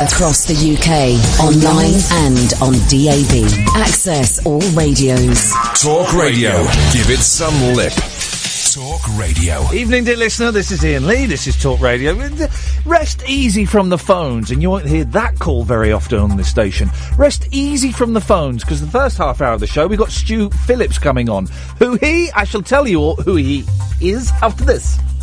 Across the UK, online and on DAB. Access all radios. Talk Radio. Give it some lip. Talk Radio. Evening, dear listener. This is Iain Lee. This is Talk Radio. Rest easy from the phones, and you won't hear that call very often on this station. Rest easy from the phones, because the first half hour of the show we got Stu Phillips coming on. Who he? I shall tell you all who he is after this.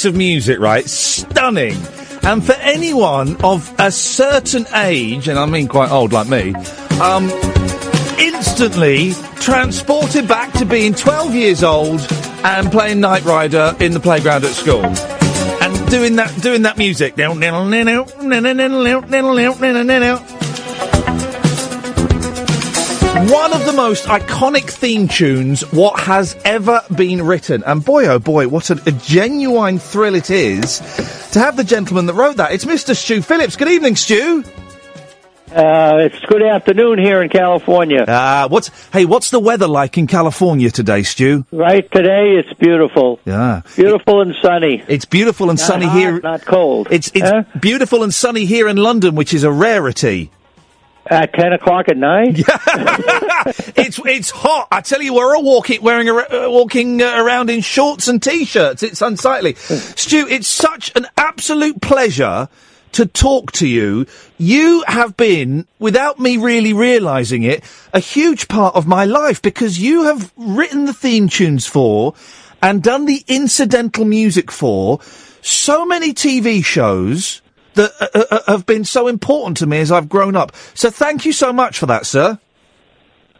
Piece of music, right? Stunning. And for anyone of a certain age, and I mean quite old like me, um, instantly transported back to being 12 years old and playing Knight Rider in the playground at school. And doing that, doing that music. One of the most iconic theme tunes what has ever been written. And boy, oh boy, what a, a genuine thrill it is to have the gentleman that wrote that. It's Mr. Stu Phillips. Good evening, Stu. Uh, it's good afternoon here in California. Uh, what's, hey, what's the weather like in California today, Stu? Right today, it's beautiful. Yeah. Beautiful and sunny. It's beautiful and Not sunny hot, here. Not cold. It's, it's Huh? beautiful and sunny here in London, which is a rarity. At 10 o'clock at night? it's it's hot. I tell you, we're all walking wearing uh, walking uh, around in shorts and t-shirts. It's unsightly. Stu, it's such an absolute pleasure to talk to you. You have been, without me really realizing it, a huge part of my life because you have written the theme tunes for and done the incidental music for so many TV shows that uh, uh, have been so important to me as I've grown up. So thank you so much for that, sir.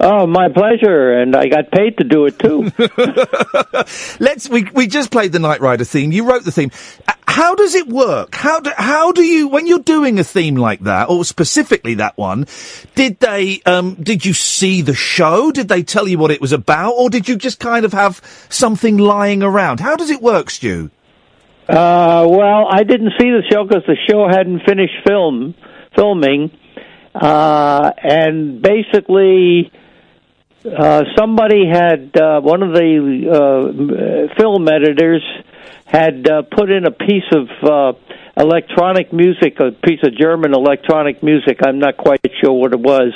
Oh, my pleasure, and I got paid to do it too. Let's. We we just played the Knight Rider theme. You wrote the theme. Uh, How does it work? How do how do you when you're doing a theme like that, or specifically that one? Did they um did you see the show? Did they tell you what it was about, or did you just kind of have something lying around? How does it work, Stu? Uh, well, I didn't see the show because the show hadn't finished film filming, uh, and basically, uh, somebody had uh, one of the uh, film editors had uh, put in a piece of uh, electronic music, a piece of German electronic music. I'm not quite sure what it was.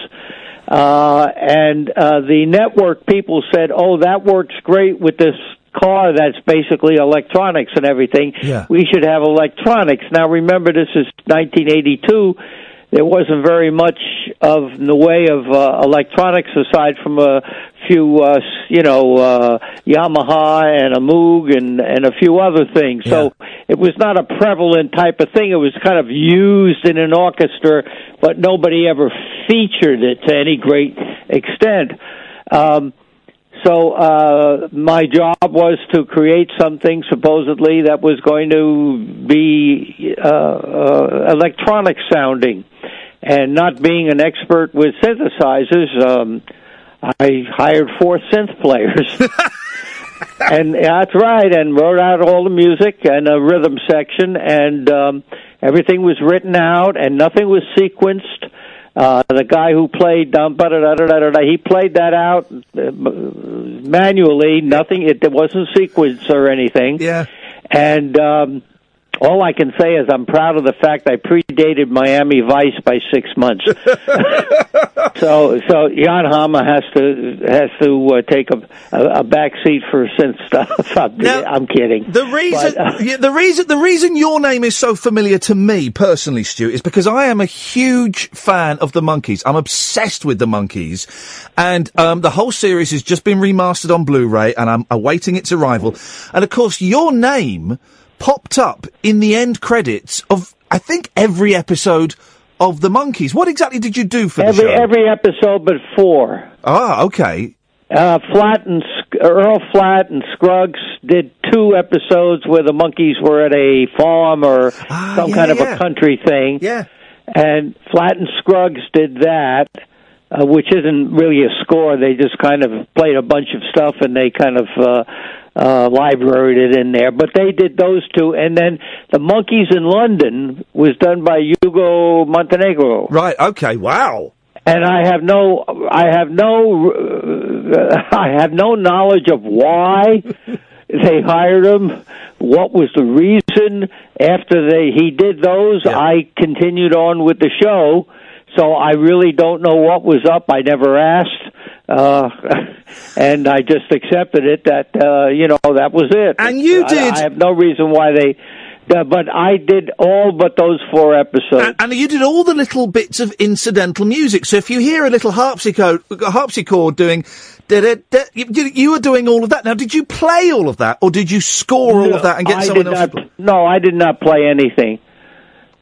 Uh, and uh, the network people said, "Oh, that works great with this car that's basically electronics and everything. Yeah. We should have electronics." Now, remember, this is 1982. There wasn't very much of in the way of uh, electronics aside from a few, uh, you know, uh, Yamaha and a Moog and and a few other things. So it was not a prevalent type of thing. It was kind of used in an orchestra, but nobody ever featured it to any great extent. Um, so uh, my job was to create something supposedly that was going to be uh, uh, electronic sounding, and not being an expert with synthesizers, um, I hired four synth players. and that's right, and wrote out all the music and a rhythm section, and um, everything was written out, and nothing was sequenced. Uh, the guy who played dum ba da da da da da he played that out uh, manually. Nothing. It, it wasn't sequenced or anything. Yeah. And um, all I can say is I'm proud of the fact I predated Miami Vice by six months. so so Jan Hammer has to has to uh, take a, a, a back seat for since stuff. I'm, Now, I'm kidding. The reason, But, uh, yeah, the reason, the reason your name is so familiar to me personally, Stu, is because I am a huge fan of the Monkees. I'm obsessed with the Monkees, and um, the whole series has just been remastered on Blu-ray, and I'm awaiting its arrival. And of course, your name popped up in the end credits of, I think, every episode of the Monkees. What exactly did you do for the every show? every episode but four. ah, okay. Uh, Flatt and Sc- Earl Flatt and Scruggs did two episodes where the Monkees were at a farm or Ah, some yeah, kind of yeah. a country thing. Yeah. And Flatt and Scruggs did that, uh, which isn't really a score. They just kind of played a bunch of stuff and they kind of uh, uh, libraried it in there. But they did those two, and then the Monkees in London was done by Hugo Montenegro. Right. Okay. Wow. and I have no, I have no, uh, I have no knowledge of why they hired him. What was the reason after they he did those? Yeah. I continued on with the show, so I really don't know what was up. I never asked, uh, and I just accepted it. That uh, you know that was it. And you I- did- I, have no reason why they. Uh, but I did all but those four episodes. And, and you did all the little bits of incidental music. So if you hear a little harpsichord, harpsichord doing, you, you were doing all of that. Now, did you play all of that, or did you score all of that and get I someone else? not, to play? No, I did not play anything.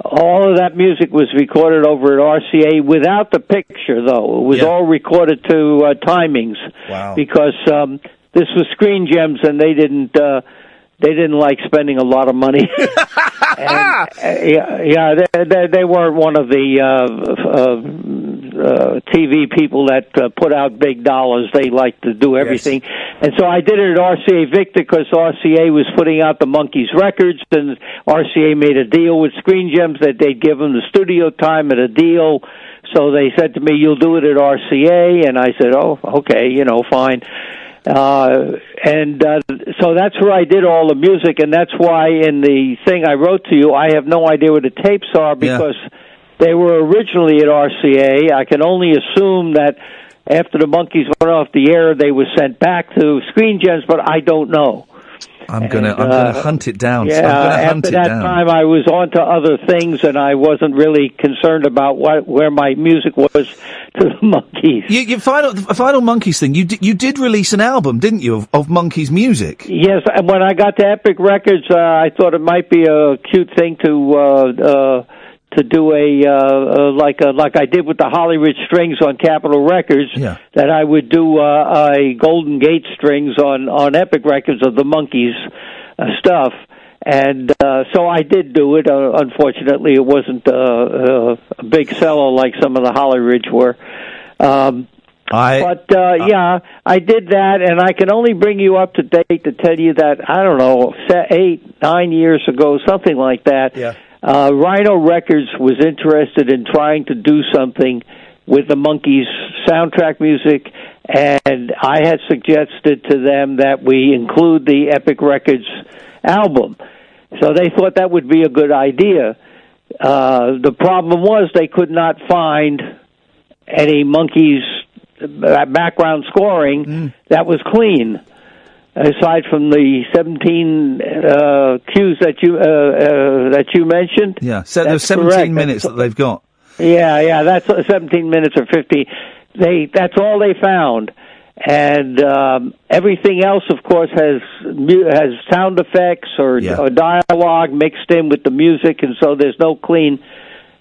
All of that music was recorded over at RCA without the picture, though. It was Yeah. all recorded to uh, timings. Wow. Because um, this was Screen Gems, and they didn't. Uh, they didn't like spending a lot of money. and, uh, yeah, yeah, they, they, they weren't one of the uh, uh, uh, TV people that uh, put out big dollars. They like to do everything, and so I did it at RCA Victor because RCA was putting out the Monkees records, and RCA made a deal with Screen Gems that they'd give them the studio time at a deal. So they said to me, "You'll do it at RCA," and I said, "Oh, okay, you know, fine." Uh, and uh, so that's where I did all the music, and that's why in the thing I wrote to you, I have no idea where the tapes are because they were originally at RCA. I can only assume that after the Monkees went off the air, they were sent back to Screen Gems, but I don't know. I'm gonna, And, I'm gonna uh, hunt it down. Yeah, I'm gonna hunt after that down. time, I was on to other things, and I wasn't really concerned about what where my music was to the Monkees. You, your final, the final Monkees thing. You did, you did release an album, didn't you, of, of Monkees music? Yes, and when I got to Epic Records, uh, I thought it might be a cute thing to uh, uh, to do a uh, uh, like a, like I did with the Hollywood strings on Capitol Records. Yeah. That I would do uh, a Golden Gate strings on on Epic Records of the Monkees uh, stuff. And uh, so I did do it. Uh, unfortunately, it wasn't uh, uh, a big seller like some of the Holly Hollywood were. Um, I, but uh, yeah, I did that, and I can only bring you up to date to tell you that I don't know, eight, nine years ago, something like that. Yeah. Uh, Rhino Records was interested in trying to do something with the Monkees soundtrack music, and I had suggested to them that we include the Epic Records album. So they thought that would be a good idea. Uh, the problem was they could not find any Monkees uh, background scoring that was clean aside from the 17 uh, cues that you uh, uh, that you mentioned yeah. So there's 17 correct. minutes that they've got. yeah yeah that's uh, 17 minutes or 50 they that's all they found and um, everything else of course has mu- has sound effects or, Yeah. or dialogue mixed in with the music and so there's no clean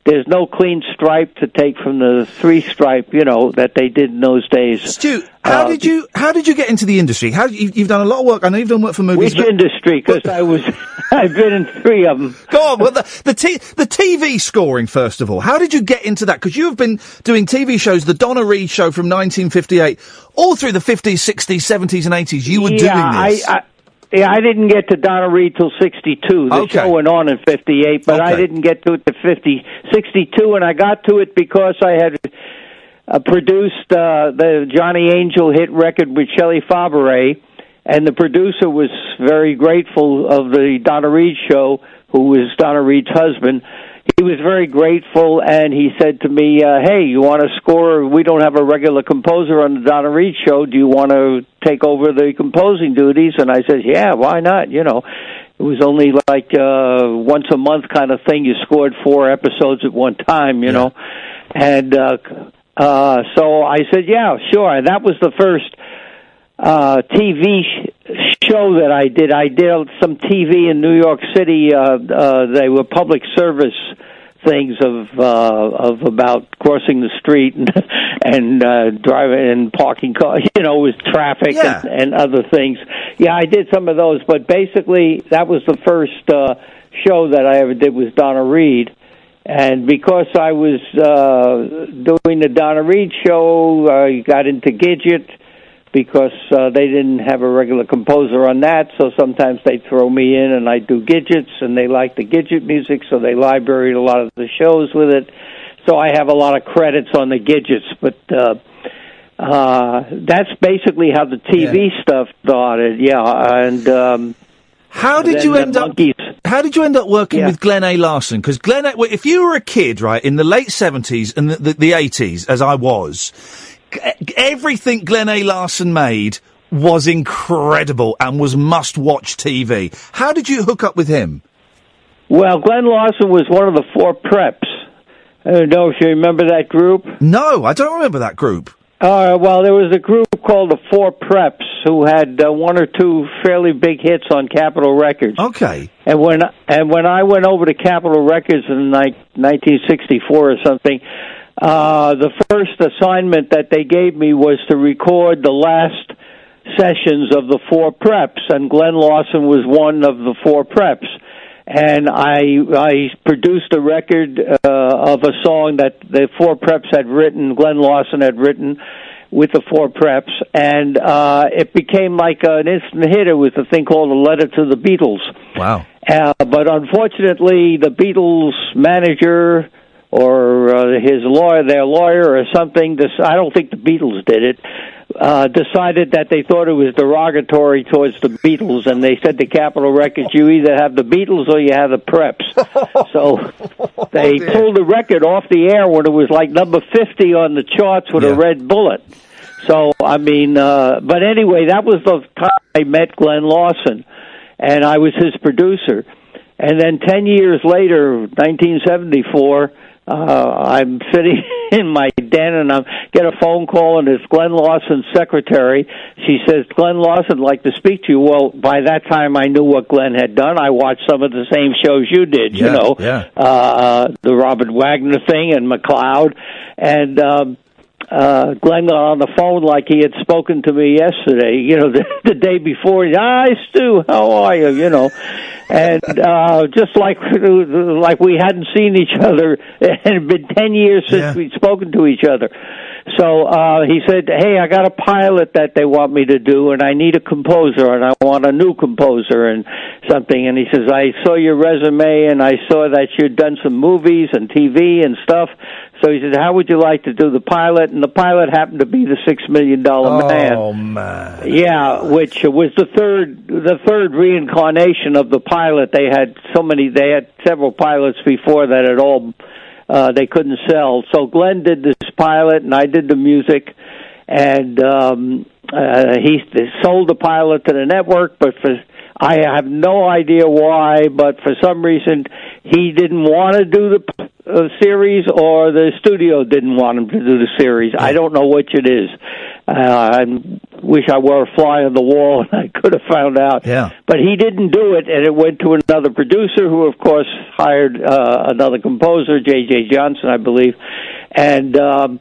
there's no clean stripe to take from the three stripe, you know, that they did in those days. Stu, how Uh, did you how did you get into the industry? How you, you've done a lot of work. I know you've done work for movies. Which industry? Because I was, I've been in three of them. Go on, well, the the, t- the TV scoring first of all. How did you get into that? Because you have been doing TV shows, the Donna Reed show from 1958, all through the 50s, 60s, 70s, and 80s. You were yeah, doing this. I, I, yeah, I didn't get to Donna Reed till 62. The Okay. show went on in 58, but I didn't get to it to 50, 62, and I got to it because I had uh, produced uh, the Johnny Angel hit record with Shelley Fabares, and the producer was very grateful of the Donna Reed show who was Donna Reed's husband, he was very grateful, and he said to me, uh, "Hey, you want to score? We don't have a regular composer on the Donna Reed show. Do you want to take over the composing duties?" And I said, "Yeah, why not? You know." It was only like uh once a month kind of thing. You scored four episodes at one time, you know. And uh uh so I said, "Yeah, sure." And that was the first uh TV sh- show that I did. I did some TV in New York City. Uh, uh, they were public service things of uh, of about crossing the street and and uh, driving and parking cars, you know, with traffic Yeah. and, and other things. Yeah, I did some of those, but basically that was the first uh, show that I ever did was Donna Reed. And because I was uh, doing the Donna Reed show, I got into Gidget because uh, they didn't have a regular composer on that. So sometimes they throw me in and I do Gidgets, and they like the Gidget music, so they libraried a lot of the shows with it. So I have a lot of credits on the Gidgets, but. Uh, uh, that's basically how the TV stuff started, yeah. And um, How did you end up? Monkees. How did you end up working Yeah. with Glenn A. Larson? Because Glenn, A, well, if you were a kid, right, in the late seventies and the, eighties, as I was, everything Glenn A. Larson made was incredible and was must-watch TV. How did you hook up with him? Well, Glenn Larson was one of the four preps. I don't know if you remember that group. No, I don't remember that group. Uh, well, there was a group called the Four Preps who had uh, one or two fairly big hits on Capitol Records. Okay. And when and when I went over to Capitol Records in like 1964 or something, uh, the first assignment that they gave me was to record the last sessions of the Four Preps, and Glenn Larson was one of the Four Preps. And I I produced a record uh, of a song that the Four Preps had written, Glenn Larson had written with the Four Preps, and uh, it became like an instant hit. It was a thing called a letter to the Beatles. Wow. Uh, but unfortunately, the Beatles manager or uh, his lawyer, their lawyer or something, this, I don't think the Beatles did it, uh, decided that they thought it was derogatory towards the Beatles, and they said to Capitol Records, you either have the Beatles or you have the Preps. so they pulled the record off the air when it was like number 50 on the charts with Yeah. a red bullet. So, I mean, uh, but anyway, that was the time I met Glenn Larson and I was his producer. And then ten years later, 1974, uh, I'm sitting in my den and I get a phone call, and it's Glenn Larson's secretary. She says, "Glenn Larson would like to speak to you." Well, by that time, I knew what Glenn had done. I watched some of the same shows you did. you know, yeah. uh, the Robert Wagner thing and McCloud, and. Um, uh, Glenn got on the phone like he had spoken to me yesterday, you know, the, the day before. Hi, Stu, how are you? You know, and uh, just like like we hadn't seen each other. It had been ten years since Yeah. we'd spoken to each other. So uh, he said, "Hey, I got a pilot that they want me to do, and I need a composer, and I want a new composer and something." And he says, "I saw your resume, and I saw that you'd done some movies and TV and stuff." So he said, "How would you like to do the pilot?" And the pilot happened to be the Six Million Dollar Man. Oh man. Yeah, which was the third the third reincarnation of the pilot. They had so many. They had several pilots before that had all uh, they couldn't sell. So Glenn did this pilot, and I did the music, and um, uh, he sold the pilot to the network. But for I have no idea why, but for some reason he didn't want to do the uh, series, or the studio didn't want him to do the series. I don't know which it is. Uh, I wish I were a fly on the wall and I could have found out. Yeah. But he didn't do it, and it went to another producer, who of course hired uh, another composer, J.J. Johnson, I believe, and. Um,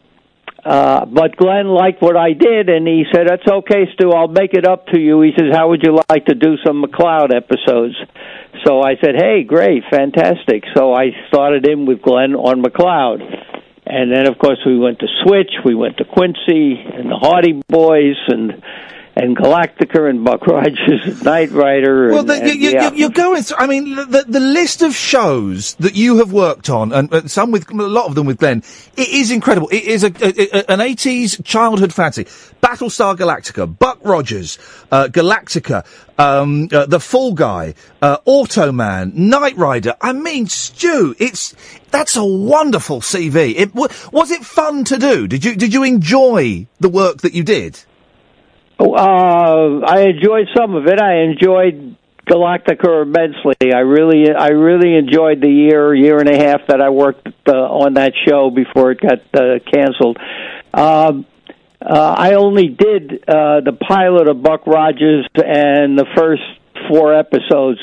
uh, but Glenn liked what I did, and he said, "That's okay, Stu. I'll make it up to you." He says, "How would you like to do some McCloud episodes?" So I said, "Hey, great, fantastic." So I started in with Glenn on McCloud, and then of course we went to Switch, we went to Quincy, and the Hardy Boys, and and Galactica and Buck Rogers, and Knight Rider. And, Well, the, and, you, you, yeah. you- you're going through. I mean, the, the list of shows that you have worked on, and uh, some with a lot of them with Glenn, it is incredible. It is a, a- a- an 80s childhood fantasy. Battlestar Galactica, Buck Rogers, uh, Galactica, um, uh, The Fall Guy, uh, Automan, Knight Rider. I mean, Stu, it's that's a wonderful CV. It wa- was it fun to do? Did you did you enjoy the work that you did? Uh, I enjoyed some of it. I enjoyed Galactica immensely. I really, I really enjoyed the year, year and a half that I worked uh, on that show before it got uh, canceled. Um, uh, I only did uh, the pilot of Buck Rogers and the first four episodes.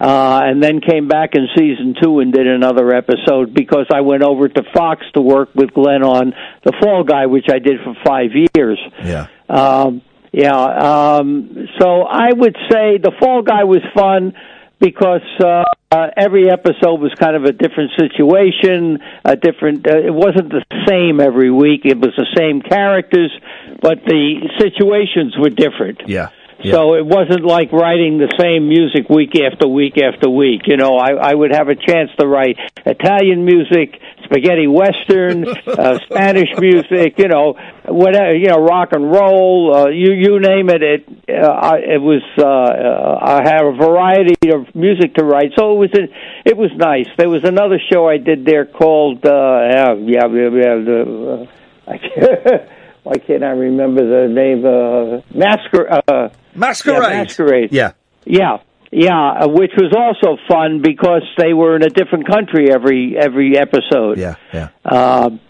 Uh, and then came back in season two and did another episode because I went over to Fox to work with Glenn on The Fall Guy, which I did for five years. Yeah. Um, yeah. Um, so I would say the Fall Guy was fun because uh, uh, every episode was kind of a different situation, a different. Uh, it wasn't the same every week. It was the same characters, but the situations were different. Yeah. So it wasn't like writing the same music week after week after week. You know, I, I would have a chance to write Italian music, spaghetti western, uh, Spanish music. You know, whatever. You know, rock and roll. Uh, you you name it. It uh, I, it was. Uh, uh, I had a variety of music to write, so it was a, it was nice. There was another show I did there called uh, yeah yeah yeah. yeah the, uh, I can't, why can't I remember the name? Uh, Masquer. Uh, Masquerade. Yeah, Masquerade. Yeah. Yeah, yeah, uh, which was also fun because they were in a different country every every episode. Yeah, yeah. Um,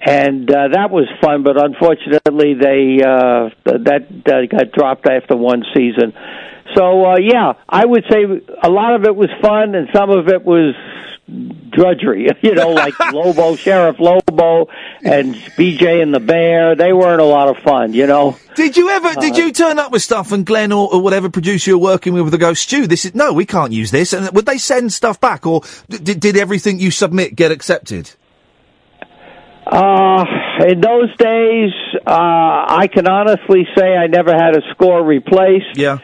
and uh, that was fun, but unfortunately, they uh, that uh, got dropped after one season. So uh, yeah, I would say a lot of it was fun, and some of it was drudgery. You know, like Lobo, Sheriff Lobo, and BJ and the Bear. They weren't a lot of fun. You know. Did you ever? did you turn up with stuff and Glenn or, or whatever producer you're working with would go, Stu, this is no, we can't use this, and would they send stuff back, or did did everything you submit get accepted? Uh, in those days, uh, I can honestly say I never had a score replaced. Yeah.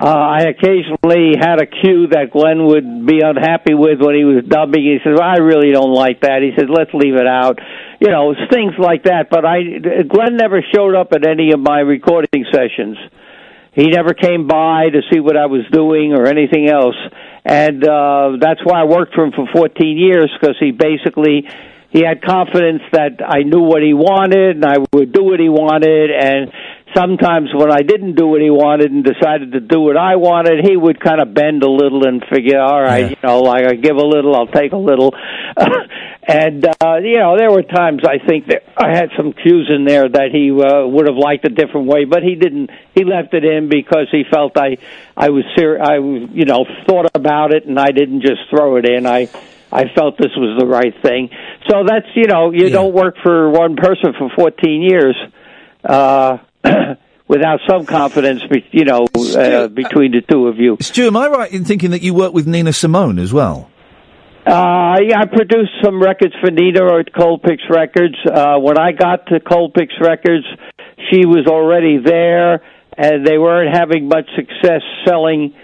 Uh, I occasionally had a cue that Glenn would be unhappy with when he was dubbing. He says, "I really don't like that." He says, "Let's leave it out." You know, things like that. But I, Glenn never showed up at any of my recording sessions. He never came by to see what I was doing or anything else, and uh, that's why I worked for him for 14 years because he basically he had confidence that I knew what he wanted and I would do what he wanted and sometimes when I didn't do what he wanted and decided to do what I wanted, he would kind of bend a little and figure, all right, you know, like I give a little, I'll take a little. and uh, you know, there were times I think that I had some cues in there that he uh, would have liked a different way, but he didn't. He left it in because he felt I I was ser- I was, you know, thought about it and I didn't just throw it in. I I felt this was the right thing. So that's you know you don't work for one person for 14 years uh, without some confidence, you know, uh, between the two of you. Stu, am I right in thinking that you work with Nina Simone as well? Uh, yeah, I produced some records for Nina at Colpix Records. Uh, when I got to Colpix Records, she was already there, and they weren't having much success selling,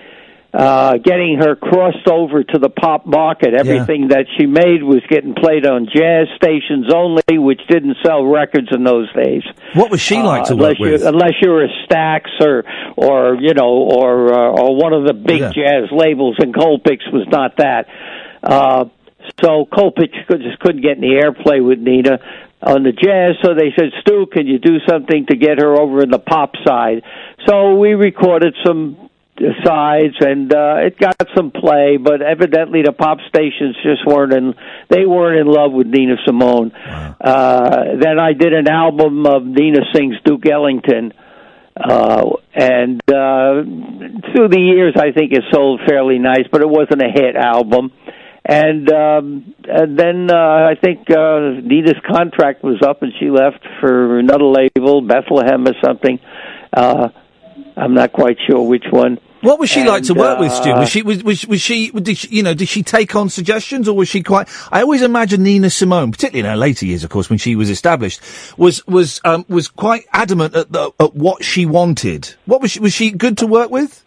uh, getting her crossed over to the pop market. Everything that she made was getting played on jazz stations only, which didn't sell records in those days. What was she like Uh, to work unless you, with? Unless you were a Stax or, or you know, or uh, or one of the big Yeah. jazz labels, and Colpix was not that. Uh, so Colpix could, just couldn't get any airplay with Nina on the jazz. So they said, Stu, can you do something to get her over in the pop side? So we recorded some sides and uh it got some play but evidently the pop stations just weren't in they weren't in love with Nina Simone. Uh then I did an album of Nina sings Duke Ellington uh and uh through the years I think it sold fairly nice but it wasn't a hit album. And um and then uh I think uh Nina's contract was up and she left for another label Bethlehem or something uh I'm not quite sure which one What was she like to And, work with, Stu? uh, Was she was was, was she did she, you know did she take on suggestions or was she quite? I always imagine Nina Simone, particularly in her later years, of course, when she was established, was was um, was quite adamant at, the, at what she wanted. What was she was she good to work with?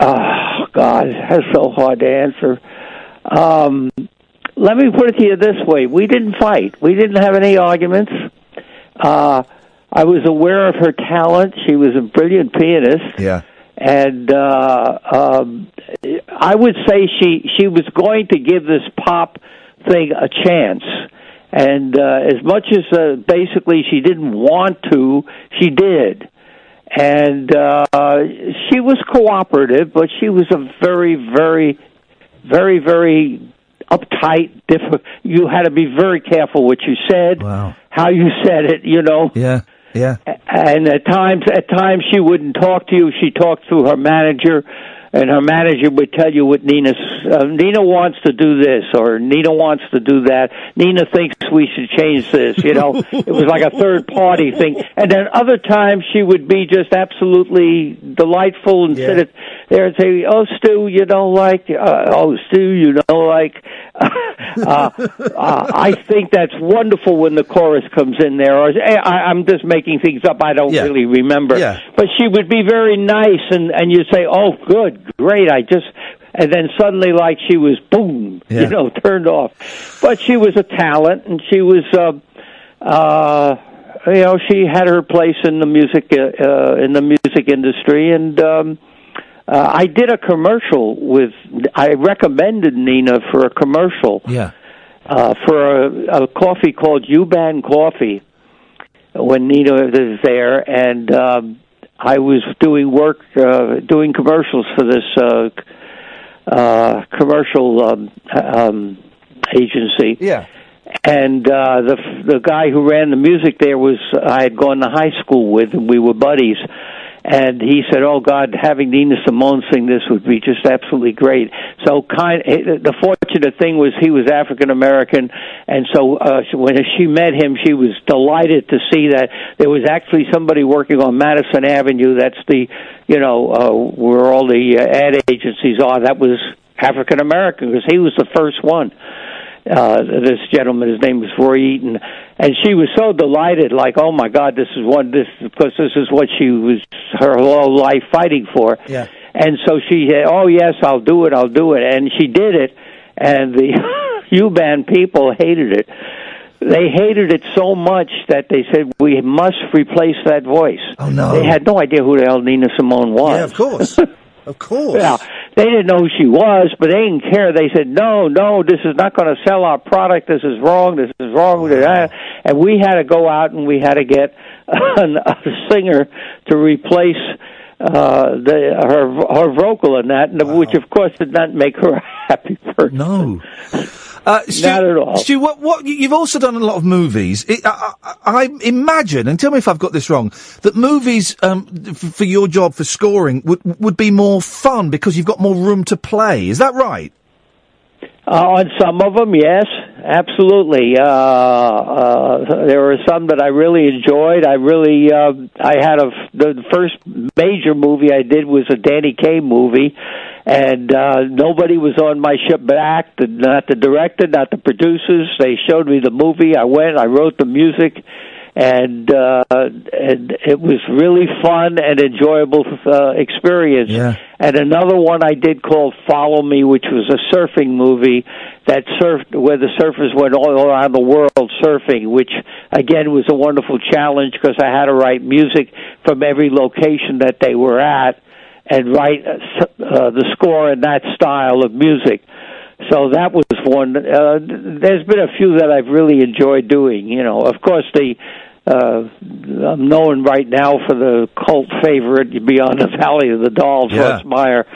Oh God, that's so hard to answer. Um, let me put it to you this way: we didn't fight. We didn't have any arguments. Uh, I was aware of her talent. She was a brilliant pianist, Yeah. and uh, um, I would say she she was going to give this pop thing a chance. And uh, as much as uh, basically she didn't want to, she did and uh, she was cooperative, but she was a very, very, very, very uptight. Diff- you had to be very careful what you said, Wow. how you said it. You know, Yeah. Yeah. and at times, at times she wouldn't talk to you. She talked through her manager, and her manager would tell you what Nina's. Uh, Nina wants to do this, or Nina wants to do that. Nina thinks we should change this. You know, it was like a third party thing. And then other times she would be just absolutely delightful and Yeah. sit it there and say, "Oh, Stu, you don't like. Uh, oh, Stu, you don't like." uh, uh, I think that's wonderful when the chorus comes in there. Or I, I'm just making things up. I don't Yeah. really remember. Yeah. But she would be very nice, and and you say, "Oh, good, great." I just, and then suddenly, like she was, boom, Yeah. you know, turned off. But she was a talent, and she was, uh, uh, you know, she had her place in the music uh, uh, in the music industry, and. um uh, I did a commercial with. I recommended Nina for a commercial Yeah. uh, for a, a coffee called Yuban Coffee when Nina was there, and um, I was doing work, uh, doing commercials for this uh, uh, commercial um, um, agency. Yeah. And uh, the the guy who ran the music there was I had gone to high school with, and we were buddies. And he said, "Oh God, having Nina Simone sing this would be just absolutely great." So, kind the fortunate thing was he was African American, and so uh, when she met him, she was delighted to see that there was actually somebody working on Madison Avenue. That's the, you know, uh, where all the uh, ad agencies are. That was African American because he was the first one uh, this gentleman. His name was Roy Eaton, and she was so delighted, like, "Oh my God, this is one this because this is what she was her whole life fighting for." Yeah. And so she said, "Oh yes, I'll do it, I'll do it," and she did it, and the Yuban people hated it. They hated it so much that they said we must replace that voice. Oh, no. They had no idea who the hell Nina Simone was. Yeah. Of course. of course. Yeah, they didn't know who she was, but they didn't care. They said, "No, no, this is not going to sell our product. This is wrong. This is wrong." that." And we had to go out and we had to get a singer to replace uh the her her vocal in that, and which of course did not make her a happy person. No. Uh, Stu, Not at all. Stu, what, what, you- you've also done a lot of movies. It, I, I, I imagine, and tell me if I've got this wrong, that movies um, f- for your job for scoring would would be more fun because you've got more room to play. Is that right? Uh, on some of them, yes, absolutely. Uh, uh, there were some that I really enjoyed. I really, uh, I had a the first major movie I did was a Danny Kaye movie, and uh, nobody was on my ship back. The, not the director, not the producers. They showed me the movie. I went. I wrote the music. And uh, and it was really fun and enjoyable uh, experience. Yeah. And another one I did called Follow Me, which was a surfing movie that surfed where the surfers went all around the world surfing, which again was a wonderful challenge because I had to write music from every location that they were at and write uh, uh, the score in that style of music. So that was one. Uh, there's been a few that I've really enjoyed doing. You know, of course the. Uh, I'm known right now for the cult favorite Beyond the Valley of the Dolls, Yeah. Russ Meyer.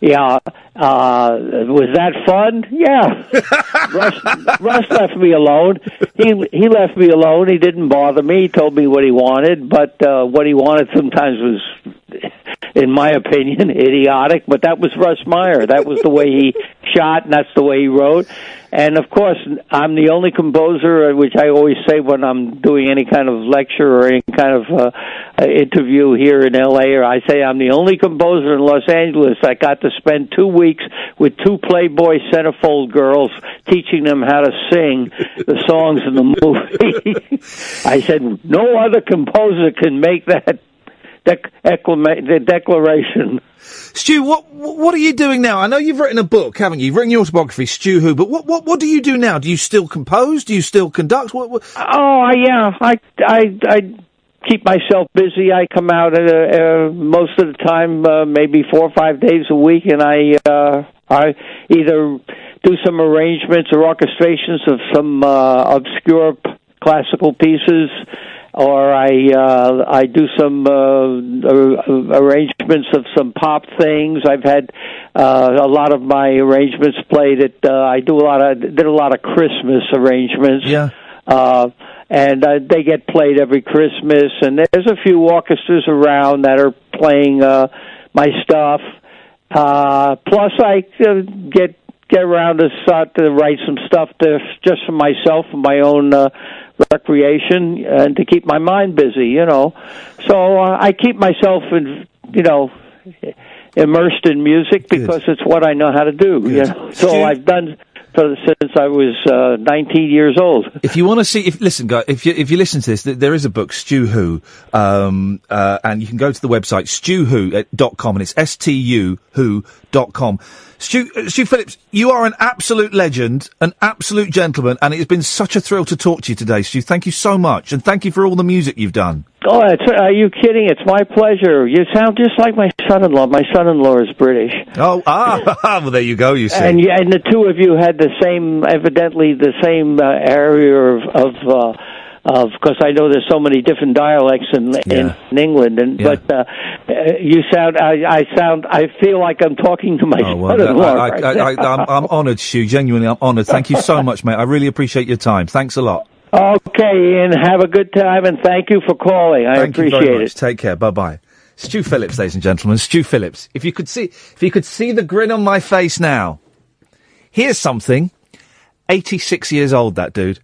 Yeah, uh, was that fun? Yeah. Russ, Russ left me alone. He he left me alone. He didn't bother me. He told me what he wanted, but uh, what he wanted sometimes was in my opinion, idiotic. But that was Russ Meyer. That was the way he shot, and that's the way he wrote. And of course, I'm the only composer, uh, which I always say when I'm doing any kind of lecture or any kind of uh, interview here in LA, or I say I'm the only composer in Los Angeles that got to spend two weeks with two Playboy centerfold girls teaching them how to sing the songs in the movie. I said, no other composer can make that dec- acclama- declaration. Stu, what what are you doing now? I know you've written a book, haven't you? You've written your autobiography, Stu Who. But what what what do you do now? Do you still compose? Do you still conduct? What, what? Oh, I- yeah, I I I keep myself busy. I come out uh, uh, most of the time, uh, maybe four or five days a week, and I uh, I either do some arrangements or orchestrations of some uh, obscure p- classical pieces. Or I uh, I do some uh, ar- arrangements of some pop things. I've had uh, a lot of my arrangements played at. Uh, I do a lot of did a lot of Christmas arrangements Yeah. uh, and uh, they get played every Christmas. And there's a few orchestras around that are playing uh, my stuff. Uh, plus, I uh, get get around to start to write some stuff to just for myself and my own uh, recreation and to keep my mind busy. You know, so uh, I keep myself in you know immersed in music because it's what I know how to do. You know, so I've done for since I was uh, 19 years old. If you want to see, if listen, guys, if you if you listen to this, th- there is a book, Stu Who, um, uh, and you can go to the website stuwho.com, and it's s t u who dot com. Stu, uh, Stu Phillips, you are an absolute legend, an absolute gentleman, and it has been such a thrill to talk to you today, Stu. Thank you so much, and thank you for all the music you've done. Oh, it's, are you kidding? It's my pleasure. You sound just like my son-in-law. My son-in-law is British, Oh, ah, well, there you go. You see, and and the two of you had the same, evidently the same uh, area of of. Uh, of because I know there's so many different dialects in in, in England, and Yeah. but uh, you sound I, I sound I feel like I'm talking to my Oh, well, son-in-law. I, right I, I, I'm, I'm honoured, Stu. Genuinely, I'm honoured. Thank you so much, mate. I really appreciate your time. Thanks a lot. Okay, Iain, have a good time, and thank you for calling. I Thank appreciate it. Take care. Bye bye. Stu Phillips, ladies and gentlemen. Stu Phillips. If you could see, if you could see the grin on my face now. Here's something. 86 years old, that dude.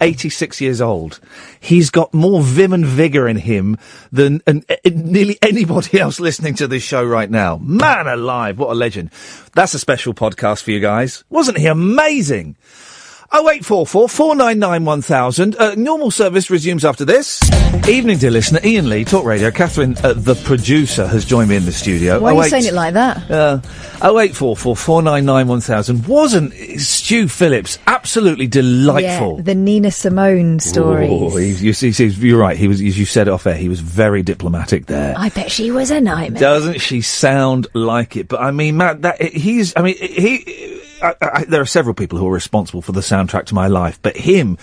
86 years old. He's got more vim and vigour in him than and, uh, nearly anybody else listening to this show right now. Man alive, what a legend. That's a special podcast for you guys. Wasn't he amazing? 0844 499 1000. Uh, normal service resumes after this. Evening, dear listener. Iain Lee, Talk Radio. Katherine, uh, the producer, has joined me in the studio. Why are you saying it like that? uh, 0844 499 1000. Wasn't Stu Phillips absolutely delightful? Yeah, the Nina Simone stories. Oh, you see, see, you're right. He was, as you said it off air, he was very diplomatic there. I bet she was a nightmare. Doesn't she sound like it? But I mean, Matt, that he's. I mean, he. I, I, there are several people who are responsible for the soundtrack to my life, but him,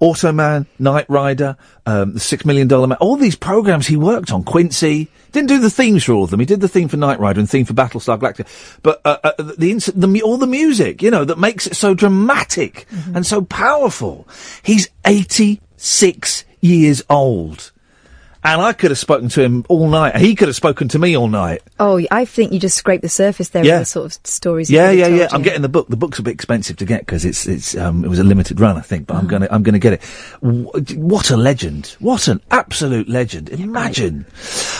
Automan, Knight Rider, um, the Six Million Dollar Man, all these programs he worked on, Quincy didn't do the themes for all of them. He did the theme for Knight Rider and theme for Battlestar Galactica, but uh, uh, the, ins- the all the music, you know, that makes it so dramatic and so powerful. He's eighty six years old. And I could have spoken to him all night. He could have spoken to me all night. Oh, I think you just scraped the surface there Yeah. with the sort of stories. Yeah, you yeah, yeah. I'm getting the book. The book's a bit expensive to get because it's it's um it was a limited run, I think. Oh. But I'm gonna I'm gonna get it. What a legend! What an absolute legend! Imagine.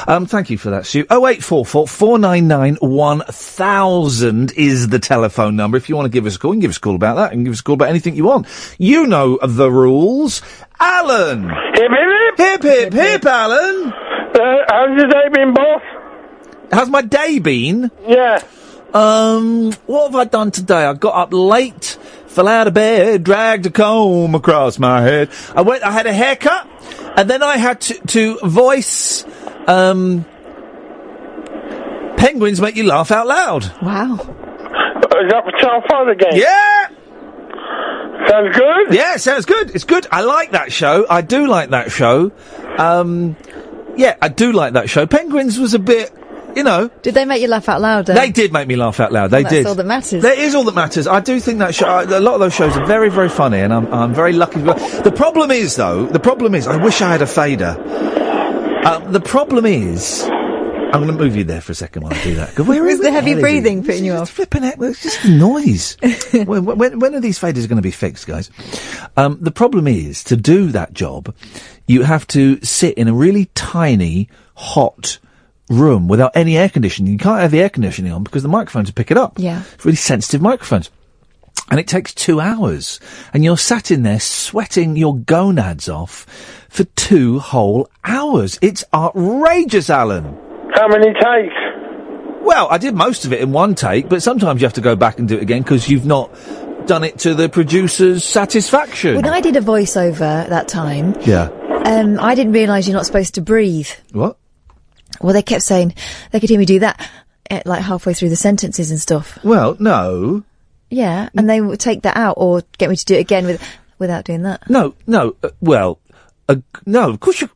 Um, thank you for that, Sue. Oh eight four four four nine nine one thousand is the telephone number. If you want to give us a call, you can give us a call about that, and give us a call about anything you want. You know the rules. Alan. Hip, hip, hip, hip, hip, Alan. Uh, how's your day been, boss? How's my day been? Yeah. Um, what have I done today? I got up late, fell out of bed, dragged a comb across my head. I went, I had a haircut, and then I had to, to voice, um, penguins make you laugh out loud. Wow. Is that for Channel 5 again? Yeah! Sounds good? Yeah, sounds good. It's good. I like that show. I do like that show. Um, yeah, I do like that show. Penguins was a bit, you know. Did they make you laugh out loud? They did make me laugh out loud. They Well, did. that's all that matters. That is all that matters. I do think that show, uh, a lot of those shows are very, very funny, and I'm, I'm very lucky. The problem is, though, the problem is, I wish I had a fader. Uh, the problem is, I'm going to move you there for a second while I do that. Where Was the heavy is breathing putting you off? Flipping it. It's just the noise. when, when, when are these faders going to be fixed, guys? Um, the problem is, to do that job, you have to sit in a really tiny, hot room without any air conditioning. You can't have the air conditioning on because the microphones will pick it up. Yeah. It's really sensitive microphones. And it takes two hours. And you're sat in there sweating your gonads off for two whole hours. It's outrageous, Alan. How many takes? Well, I did most of it in one take, but sometimes you have to go back and do it again because you've not done it to the producer's satisfaction. When I did a voiceover that time, yeah. um, I didn't realise you're not supposed to breathe. What? Well, they kept saying they could hear me do that, eh, like halfway through the sentences and stuff. Well, no. Yeah, and they would take that out or get me to do it again with without doing that. No, no. Uh, well, uh, no, of course you.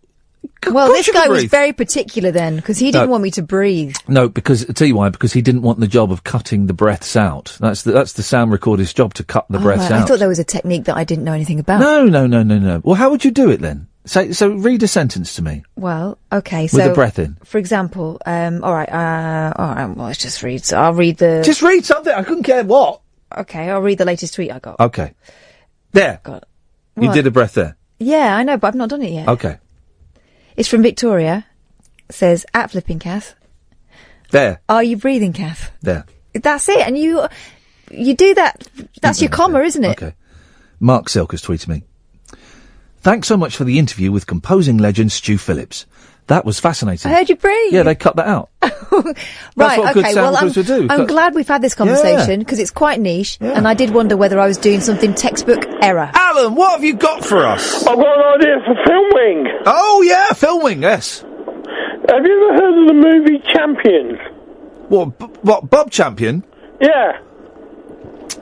Well, this guy was very particular then because he didn't No. want me to breathe. No, because I'll tell you why. Because he didn't want the job of cutting the breaths out. That's the, that's the sound recorder's job to cut the Oh, breaths right. out. I thought there was a technique that I didn't know anything about. No, no, no, no, no. Well, how would you do it then? Say, so read a sentence to me Well, okay, with so the breath in. for example, um, all right, uh, all right, well, let's just read. So I'll read the. Just read something. I couldn't care what. okay, I'll read the latest tweet I got. Okay. There. Got- You did a breath there. Yeah, I know, but I've not done it yet. Okay. It's from Victoria. Says at flipping Kath. There. Are you breathing, Kath? There. That's it, and you you do that. That's your comma, isn't it? Okay. Mark Silk has tweeted me. Thanks so much for the interview with composing legend Stu Phillips. That was fascinating. I heard you breathe. Yeah, they cut that out. right. what okay. sound Well, I'm, would do. I'm Cut- glad we've had this conversation because it's quite niche, and I did wonder whether I was doing something textbook error. Alan, what have you got for us? I've got an idea for filming. Oh yeah, filming. Yes. Have you ever heard of the movie Champions? What? B- what? Bob Champion? Yeah.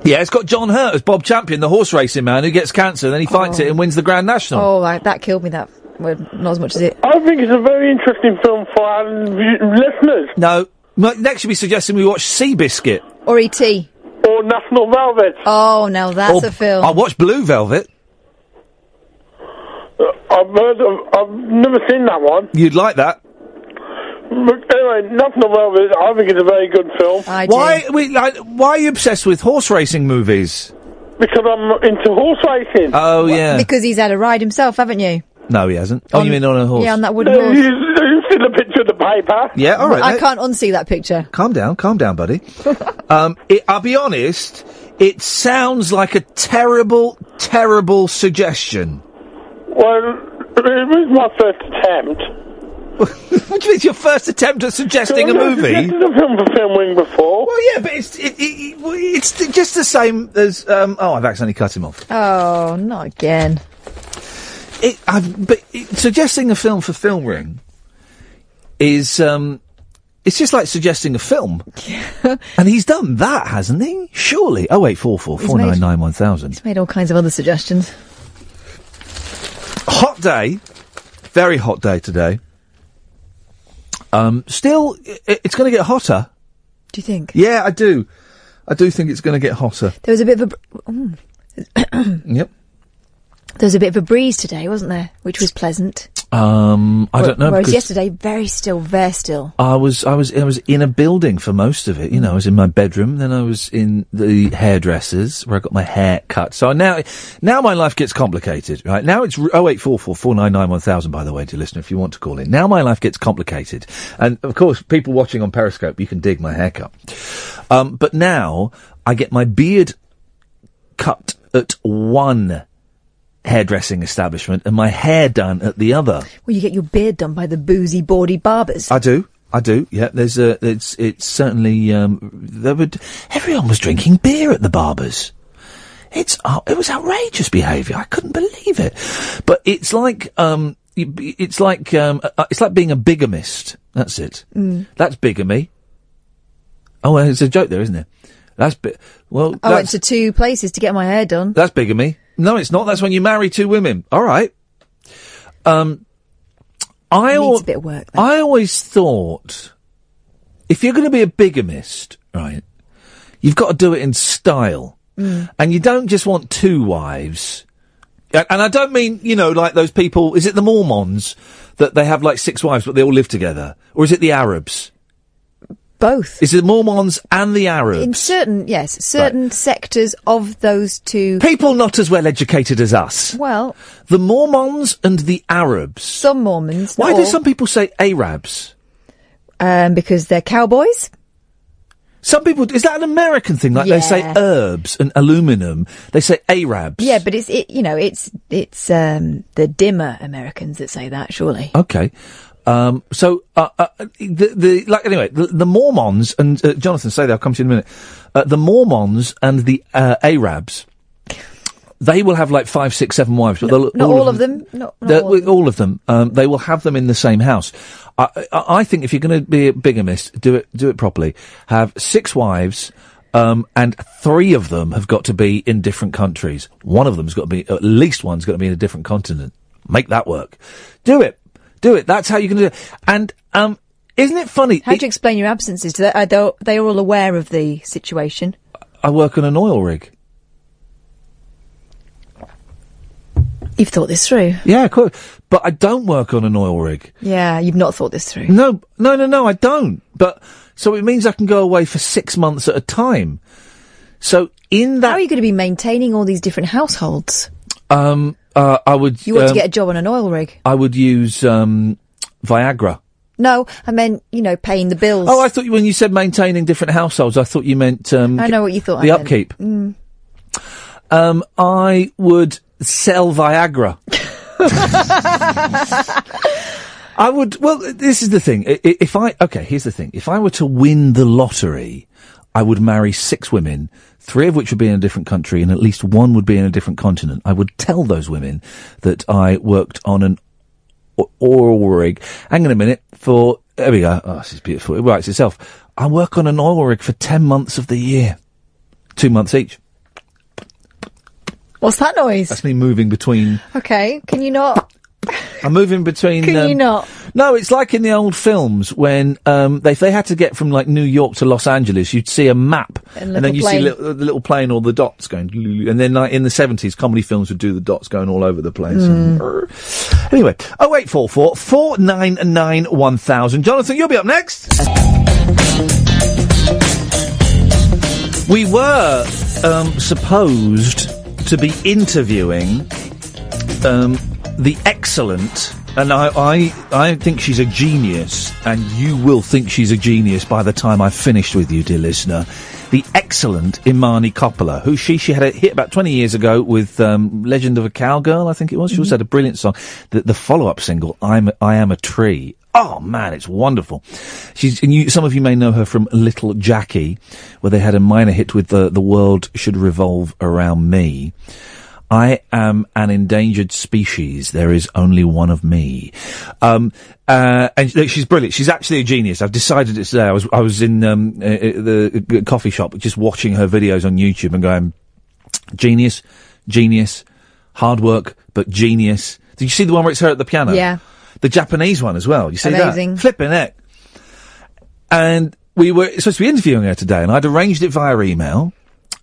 Yeah, it's got John Hurt as Bob Champion, the horse racing man who gets cancer, and then he fights Oh. it and wins the Grand National. Oh, right, that killed me. That well, not as much as it. I think it's a very interesting film for our listeners. No. Next, you'll be suggesting we watch Seabiscuit. Or E.T. Or National Velvet. Oh, now that's Or- a film. I'll watch Blue Velvet. Uh, I've heard of, I've never seen that one. You'd like that. But anyway, National Velvet, I think it's a very good film. I Why? We, like, why are you obsessed with horse racing movies? Because I'm into horse racing. Oh yeah. Because he's had a ride himself, haven't you? No, he hasn't. Oh, you mean on a horse? Yeah, on that wooden Uh, horse. you, you see the picture of the paper? Yeah, all right. I mate. can't unsee that picture. Calm down, calm down, buddy. um, it, I'll be honest. It sounds like a terrible, terrible suggestion. Well, it was my first attempt. what do you mean? It's your first attempt at suggesting a I've movie? suggested a film for filming before. Well, yeah, but it's it, it, it, it's just the same as. Um, oh, I've accidentally cut him off. Oh, not again. It, I've, but it, suggesting a film for Film Ring is. Um, it's just like suggesting a film. and he's done that, hasn't he? Surely. Oh, wait, four four made- nine nine one thousand. He's made all kinds of other suggestions. hot day, very hot day today. Um, still, i it's going to get hotter. Do you think? Yeah, I do. I do think it's going to get hotter. There was a bit of a. br- mm. Yep. There was a bit of a breeze today, wasn't there? Which was pleasant. Um, I don't know. Whereas yesterday, very still, very still. I was, I was, I was in a building for most of it. You know, I was in my bedroom, then I was in the hairdressers where I got my hair cut. So now, now my life gets complicated, right? Now it's oh eight four four four nine nine one thousand. By the way, to listener, if you want to call in, now my life gets complicated, and of course, people watching on Periscope, you can dig my haircut. Um, but now I get my beard cut at one hairdressing establishment and my hair done at the other. Well, you get your beard done by the boozy, bawdy barbers. I do. I do. Yeah, there's a. It's it's certainly. Um, there would. Everyone was drinking beer at the barbers. It's. Uh, it was outrageous behaviour. I couldn't believe it. But it's like. Um, it's like. Um, uh, it's like being a bigamist. That's it. Mm. That's bigamy. Oh, well, it's a joke there, isn't it? That's bi- well. I went to two places to get my hair done. that's bigamy. No, it's not. That's when you marry two women. All right. Um, I al- a bit of work. I always thought if you're going to be a bigamist, right, you've got to do it in style, Mm. and you don't just want two wives. And, and I don't mean, you know, like those people, is it the Mormons that they have like six wives but they all live together? Or is it the Arabs? Both. Is it the Mormons and the Arabs? In certain, yes, certain sectors of those two. People not as well educated as us. Well, The Mormons and the Arabs. some Mormons. Why do all, some people say Arabs? Um, because they're cowboys. Some people, is that an American thing? Like they say herbs and aluminum. They say Arabs. Yeah, but it's it. You know, it's it's um the dimmer Americans that say that. Surely. Okay. Um, so, uh, uh, the, the, like, anyway, the, the Mormons, and, uh, Jonathan, say that, I'll come to you in a minute. Uh, the Mormons and the, uh, Arabs, they will have like five, six, seven wives, but they'll, Not all of them. Not, not They're- all of them. all of them. Um, they will have them in the same house. I, I, I think if you're going to be a bigamist, do it, do it properly. Have six wives, um, and three of them have got to be in different countries. One of them's got to be, at least one's got to be in a different continent. Make that work. Do it. Do it. That's how you can do it. And, um, isn't it funny? How do you explain your absences? They, are they, they are all aware of the situation? I work on an oil rig. You've thought this through. Yeah, cool. But I don't work on an oil rig. Yeah, you've not thought this through. No, no, no, no, I don't. But, so it means I can go away for six months at a time. So in that. How are you going to be maintaining all these different households? um, uh, I would, You want um, to get a job on an oil rig? I would use, um, Viagra. No, I meant you know paying the bills. Oh, I thought you, when you said maintaining different households, I thought you meant, um, I know what you thought. the I meant. upkeep. Mm. Um, I would sell Viagra. I would. Well, this is the thing. If I okay, here's the thing. If I were to win the lottery, I would marry six women, three of which would be in a different country, and at least one would be in a different continent. I would tell those women that I worked on an oil rig. Hang on a minute. For there we go. Oh, this is beautiful. It writes itself. I work on an oil rig for ten months of the year, two months each. What's that noise? That's me moving between. Okay, can you not? I'm moving between. Can um, you not? No, it's like in the old films when um, they, if they had to get from like New York to Los Angeles, you'd see a map, And and then you see little, the little plane or the dots going, and then like in the seventies, comedy films would do the dots going all over the place. And, anyway, oh eight four four four nine nine one thousand. Jonathan, you'll be up next. We were um, supposed to be interviewing um, the excellent, and I, I, I think she's a genius, and you will think she's a genius by the time I've finished with you, dear listener. The excellent Imani Coppola, who she she had a hit about twenty years ago with um, "Legend of a Cowgirl," I think it was. She also had a brilliant song. The, the follow-up single, "I'm I Am a Tree." Oh man, it's wonderful. She's and you, some of you may know her from Little Jackie, where they had a minor hit with the "The World Should Revolve Around Me." I am an endangered species. There is only one of me. Um, uh, and look, she's brilliant. She's actually a genius. I've decided it's there. I was, I was in, um, uh, uh, the coffee shop just watching her videos on YouTube and going, genius, genius, hard work, but genius. Did you see the one where it's her at the piano? Yeah. The Japanese one as well. You see Amazing. that? Flipping heck. And we were supposed to be interviewing her today, and I'd arranged it via email,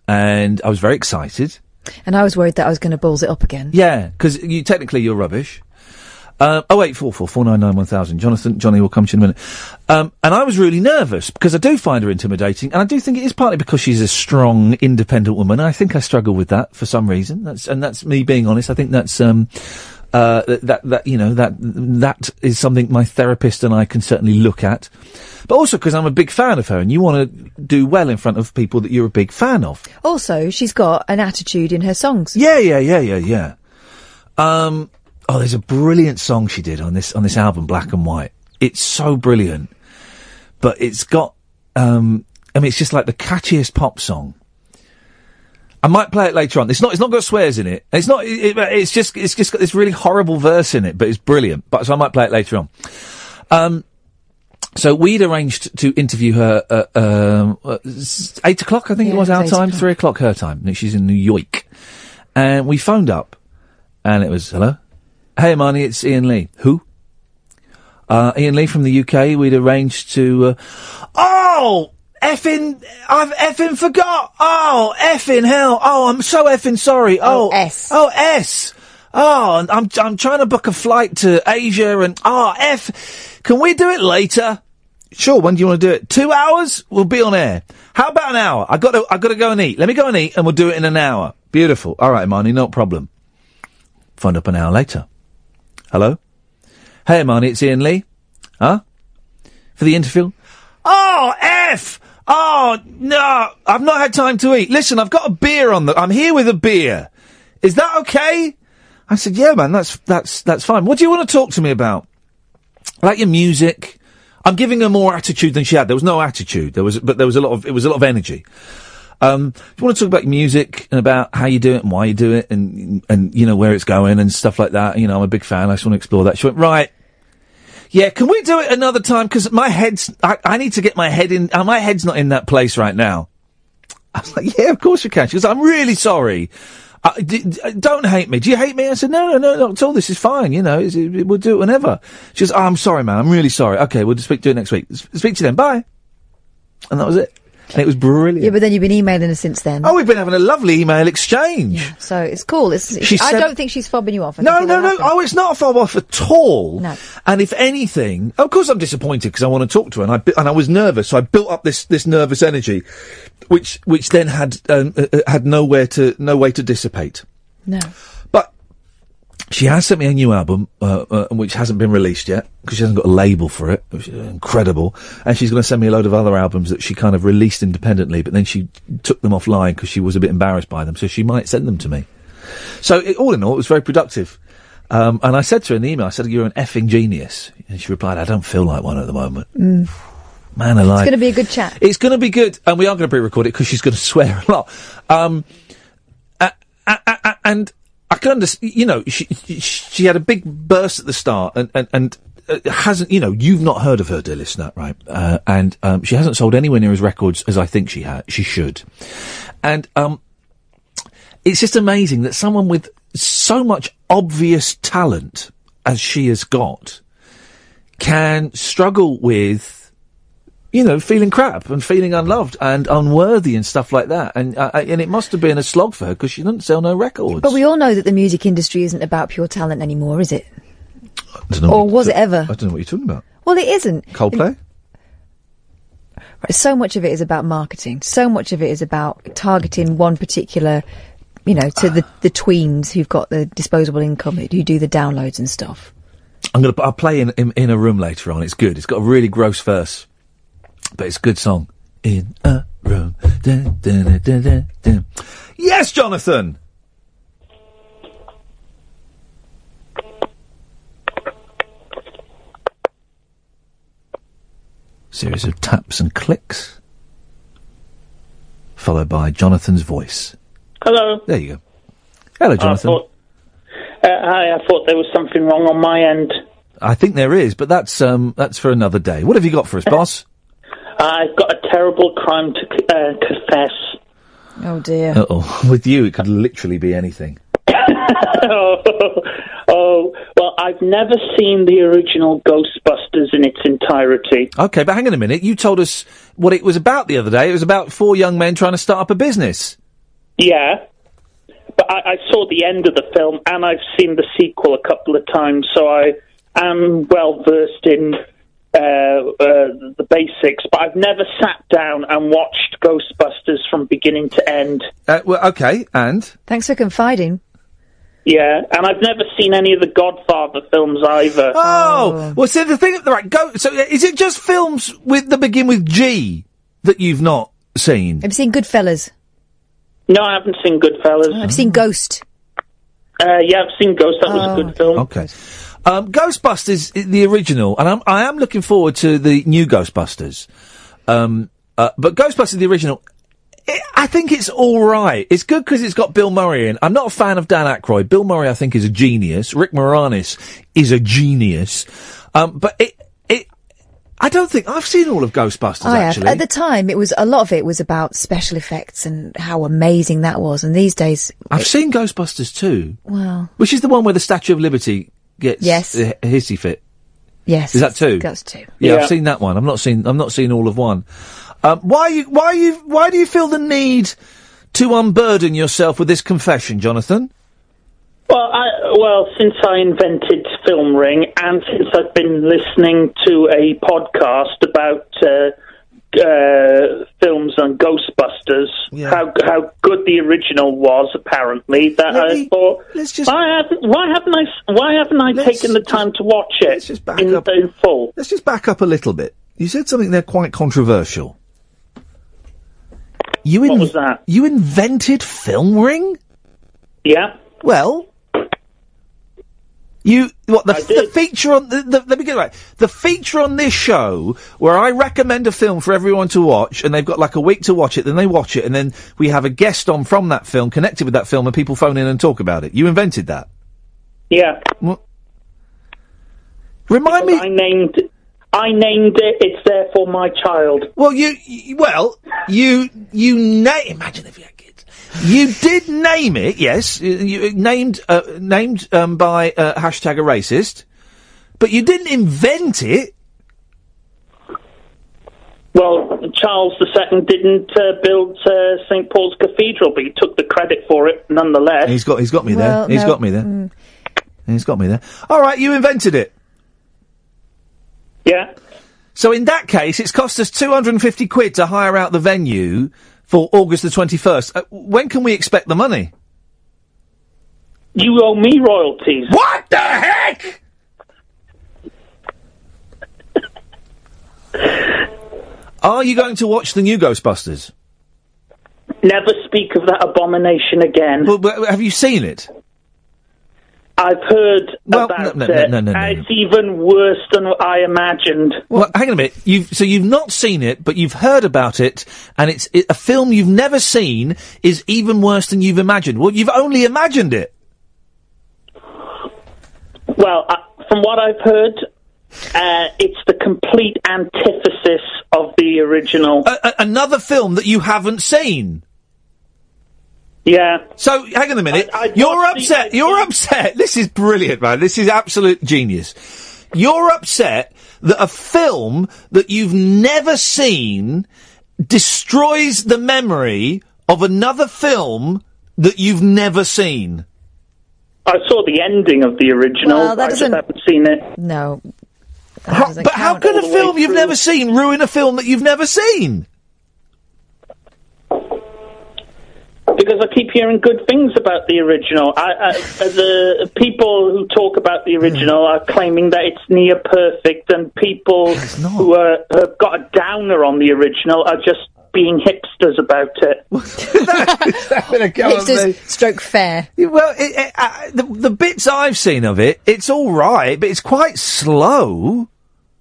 and I was very excited. And I was worried that I was going to balls it up again. Yeah, because you technically you're rubbish. Uh, oh eight four four four nine nine one thousand. Jonathan, Johnny will come to you in a minute. Um, and I was really nervous because I do find her intimidating, and I do think it is partly because she's a strong, independent woman. I think I struggle with that for some reason. That's and that's me being honest. I think that's um, uh, that, that that you know that that is something my therapist and I can certainly look at. But also because I'm a big fan of her, and you want to do well in front of people that you're a big fan of. Also, she's got an attitude in her songs. Yeah, yeah, yeah, yeah, yeah. Um, oh, there's a brilliant song she did on this on this album, Black and White. It's so brilliant, but it's got. Um, I mean, it's just like the catchiest pop song. I might play it later on. It's not. It's not got swears in it. It's not. It, it- it's just. It's just got this really horrible verse in it, but it's brilliant. But so I might play it later on. Um, so we'd arranged to interview her at um, uh, eight o'clock. I think Yeah, it was our time, o'clock. three o'clock her time. She's in New York, and we phoned up, and it was hello, hey Marnie, it's Iain Lee. Who? Uh, Iain Lee from the UK. We'd arranged to. Uh, oh, effing! I've effing forgot. Oh, effing hell! Oh, I'm so effing sorry. Oh, oh S. Oh, S. Oh, I'm I'm trying to book a flight to Asia, and oh, f, can we do it later? Sure. When do you want to do it? Two hours? We'll be on air. How about an hour? I got to I got to go and eat. Let me go and eat, and we'll do it in an hour. Beautiful. All right, Marnie, no problem. Phoned up an hour later. Hello. Hey, Marnie, it's Iain Lee. Huh? For the interview? Oh, F! Oh, no, I've not had time to eat. Listen, I've got a beer on the, I'm here with a beer. Is that okay? I said, yeah, man, that's, that's, that's fine. What do you want to talk to me about? Like your music. I'm giving her more attitude than she had. There was no attitude. There was, but there was a lot of, it was a lot of energy. Um, do you want to talk about music and about how you do it and why you do it and, and, you know, where it's going and stuff like that? You know, I'm a big fan. I just want to explore that. She went, right. Yeah, can we do it another time? Because my head's, I, I need to get my head in, uh, my head's not in that place right now. I was like, yeah, of course you can. She goes, I'm really sorry. Uh, d- d- don't hate me. Do you hate me? I said, no, no, no, not at all. This is fine. You know, it, we'll do it whenever. She goes, oh, I'm sorry, man. I'm really sorry. Okay, we'll speak to you next week. S- speak to you then. Bye. And that was it. And it was brilliant. Yeah, but then you've been emailing her since then. Oh, we've been having a lovely email exchange. Yeah, So it's cool. It's, She I said- don't think she's fobbing you off. I No, no, no. happen. Oh, it's not a fob off at all. No. And if anything, of course, I'm disappointed because I want to talk to her, and I and I was nervous, so I built up this this nervous energy, which which then had um, uh, uh, had nowhere to no way to dissipate. No. She has sent me a new album, uh, uh, which hasn't been released yet because she hasn't got a label for it, which is incredible. And she's going to send me a load of other albums that she kind of released independently, but then she took them offline because she was a bit embarrassed by them. So she might send them to me. So it, all in all, it was very productive. Um, and I said to her in the email, I said, "You're an effing genius," and she replied, "I don't feel like one at the moment." Mm. Man, I It's going to be a good chat. It's going to be good, and we are going to pre-record it because she's going to swear a lot. Um, a- and can understand. You know, she she had a big burst at the start, and and. and uh, hasn't you know you've not heard of her dear listener right uh, and um, she hasn't sold anywhere near as records as I think she had she should and um it's just amazing that someone with so much obvious talent as she has got can struggle with you know, feeling crap and feeling unloved and unworthy and stuff like that. And uh, and it must have been a slog for her because she didn't sell no records. But we all know that the music industry isn't about pure talent anymore, is it? I don't know or was it ever? I don't know what you're talking about. Well, it isn't. Coldplay. Right, So much of it is about marketing. So much of it is about targeting one particular, you know, to the, the tweens who've got the disposable income, who do the downloads and stuff. I'm gonna. I'll play in, in in a room later on. It's good. It's got a really gross verse, but it's a good song. In a room. Dun, dun, dun. Yes, Jonathan. Series of taps and clicks, followed by Jonathan's voice. Hello. There you go. Hello, Jonathan. I thought, uh, hi, I thought there was something wrong on my end. I think there is, but that's um that's for another day. What have you got for us, boss? I've got a terrible crime to c- uh, confess. Oh dear. Uh oh. With you, it could literally be anything. oh, oh, well, I've never seen the original Ghostbusters in its entirety. Okay, but hang on a minute. You told us what it was about the other day. It was about four young men trying to start up a business. Yeah. But I, I saw the end of the film and I've seen the sequel a couple of times, so I am well versed in uh, uh, the basics. But I've never sat down and watched Ghostbusters from beginning to end. Uh, well, okay, and Thanks for confiding. Yeah, and I've never seen any of the Godfather films either. oh, well, see the thing, at the right? Go. So, uh, is it just films with that begin with G that you've not seen? I've seen Goodfellas? No, I haven't seen Goodfellas. I've seen Ghost. Uh, yeah, I've seen Ghost. That was a good film. Okay. Um, Ghostbusters, the original, and I'm, I am looking forward to the new Ghostbusters. Um, uh, but Ghostbusters, the original, i I think it's all right. It's good because it's got Bill Murray in. I'm not a fan of Dan Aykroyd. Bill Murray, I think, is a genius. Rick Moranis is a genius. Um, but it, it, I don't think I've seen all of Ghostbusters I have. actually. At the time, it was a lot of it was about special effects and how amazing that was. And these days, I've seen Ghostbusters too, well, which is the one where the Statue of Liberty gets Yes. a, a hissy fit. yes, Is that two? That's two. Yeah, Yeah. I've seen that one. I've not seen. I've not seen all of one. Um, why you? Why you? Why do you feel the need to unburden yourself with this confession, Jonathan? Well, I, well, since I invented Film Ring, and since I've been listening to a podcast about uh, uh, films on Ghostbusters, how how good the original was, apparently, that I thought, why haven't why haven't I why haven't I taken the time to watch it Let's in, in full? Let's just back up a little bit. You said something there quite controversial. You in- What was that? You invented Film Ring? Yeah. Well, you what the, the feature on the, the let me get it right. The feature on this show where I recommend a film for everyone to watch, and they've got like a week to watch it, then they watch it, and then we have a guest on from that film connected with that film, and people phone in and talk about it. You invented that. Yeah. Remind me. I named I named it. It's therefore my child. Well, you, you well, you you name. Imagine if you. You did name it, yes. You, you named uh, named um, by uh, hashtag a racist, but you didn't invent it. Well, Charles II didn't uh, build uh, St Paul's Cathedral, but he took the credit for it nonetheless. He's got he's got me there. Well, He's no, got me there. He's got me there. All right, you invented it. Yeah. So in that case, it's cost us two hundred and fifty quid to hire out the venue for August the twenty first. Uh, when can we expect the money? You owe me royalties. What the heck? Are you going to watch the new Ghostbusters? Never speak of that abomination again. But have you seen it? I've heard Well, about no, no, it. no, no, no, and It's even worse than I imagined. Well, hang on a minute. You've so you've not seen it, but you've heard about it, and it's it, a film you've never seen is even worse than you've imagined. Well, you've only imagined it. Well, uh, from what I've heard, uh, it's the complete antithesis of the original. A- a- another film that you haven't seen. Yeah. So hang on a minute. You're upset. You're upset. This is brilliant, man. This is absolute genius. You're upset that a film that you've never seen destroys the memory of another film that you've never seen. I saw the ending of the original. Well, that I doesn't- haven't seen it. No. How- but how can a film you've never seen ruin a film that you've never seen? Because I keep hearing good things about the original. I, I, the people who talk about the original are claiming that it's near perfect, and people who are, have got a downer on the original are just being hipsters about it. Hipsters stroke fair. Well, it, it, uh, the, the bits I've seen of it, it's all right, but it's quite slow.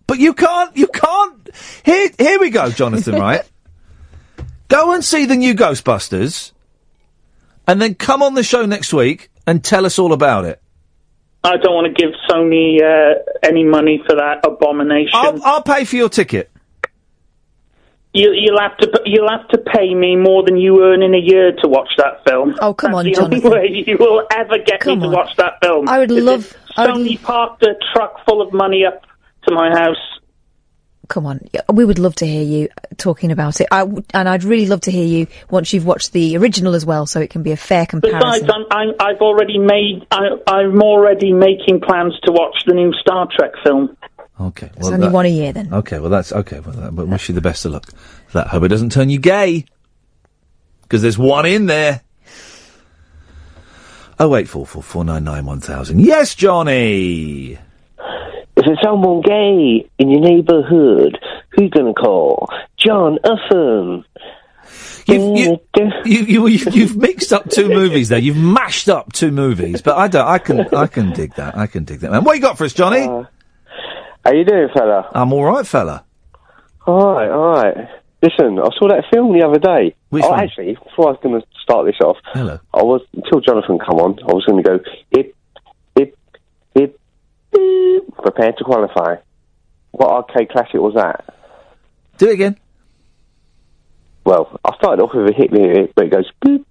But you can't, you can't. Here, here we go, Jonathan. Right? go and see the new Ghostbusters, and then come on the show next week and tell us all about it. I don't want to give Sony uh, any money for that abomination. I'll, I'll pay for your ticket. You, you'll have to you'll have to pay me more than you earn in a year to watch that film. Oh, come That's on, the only way you will ever get me to watch that film. I would love- Sony parked a truck full of money up to my house. Come on, we would love to hear you talking about it. I w- and I'd really love to hear you once you've watched the original as well, so it can be a fair comparison. Besides, I'm, I'm, I've already made I, I'm already making plans to watch the new Star Trek film. Okay, It's only one a year then. Okay, well that's okay. Well, that, but wish you the best of luck. That hope it doesn't turn you gay, because there's one in there. Oh, wait, Oh eight four four four nine nine one thousand. Yes, Johnny. If there's someone gay in your neighbourhood, who you going to call? John Uffin. You've, you, you, you, you, you've mixed up two movies there. You've mashed up two movies, but I don't. I can. I can dig that. I can dig that, man. What you got for us, Johnny? Uh, how you doing, fella? I'm all right, fella. All right, all right. Listen, I saw that film the other day. Which oh, one? actually, before I was going to start this off, Hello. I was until Jonathan come on. I was going to go. It, beep, prepare to qualify. What arcade classic was that? Do it again. Well, I started off with a hit lyric, but it goes boop,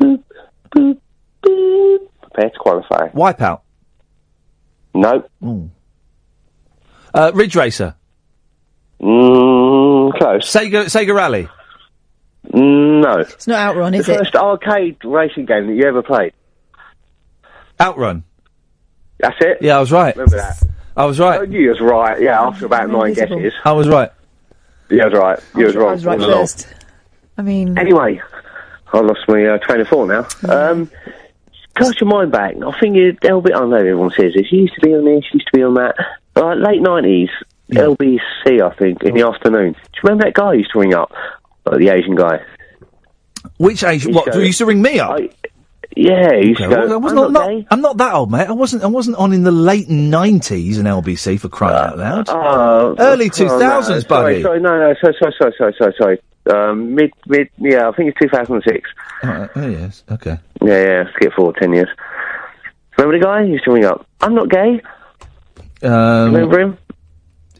boop, boop, boop. Prepare to qualify. Wipeout. No. Uh, Ridge Racer. Mm, close. Sega Sega Rally. Mm, no. It's not Outrun, is the it? first arcade racing game that you ever played. Outrun. That's it. Yeah, I was right. Remember that? I was right. Oh, you was right. Yeah, after about nine guesses. I was right. You was right. You was, wrong. I was right all along. first. I mean, Anyway, I lost my uh, train of thought now. Um, cast your mind back. I think it, LB. I know everyone says this. You used to be on this. You used to be on that. Uh, late nineties, LBC. I think in the afternoon. Do you remember that guy who used to ring up? Uh, the Asian guy. Which age? What? used You used to ring me up? Yeah, he used Okay, to go. I was "I'm not, not not- I'm not that old, mate. I wasn't. I wasn't on in the late nineties in LBC for crying out loud. Oh, Early two thousands, no, sorry, buddy. Sorry, no, no, sorry, sorry, sorry, sorry, sorry, sorry. Um, mid, mid, yeah, I think it's 2006. Oh, oh, yes, okay. Yeah, yeah, skip forward 10 years. Remember the guy who used to ring up? I'm not gay. Um, Remember him?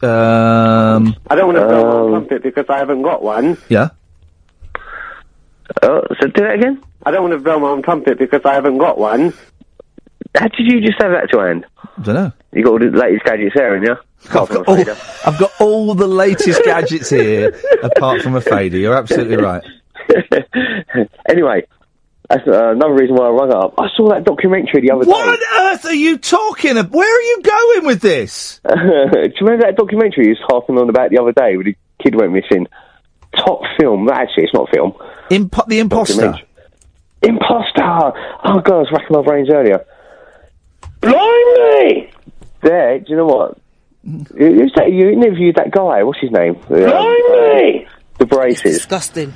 Um, I don't want to blow Um, my trumpet because I haven't got one. yeah. Oh, so do that again? I don't want to blow my own trumpet because I haven't got one. How did you just have that to hand? I don't know. You got all the latest gadgets there, haven't you? Apart from a All. I've got all the latest gadgets here, apart from a fader. You're absolutely right. anyway, that's uh, another reason why I rung up. I saw that documentary the other What day. What on earth are you talking about? Where are you going with this? Do you remember that documentary you was harping on about the other day where the kid went missing? Top film. Actually, it's not film. Imp- the imposter. Documentary. Imposter! Oh, God, I was racking my brains earlier. Blimey! There, do you know what? Who's that? You interviewed that guy. What's his name? The, um, Blimey! the braces. Disgusting.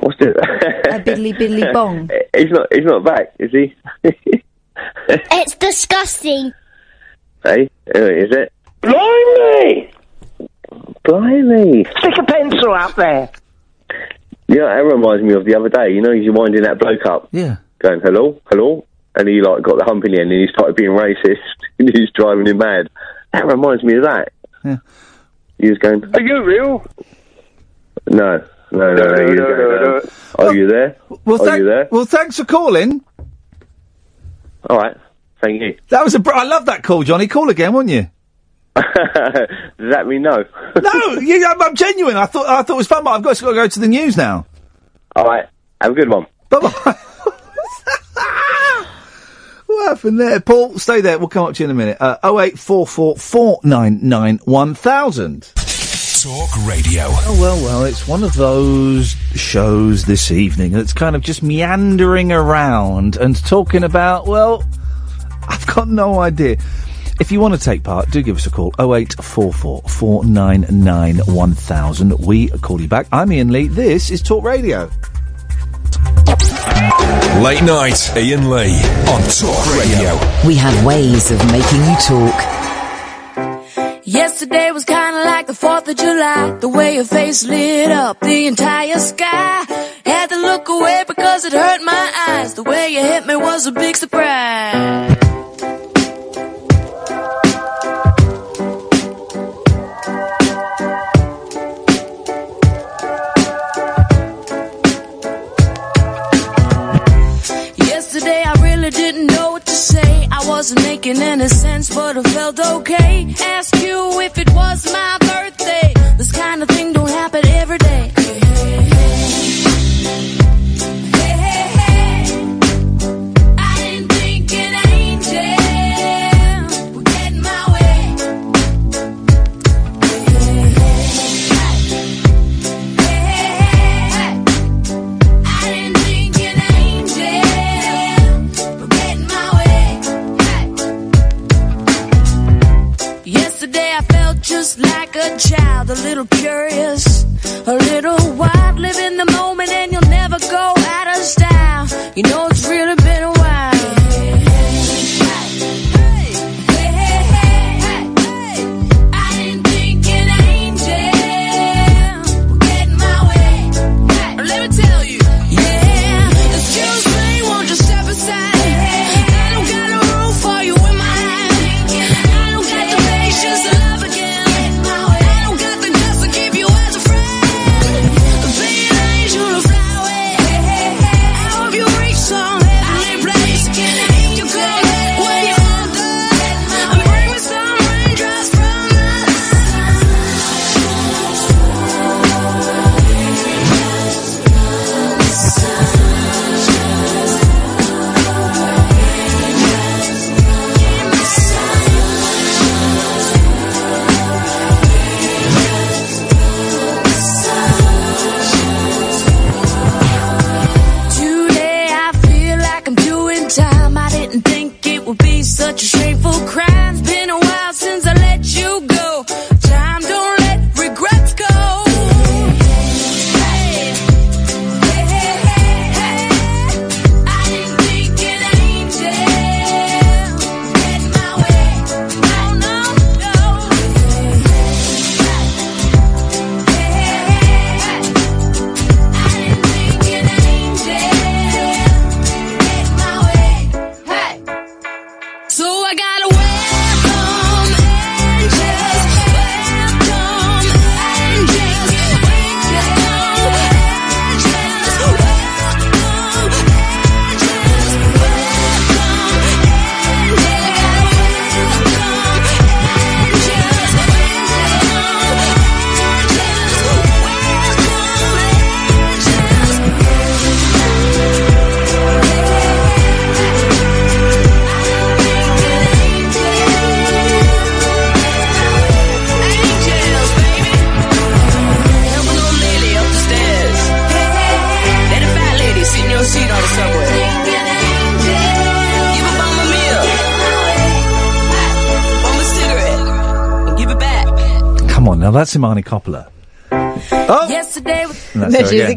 What's the? a biddly biddly bong. he's not. He's not back, is he? It's disgusting. hey, is it? Blimey! Blimey! Stick a pencil up there. Yeah, that reminds me of the other day. You know, you're winding that bloke up. Yeah. Going, hello, hello, and he like got the hump in the end, and he started being racist, and he's driving him mad. That reminds me of that. Yeah. He was going, Are you real? no, no, no, no. He was no, going, no, um, Are you there? Well, Are thank- you there? well, thanks for calling. All right, thank you. That was a. Br- I love that call, Johnny. Call again, won't you? Does that mean no? no, yeah, I'm, I'm genuine. I thought I thought it was fun, but I've got, got to go to the news now. All right, have a good one. Bye bye. what happened there, Paul? Stay there. We'll come up to you in a minute. Uh, oh eight four four four nine nine one thousand. Talk Radio. Oh, well, well, it's one of those shows this evening that's kind of just meandering around and talking about, well, I've got no idea. If you want to take part, do give us a call 0844 499 1000. We call you back. I'm Iain Lee. This is Talk Radio. Late night, Iain Lee on Talk Radio. We have ways of making you talk. Yesterday was kinda like the 4th of July. The way your face lit up the entire sky. Had to look away because it hurt my eyes. The way you hit me was a big surprise. Wasn't making any sense, but it felt okay. Ask you if it was my birthday. This kind of thing don't happen every day.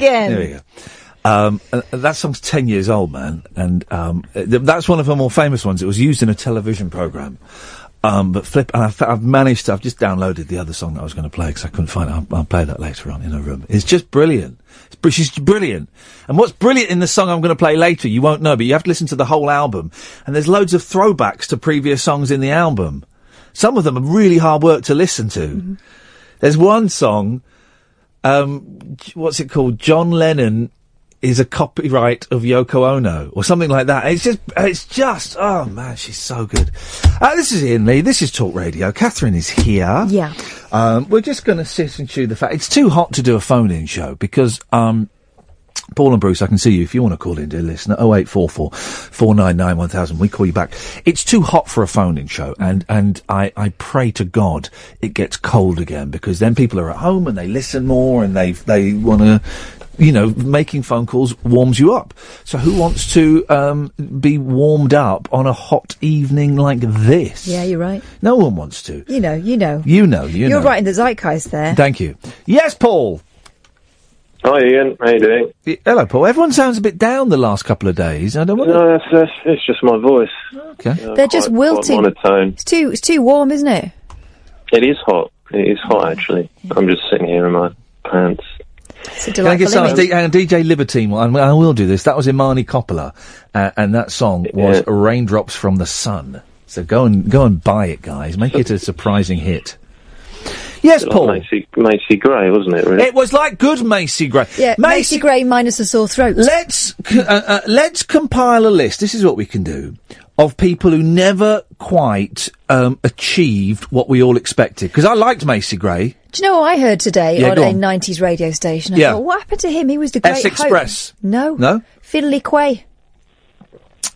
Her There we go. Um, uh, that song's 10 years old, man. And um, th- that's one of her more famous ones. It was used in a television program. Um, but flip, and I've, I've managed to, I've just downloaded the other song that I was going to play because I couldn't find it. I'll, I'll play that later on in a room. It's just brilliant. It's, br- she's brilliant. And what's brilliant in the song I'm going to play later, you won't know, but you have to listen to the whole album. And there's loads of throwbacks to previous songs in the album. Some of them are really hard work to listen to. There's one song, um, what's it called? John Lennon is a copyright of Yoko Ono or something like that. It's just, it's just, oh man, she's so good. Uh, this is Iain Lee. This is Talk Radio. Katherine is here. Yeah. Um, we're just going to sit and chew the fat. It's too hot to do a phone-in show because, um, Paul and Bruce, I can see you if you want to call in, dear listener. 0844 499 1000. We call you back. It's too hot for a phone in show, and, and I, I pray to God it gets cold again because then people are at home and they listen more and they, they want to, you know, making phone calls warms you up. So who wants to, um, be warmed up on a hot evening like this? Yeah, you're right. No one wants to. You know, you know. You know, you You're know. right in the zeitgeist there. Thank you. Yes, Paul. Hi Iain, how you doing? Hello, Paul. Everyone sounds a bit down the last couple of days. I don't want No, that's, that's it's just my voice. Okay. They're just wilting. monotone. It's too, it's too warm, isn't it? It is hot. It is hot actually. I'm just sitting here in my pants. It's a Can I get delightful some image. D- uh, DJ Libertine? one, and I will do this. That was Imani Coppola, uh, and that song was "Raindrops from the Sun." So go and go and buy it, guys. Make it a surprising hit. Yes, Like Paul. Macy, Macy Gray, wasn't it? Really? It was like good Macy Gray. Yeah, Macy Gray minus a sore throat. Let's uh, uh, let's compile a list. This is what we can do of people who never quite um, achieved what we all expected. Because I liked Macy Gray. Do you know what I heard today Yeah, on go a 90s radio station? I Yeah. thought, what happened to him? He was the great S hope. Express. No. No? Finley Quaye.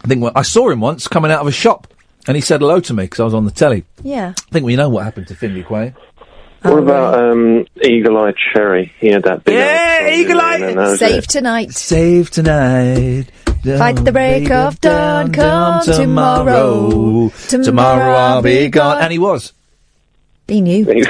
I think well, I saw him once coming out of a shop, and he said hello to me because I was on the telly. Yeah. I think we know what happened to Finley Quaye. What oh, about um, Eagle Eye Cherry? He had that big. Yeah, Eagle Eye. Save it. tonight. Save tonight. Don't Fight the break of dawn. Come tomorrow. tomorrow. Tomorrow I'll be gone. And he was. He knew.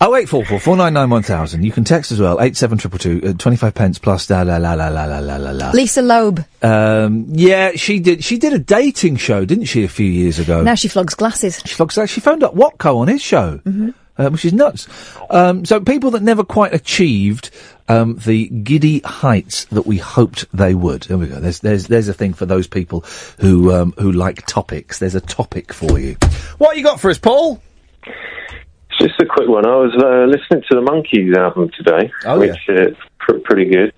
Oh eight four four four nine nine one thousand. You can text as well. Eight seven triple two. Uh, Twenty five pence plus. La la la la la la la la. Lisa Loeb. Um, yeah, she did. She did a dating show, didn't she, a few years ago? Now she flogs glasses. She flogs. She phoned up Watco on his show. Mm-hmm uh, which is nuts. Um, so people that never quite achieved um, the giddy heights that we hoped they would. There we go. There's there's there's a thing for those people who um, who like topics. There's a topic for you. What you got for us, Paul? Just a quick one. I was uh, listening to the Monkees album today, Oh, which is pr- pretty good.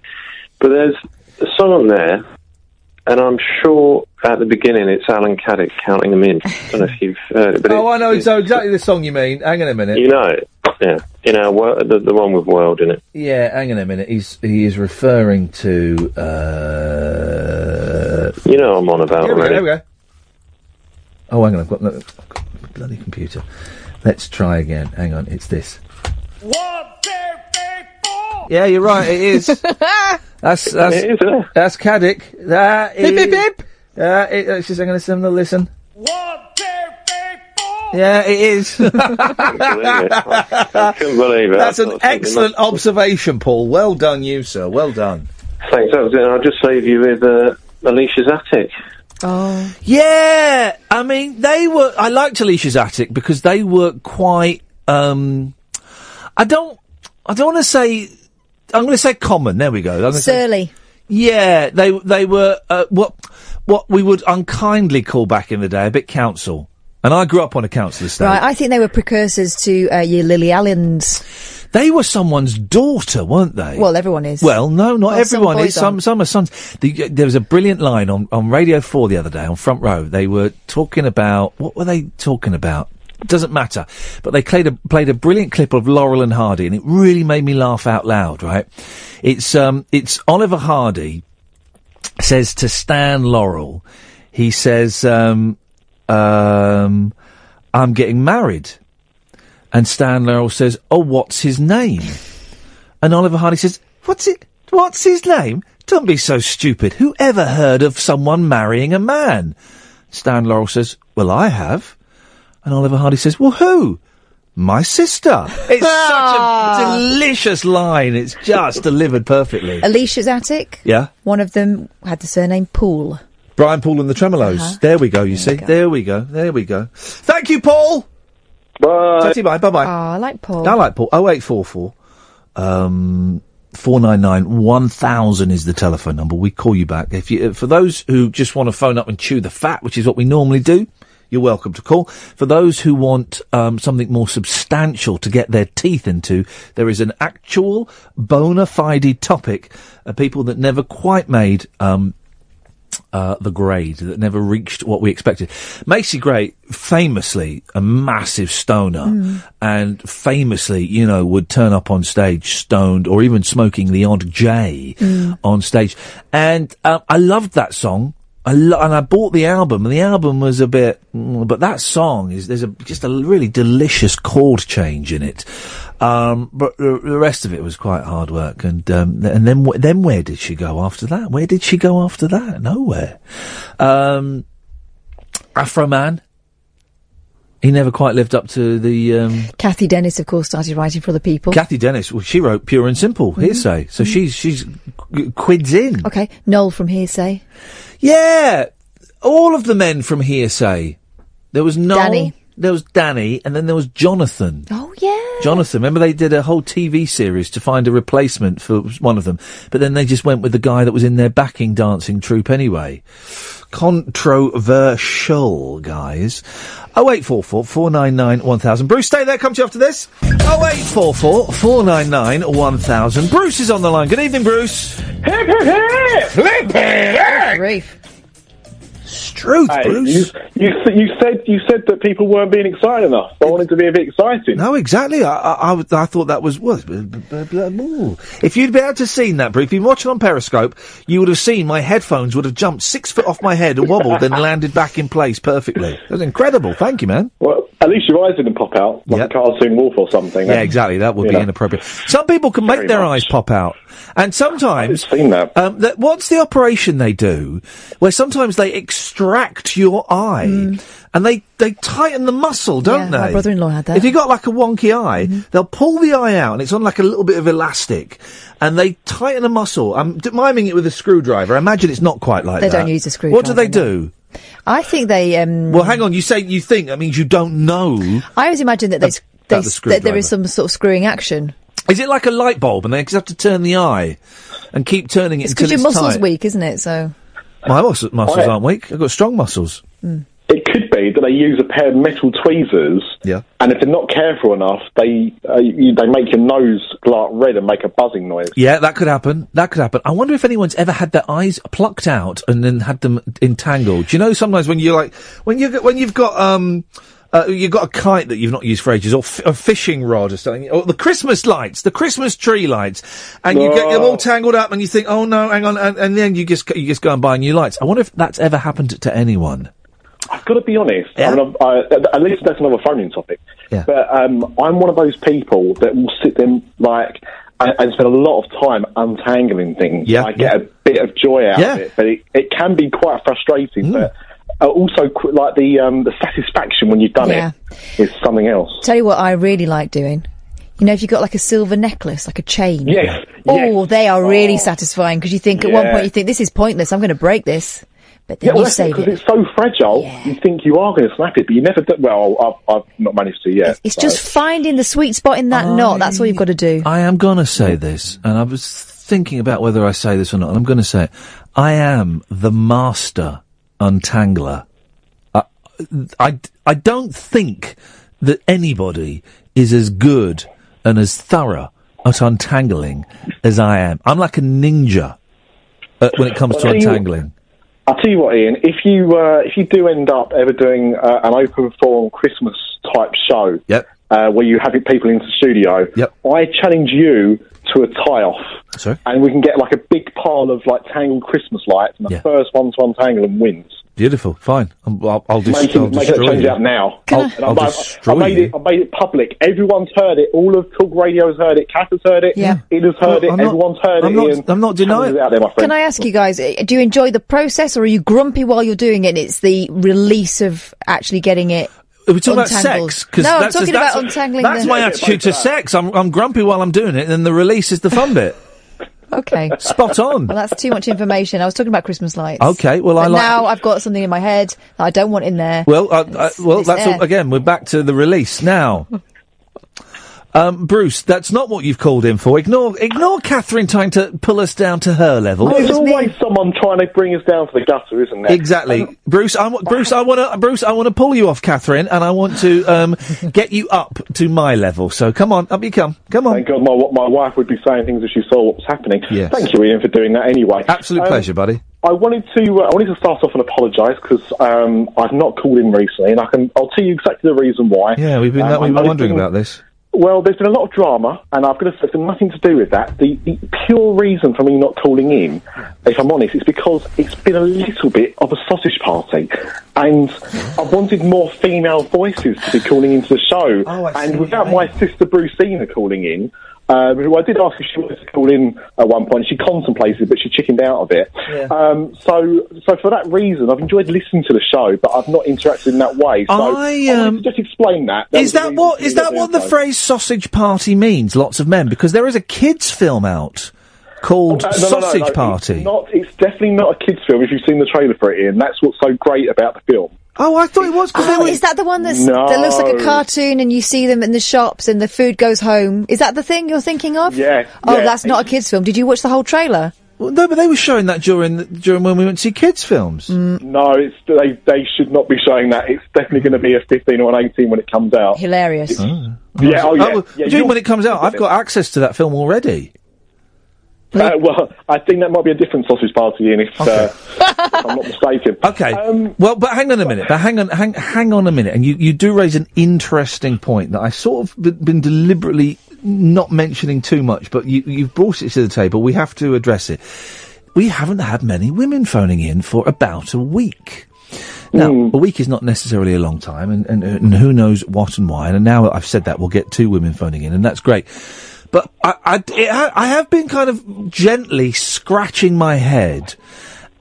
But there's a song on there, and I'm sure at the beginning it's Alan Caddick counting them in. I don't know if you've heard it, but oh, it- I know so exactly the song you mean. Hang on a minute. you know it. Yeah, you know wo- the, the one with World in it. Yeah, hang on a minute. He's he is referring to. Uh... You know I'm on about Here we go. Here we go. Oh, hang on. I've got, no, I've got my bloody computer. Let's try again. Hang on. It's this. Yeah, you're right. It is. that's that's It is, isn't it? that's Caddick. That is. Beep, beep, beep. Uh, it, let's just hang on a second. Listen. Yeah, it is. I couldn't believe it. That's an thought something excellent observation, Paul. Well done, you sir. Well done. Thanks. That was it. I'll just leave you with uh, Alisha's Attic. Oh. Yeah, I mean they were. I liked Alisha's Attic because they were quite. um I don't. I don't want to say. I'm going to say common. There we go. Gonna say- Surly. yeah, they they were uh, what what we would unkindly call back in the day a bit council. And I grew up on a council estate. Right, I think they were precursors to uh, your Lily Allens. They were someone's daughter, weren't they? Well, everyone is. Well, no, not Well, everyone. boys It's some aren't. some are sons. The, there was a brilliant line on, on Radio Four the other day on Front Row. They were talking about what were they talking about? Doesn't matter. But they played a played a brilliant clip of Laurel and Hardy, and it really made me laugh out loud. Right? It's um it's Oliver Hardy says to Stan Laurel, he says um um I'm getting married. And Stan Laurel says, "Oh, what's his name?" And Oliver Hardy says, "What's it? What's his name? Don't be so stupid. Who ever heard of someone marrying a man?" Stan Laurel says, "Well, I have." And Oliver Hardy says, "Well, who?" My sister. It's such a delicious line. It's just delivered perfectly. Alisha's Attic. Yeah. One of them had the surname Poole. Brian Poole and the Tremeloes. Uh-huh. There we go, you see. There we go. There we go. Thank you, Paul. Bye. Tatty bye. Bye bye. Oh, I like Paul. I like Paul. 0844 um, 499 1000 is the telephone number. We call you back. If you, for those who just want to phone up and chew the fat, which is what we normally do, you're welcome to call. For those who want um, something more substantial to get their teeth into, there is an actual bona fide topic. Uh, people that never quite made um, uh, the grade that never reached what we expected. Macy Gray, famously a massive stoner, Mm. and famously, you know, would turn up on stage stoned or even smoking the odd J Mm. on stage. And uh, I loved that song. I lo- and I bought the album, and the album was a bit, mm, but that song is there's a just a really delicious chord change in it. Um, but the, the rest of it was quite hard work, and um, and then then where did she go after that? Where did she go after that? Nowhere. Um, Afroman. He never quite lived up to the. Um, Cathy Dennis, of course, started writing for other people. Cathy Dennis. Well, she wrote Pure and Simple Hear'Say, so she's she's g- quids in. Okay, Noel from Hear'Say. Yeah, all of the men from Hear'Say. There was Noel, Danny. there was Danny, and then there was Jonathan. Yeah. Jonathan, remember they did a whole TV series to find a replacement for one of them, but then they just went with the guy that was in their backing dancing troupe anyway. Controversial, guys. 0844 499 1000. Bruce, stay there, come to you after this. 0844 499 1000. Bruce is on the line. Good evening, Bruce. Hip, hip, hip! Flip Reef. Struth, Hey, Bruce. You, you, you said you said that people weren't being excited enough. I wanted to be a bit exciting. No, exactly. I, I, I, thought that was was. If you'd been able to seen that, Bruce, if you've been watching on Periscope, you would have seen my headphones would have jumped six foot off my head and wobbled, then landed back in place perfectly. That was incredible. Thank you, man. Well, at least your eyes didn't pop out like a cartoon wolf or something. Yeah, eh? exactly. That would be know. inappropriate. Some people can make their eyes pop out, and sometimes Um, that, what's the operation they do? Where sometimes they extract your eye, and they they tighten the muscle, don't Yeah, they? my brother-in-law had that. If you got like a wonky eye, they'll pull the eye out, and it's on like a little bit of elastic, and they tighten the muscle. I'm d- miming it with a screwdriver. I imagine it's not quite like They that. They don't use a screwdriver. What do they do? I think they. Um, Well, hang on. You say you think that means you don't know. I always imagine that, they, s- they the s- that there some sort of screwing action. Is it like a light bulb, and they just have to turn the eye and keep turning it It's until because your it's muscle's tight? weak, isn't it? So. My muscles, muscles I- aren't weak. I've got strong muscles. It could be that they use a pair of metal tweezers, Yeah. and if they're not careful enough, they uh, you, they make your nose glow red and make a buzzing noise. Yeah, that could happen. That could happen. I wonder if anyone's ever had their eyes plucked out and then had them entangled. Do you know sometimes when you're like when you when you've got um. Uh, you've got a kite that you've not used for ages, or f- a fishing rod, or something, or the Christmas lights, the Christmas tree lights, and you get them all tangled up, and you think, "Oh no, hang on," and, and then you just you just go and buy new lights. I wonder if that's ever happened to anyone. I've got to be honest. I mean, I, I, at least that's another phoning topic. Yeah. But um, I'm one of those people that will sit there like and, and spend a lot of time untangling things. Yeah, I get a bit of joy out Yeah. of it, but it, it can be quite frustrating. But uh, also, qu- like the um, the satisfaction when you've done Yeah. it is something else. Tell you what, I really like doing. You know, if you've got like a silver necklace, like a chain. Yes, Oh, they are really satisfying because you think at one point you think this is pointless. I'm going to break this, but then Yeah, well, you that's save because it. it's so fragile. You think you are going to snap it, but you never do. Well, I've, I've not managed to yet. It's so. just finding the sweet spot in that knot. That's all you've got to do. I am going to say this, and I was thinking about whether I say this or not, and I'm going to say it. I am the master untangler. I, I, I don't think that anybody is as good and as thorough at untangling as I am. I'm like a ninja uh, when it comes to I'll tell you- untangling. I'll tell you what, Iain. If you uh, if you do end up ever doing uh, an open forum Christmas type show, yep. uh, where you have people into the studio, yep. I challenge you to a tie off, Sorry? and we can get like a big pile of like tangled Christmas lights, and the Yeah. first one to untangle them wins. Beautiful, fine. I'm- I'll, I'll, dis- Make, it, I'll make that destroy change you. out now. I'll, And I'll I, destroy I made you. it. I made it public. Everyone's heard it. All of Talk Radio's heard it. Cat has heard it. Yeah. It has heard Well, it. I'm not- Everyone's heard I'm it. not- Iain. I'm not denying- Challenge it out there, my friend. Can I ask you guys, uh, do you enjoy the process or are you grumpy while you're doing it and it's the release of actually getting it Are we talking about sex? Cause No, I'm that's talking that's, about untangling That's the- my attitude to sex. I'm, I'm grumpy while I'm doing it, and then the release is the fun bit. Okay. Spot on. Well, that's too much information. I was talking about Christmas lights. Okay, well, I But like- now I've got something in my head that I don't want in there. Well, uh, uh, well, that's all, again. We're back to the release now. Um, Bruce, that's not what you've called in for. Ignore, ignore Katherine trying to pull us down to her level. There's always someone trying to bring us down to the gutter, isn't there? Exactly, Bruce. I want Bruce. I want to Bruce. I want to pull you off, Katherine, and I want to um, get you up to my level. So come on, up you come. Come on. Thank God my, my wife would be saying things if she saw what was happening. Yes. Thank you, Iain, for doing that anyway. Absolute Um, pleasure, buddy. I wanted to uh, I wanted to start off and apologise because um, I've not called in recently, and I can I'll tell you exactly the reason why. Yeah, we've been Um, we've been wondering been- about this. Well, there's been a lot of drama, and I've got to say, it's nothing to do with that. The, the pure reason for me not calling in, if I'm honest, is because it's been a little bit of a sausage party, and I wanted more female voices to be calling into the show. and without my sister Brucina calling in, um, who I did ask if she wanted to call in at one point, she contemplated, but she chickened out of it. Yeah. Um, so, so for that reason, I've enjoyed listening to the show, but I've not interacted in that way. So I, um, to just explain that. Is that what is that what the phrase sausage party means? Lots of men, because there is a kids film out called Uh, no, no, no, Sausage no, Party. It's, not, it's definitely not a kids' film. If you've seen the trailer for it, Iain, that's what's so great about the film. Oh, I thought it was. Oh, is that the one that's, that looks like a cartoon and you see them in the shops and the food goes home? Is that the thing you're thinking of? Yeah. Oh, yeah. that's not a kids' film. Did you watch the whole trailer? Well, no, but they were showing that during the, during when we went to see kids films. Mm. No, it's they. They should not be showing that. It's definitely going to be a 15 or an 18 when it comes out. Hilarious. Yeah, oh yeah. well, yeah what do you mean you'll- when it comes out, I've got access to that film already. Uh, well, I think that might be a different sausage party, Iain, if, uh, if I'm not mistaken. Okay. well, but hang on a minute. But hang on, hang, hang on a minute. And you, you do raise an interesting point that I sort of been, deliberately not mentioning too much, but you, you've brought it to the table. We have to address it. We haven't had many women phoning in for about a week. Now, a week is not necessarily a long time, and, and, and who knows what and why. And now I've said that, we'll get two women phoning in, and that's great. But I, I, ha- I have been kind of gently scratching my head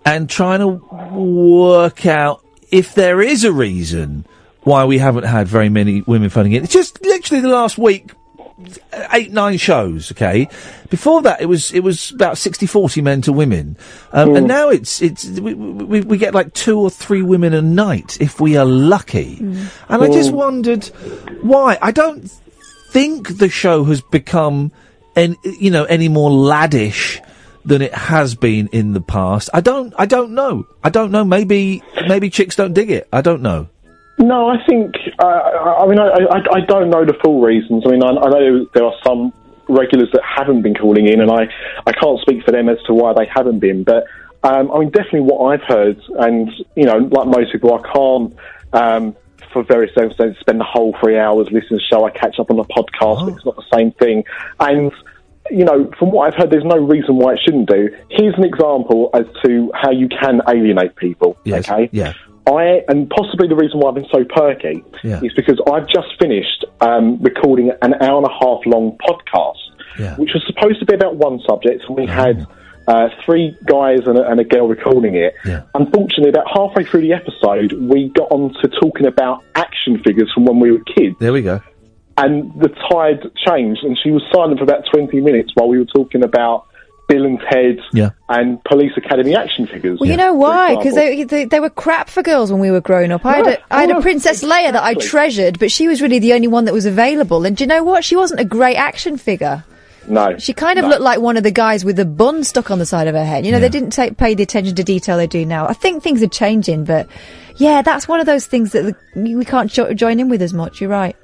and trying to work out if there is a reason why we haven't had very many women phoning in. It's just literally the last week, eight, nine shows, okay? Before that, it was, it was about 60-40 men to women. Um, And now it's, it's, we, we, we get like two or three women a night if we are lucky. And I just Mm. wondered why. I don't think the show has become, en- you know, any more laddish than it has been in the past. I don't, I don't know. I don't know. Maybe, maybe chicks don't dig it. I don't know. No, I think. Uh, I mean, I, I, I don't know the full reasons. I mean, I, I know there are some regulars that haven't been calling in, and I, I can't speak for them as to why they haven't been. But um, I mean, definitely what I've heard, and you know, like most people, I can't. Um, for various circumstances, spend the whole three hours listening to the show. I catch up on the podcast, but it's not the same thing. And you know, from what I've heard, there's no reason why it shouldn't do. Here's an example as to how you can alienate people. Okay. Yeah. I and possibly the reason why I've been so perky Yeah. is because I've just finished um, recording an hour and a half long podcast, which was supposed to be about one subject, and we had uh, three guys and a, and a girl recording it. Unfortunately, about halfway through the episode, we got on to talking about action figures from when we were kids. There we go. And the tide changed, and she was silent for about 20 minutes while we were talking about Bill and Ted Yeah. and Police Academy action figures. Well, you know why? Because they, they they were crap for girls when we were growing up. I had a, I had a Princess Leia that I treasured, but she was really the only one that was available. And do you know what? She wasn't a great action figure. No. She kind of No. looked like one of the guys with the bun stuck on the side of her head. You know, they didn't take, pay the attention to detail they do now. I think things are changing, but yeah, that's one of those things that the, we can't jo- join in with as much. You're right.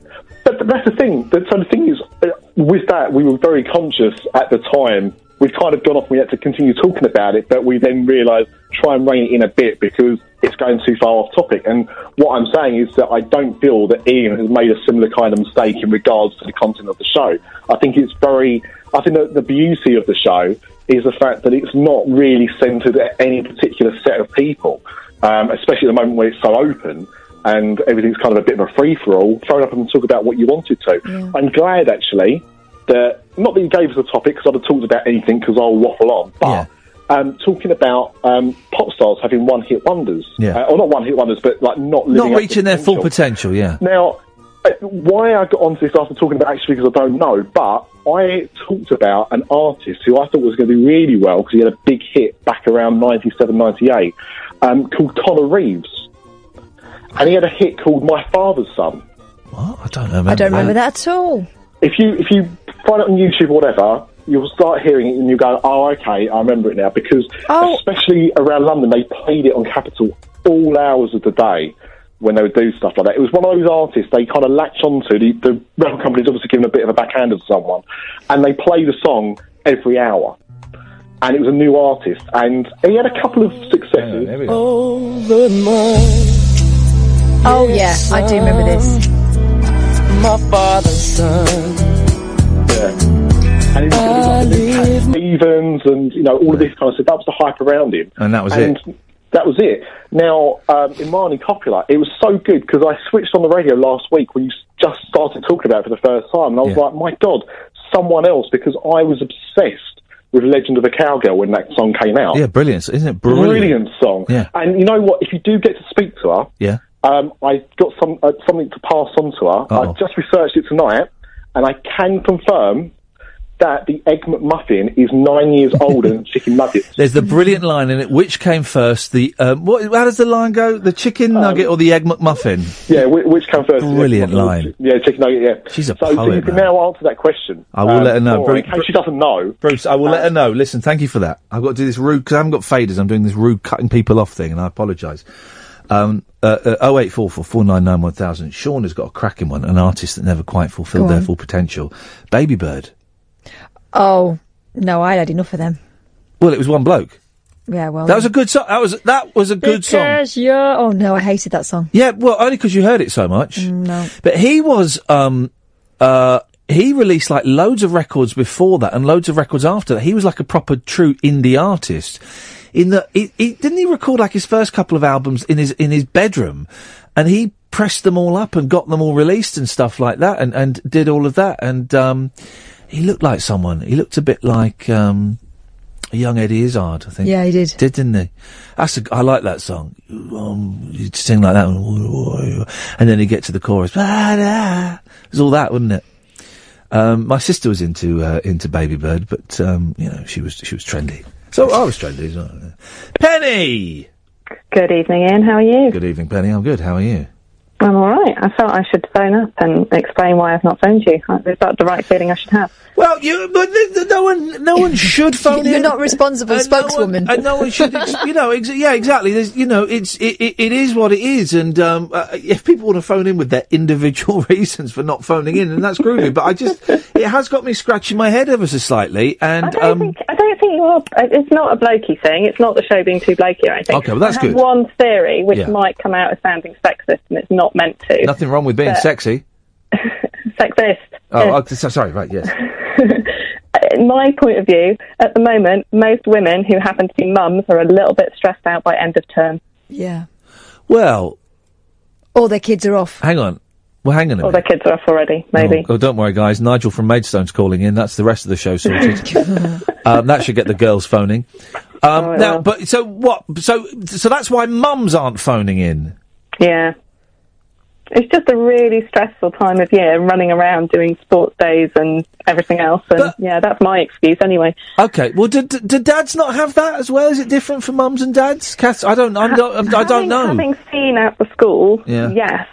But that's the thing. The thing is, uh, with that, we were very conscious at the time. We'd kind of gone off and we had to continue talking about it, but we then realised try and rein it in a bit because it's going too far off topic. And what I'm saying is that I don't feel that Ian has made a similar kind of mistake in regards to the content of the show. I think it's very, I think that the beauty of the show is the fact that it's not really centred at any particular set of people, um, especially at the moment where it's so open and everything's kind of a bit of a free for all. Throw it up and talk about what you wanted to. I'm glad actually that not that you gave us a topic because I'd have talked about anything because I'll waffle on, but um, talking about um, pop stars having one-hit wonders. Yeah. Uh, or not one-hit wonders, but like not living Not reaching their full potential, yeah. Now, uh, why I got onto this after talking about actually because I don't know, but I talked about an artist who I thought was going to do really well because he had a big hit back around 97, 98, um, called Connor Reeves. And he had a hit called My Father's Son. What? I don't know. I don't remember that at all. If you if you find it on YouTube or whatever, you'll start hearing it and you go, oh, okay, I remember it now. Because oh. especially around London, they played it on Capital all hours of the day when they would do stuff like that. It was one of those artists they kind of latch onto. The, the record company's obviously given a bit of a backhand to someone, and they play the song every hour. And it was a new artist, and he had a couple of successes. Over mine. Oh yeah, I do remember this. My father's son. Yeah. And it was like Cat Stevens and you know all of this kind of stuff. That was the hype around him, And that was and it. That was it. Now, um, Imani Coppola, it was so good because I switched on the radio last week when you just started talking about it for the first time, and I was Yeah. like, my God, someone else, because I was obsessed with Legend of a Cowgirl when that song came out. Yeah, brilliant, isn't it? Brilliant. Brilliant song. Yeah. And you know what? If you do get to speak to her, Yeah. um, I got some uh, something to pass on to her. Uh-oh. I just researched it tonight, and I can confirm that the egg McMuffin is nine years older than chicken nuggets. There's the brilliant line in it. Which came first? The um, what? How does the line go? The chicken nugget or the egg McMuffin? Yeah, which, which came first? Brilliant line. the chi- Yeah, chicken nugget. Yeah, She's a so, so you can man. now answer that question. I will um, let her know. for her, in case she doesn't know. Bruce, I will let her know. Listen, thank you for that. I've got to do this rude because I haven't got faders. I'm doing this rude cutting people off thing, and I apologise. Um, uh, uh, 0844 499 1000. Sean has got a cracking one, an artist that never quite fulfilled Go their full potential. Babybird. Oh no, I had enough of them. Well, it was one bloke. Yeah, well, That was a good song. That was that was a good song. Because you're. Oh no, I hated that song. Yeah, well, only because you heard it so much. Mm, No. But he was, um, uh, he released like loads of records before that and loads of records after that. He was like a proper true indie artist. In the, he, he, didn't he record like his first couple of albums in his, in his bedroom and he pressed them all up and got them all released and stuff like that and, and did all of that. And, um, he looked like someone. He looked a bit like, um, a young Eddie Izzard, I think. Yeah, he did. Did, didn't he? That's a, I like that song. Um, you'd sing like that, and then you get to the chorus. It was all that, wasn't it? Um, my sister was into uh, into Babybird, but um, you know she was she was trendy. So I was trendy. Penny. Good evening, Iain. How are you? Good evening, Penny. I'm good. How are you? I'm all right. I felt I should phone up and explain why I've not phoned you. Is that the right feeling I should have? Well, you, but th- th- no one, no one should phone in. You're in. not responsible And no one- spokeswoman. and no one should, ex- you know, ex- yeah, exactly. There's, you know, it's it, it, it is what it is, and um, uh, if people want to phone in with their individual reasons for not phoning in, then that's groovy. but I just, it has got me scratching my head ever so slightly, and I um, I don't think you're. It's not a blokey thing. It's not the show being too blokey or anything. Okay, well, that's I have good. one theory which Yeah. might come out as sounding sexist, and it's not meant to. nothing wrong with being But- sexy. Sexist. Oh, oh, sorry, right, yes. In my point of view, at the moment, most women who happen to be mums are a little bit stressed out by end of term. Yeah. Well, All their kids are off. hang on. Well, hang on a Or minute. their kids are off already, maybe. Oh, oh, don't worry, guys. Nigel from Maidstone's calling in. That's the rest of the show sorted. um, that should get the girls phoning. Um, Oh, now, but so what? So, so that's why mums aren't phoning in. Yeah. It's just a really stressful time of year, running around doing sports days and everything else. And yeah, that's my excuse anyway. Okay. Well, do, do, do dads not have that as well? Is it different for mums and dads? I don't. I'm not, I'm, I don't Having- know. Having seen out the school, Yeah. yes,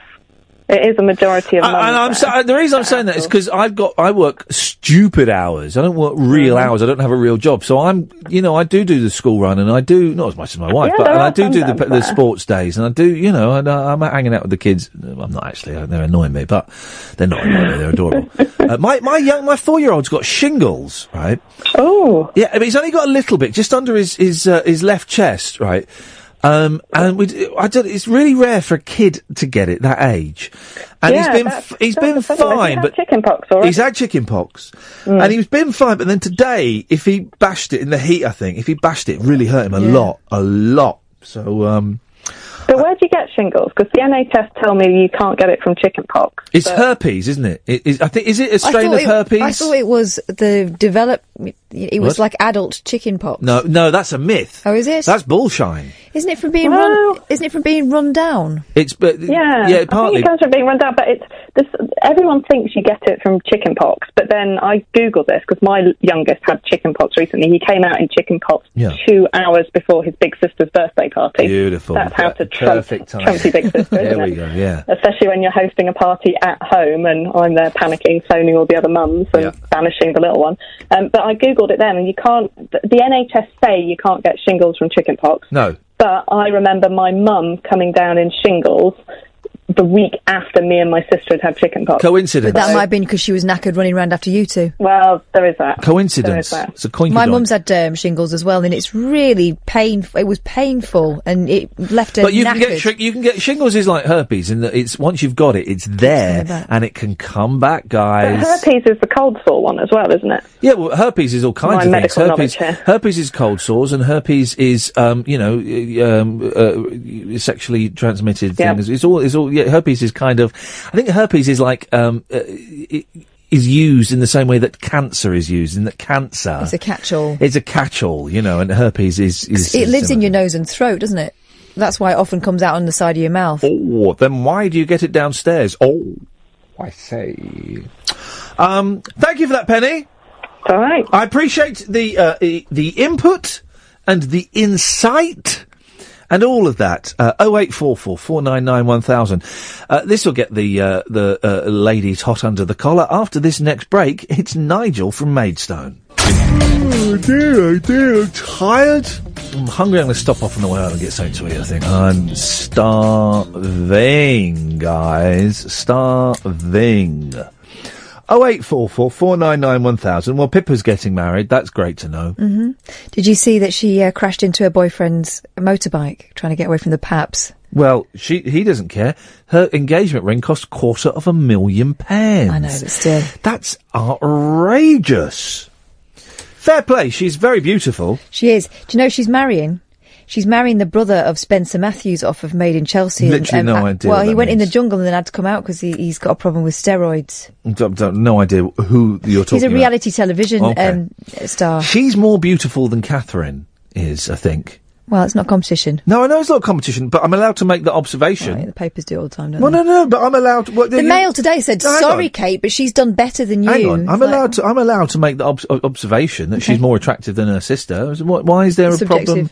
it is a majority of I- mums. and I'm so, the reason I'm saying that is because I've got I work stupid hours. I don't work real Mm-hmm. hours. I don't have a real job. So I'm you know I do do the school run and I do not as much as my wife, Yeah, but and I do do the, the sports days and I do you know and uh, I'm hanging out with the kids. I'm not actually. uh, They're annoying me, but they're not annoying me. They're adorable. uh, my my young my four year old's got shingles. Right. Oh. Yeah, I mean, he's only got a little bit, just under his his uh, his left chest, right. Um, and we, I don't, it's really rare for a kid to get it that age. And Yeah, he's been, that's- he's that's been the thing. Has he fine, but chicken pox already? he's had chicken pox, Mm. and he's been fine. But then today, if he bashed it in the heat, I think if he bashed it, it really hurt him a Yeah. lot, a lot. So, um, So where do you get shingles? Because the NHS tell me you can't get it from chicken pox. it's but- herpes, isn't it? it is, I think is it a strain of it- herpes? I thought it was the develop. it was What? like adult chicken pox. No, no, that's a myth. Oh, is it? That's bullshine. Isn't it from being run? Isn't it from being run down? It's but Yeah, yeah, I partly. think it comes from being run down, but it's this. Everyone thinks you get it from chicken pox, but then I googled this because my youngest had chicken pox recently. He came out in chicken pox Yeah. two hours before his big sister's birthday party. Beautiful. That's how to trump, Perfect time. trump your big sister. there we go. Yeah. Especially when you're hosting a party at home and I'm there panicking, phoning all the other mums and banishing the little one. Um, but I googled it then, and you can't. The the NHS say you can't get shingles from chicken pox. No. But I remember my mum coming down in shingles the week after me and my sister had had chicken pox. But that might have been because she was knackered running around after you two. Well, there is that. Coincidence. There is that. It's a coincidence. My mum's had um, shingles as well, and it's really painful. It was painful, and it left her But you knackered. can get shi- you can get shingles is like herpes in that it's once you've got it, it's there back. and it can come back, But guys. herpes is the cold sore one as well, isn't it? Yeah, well, herpes is all kinds My of things. medical Herpes, knowledge here. herpes is cold sores, and herpes is, um, you know, uh, um, uh, sexually transmitted Yeah. things. It's all, it's all. Yeah, herpes is kind of. I think herpes is like um, uh, i- is used in the same way that cancer is used. In that cancer, It's a catch-all. It's a catch-all, you know, and herpes is. is it lives in your nose and throat, doesn't it? That's why it often comes out on the side of your mouth. Oh, then why do you get it downstairs? Oh, I say. Um, thank you for that, Penny. All right. I appreciate the uh, the input and the insight and all of that. Uh, 0844 499 1000. Uh, this will get the uh, the uh, ladies hot under the collar. After this next break, it's Nigel from Maidstone. Oh dear, oh dear, I'm tired. I'm hungry. I'm going to stop off on the way home and get something to eat. I think I'm starving, guys. Starving. Oh eight four four four nine nine one thousand. Well, Pippa's getting married. That's great to know. hmm Did you see that she uh, crashed into her boyfriend's motorbike trying to get away from the paps? Well, she he doesn't care. Her engagement ring cost quarter of a million pounds. I know, but still. That's outrageous. Fair play. She's very beautiful. She is. Do you know she's marrying? She's marrying the brother of Spencer Matthews off of Made in Chelsea. Literally and, no uh, idea Well, he went in the jungle and then had to come out because he, he's got a problem with steroids. Don't, don't- no idea who you're talking He's a about. reality television Okay. um, star. She's more beautiful than Katherine is, I think. Well, it's not competition. No, I know it's not competition, but I'm allowed to make the observation. Right, the papers do it all the time, don't Well, they? no, no, but I'm allowed. To, well, The you- Mail today said, No, "Sorry. Kate, but she's done better than you." Hang on, I'm It's like- allowed to. I'm allowed to make the ob- observation that she's more attractive than her sister. Why, why is there a Subjective. problem?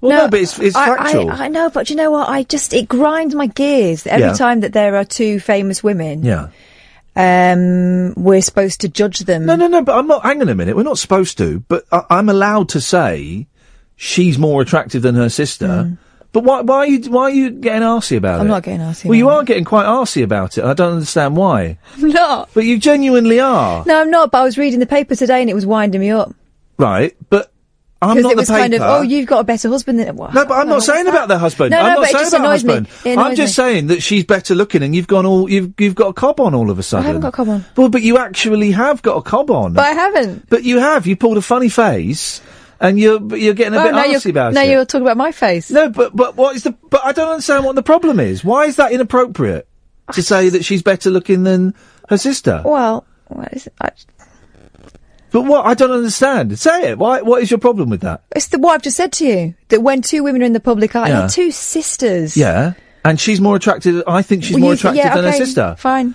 Well, no, but it's, it's I, factual. I, I know, but you know what? I just it grinds my gears every Yeah. time that there are two famous women. yeah. Um, we're supposed to judge them. No, no, no. But I'm not. Hang on a minute. We're not supposed to. But I, I'm allowed to say she's more attractive than her sister. Hmm. But why? Why are you? Why are you getting arsy about. I'm it? not getting arsy Well, you are getting quite arsy about it. I don't understand why. I'm not. But you genuinely are. No, I'm not. But I was reading the paper today and it was winding me up Right. But I'm not it was the paper. kind of, oh, you've got a better husband than. Well, No, but I'm not saying about the husband. No, I'm no, not but it saying just about annoys me. husband. It I'm just me. saying that she's better looking, and you've gone all you've you've got a cob on all of a sudden. I haven't got a cob on. Well, but you actually have got a cob on. But I haven't. But you have. You pulled a funny face, and you're you're getting a Oh, bit now arsy you're, about now it. you're talking about my face. No, but but what is the? But I don't understand what the problem is. Why is that inappropriate to say that she's better looking than her sister? Well, what is it? I, But what I don't understand. Say it. Why? What is your problem with that? it's the what I've just said to you that when two women are in the public eye, Yeah. they're two sisters. Yeah, and she's more attractive. I think she's Well, more attractive yeah, than her sister. Fine.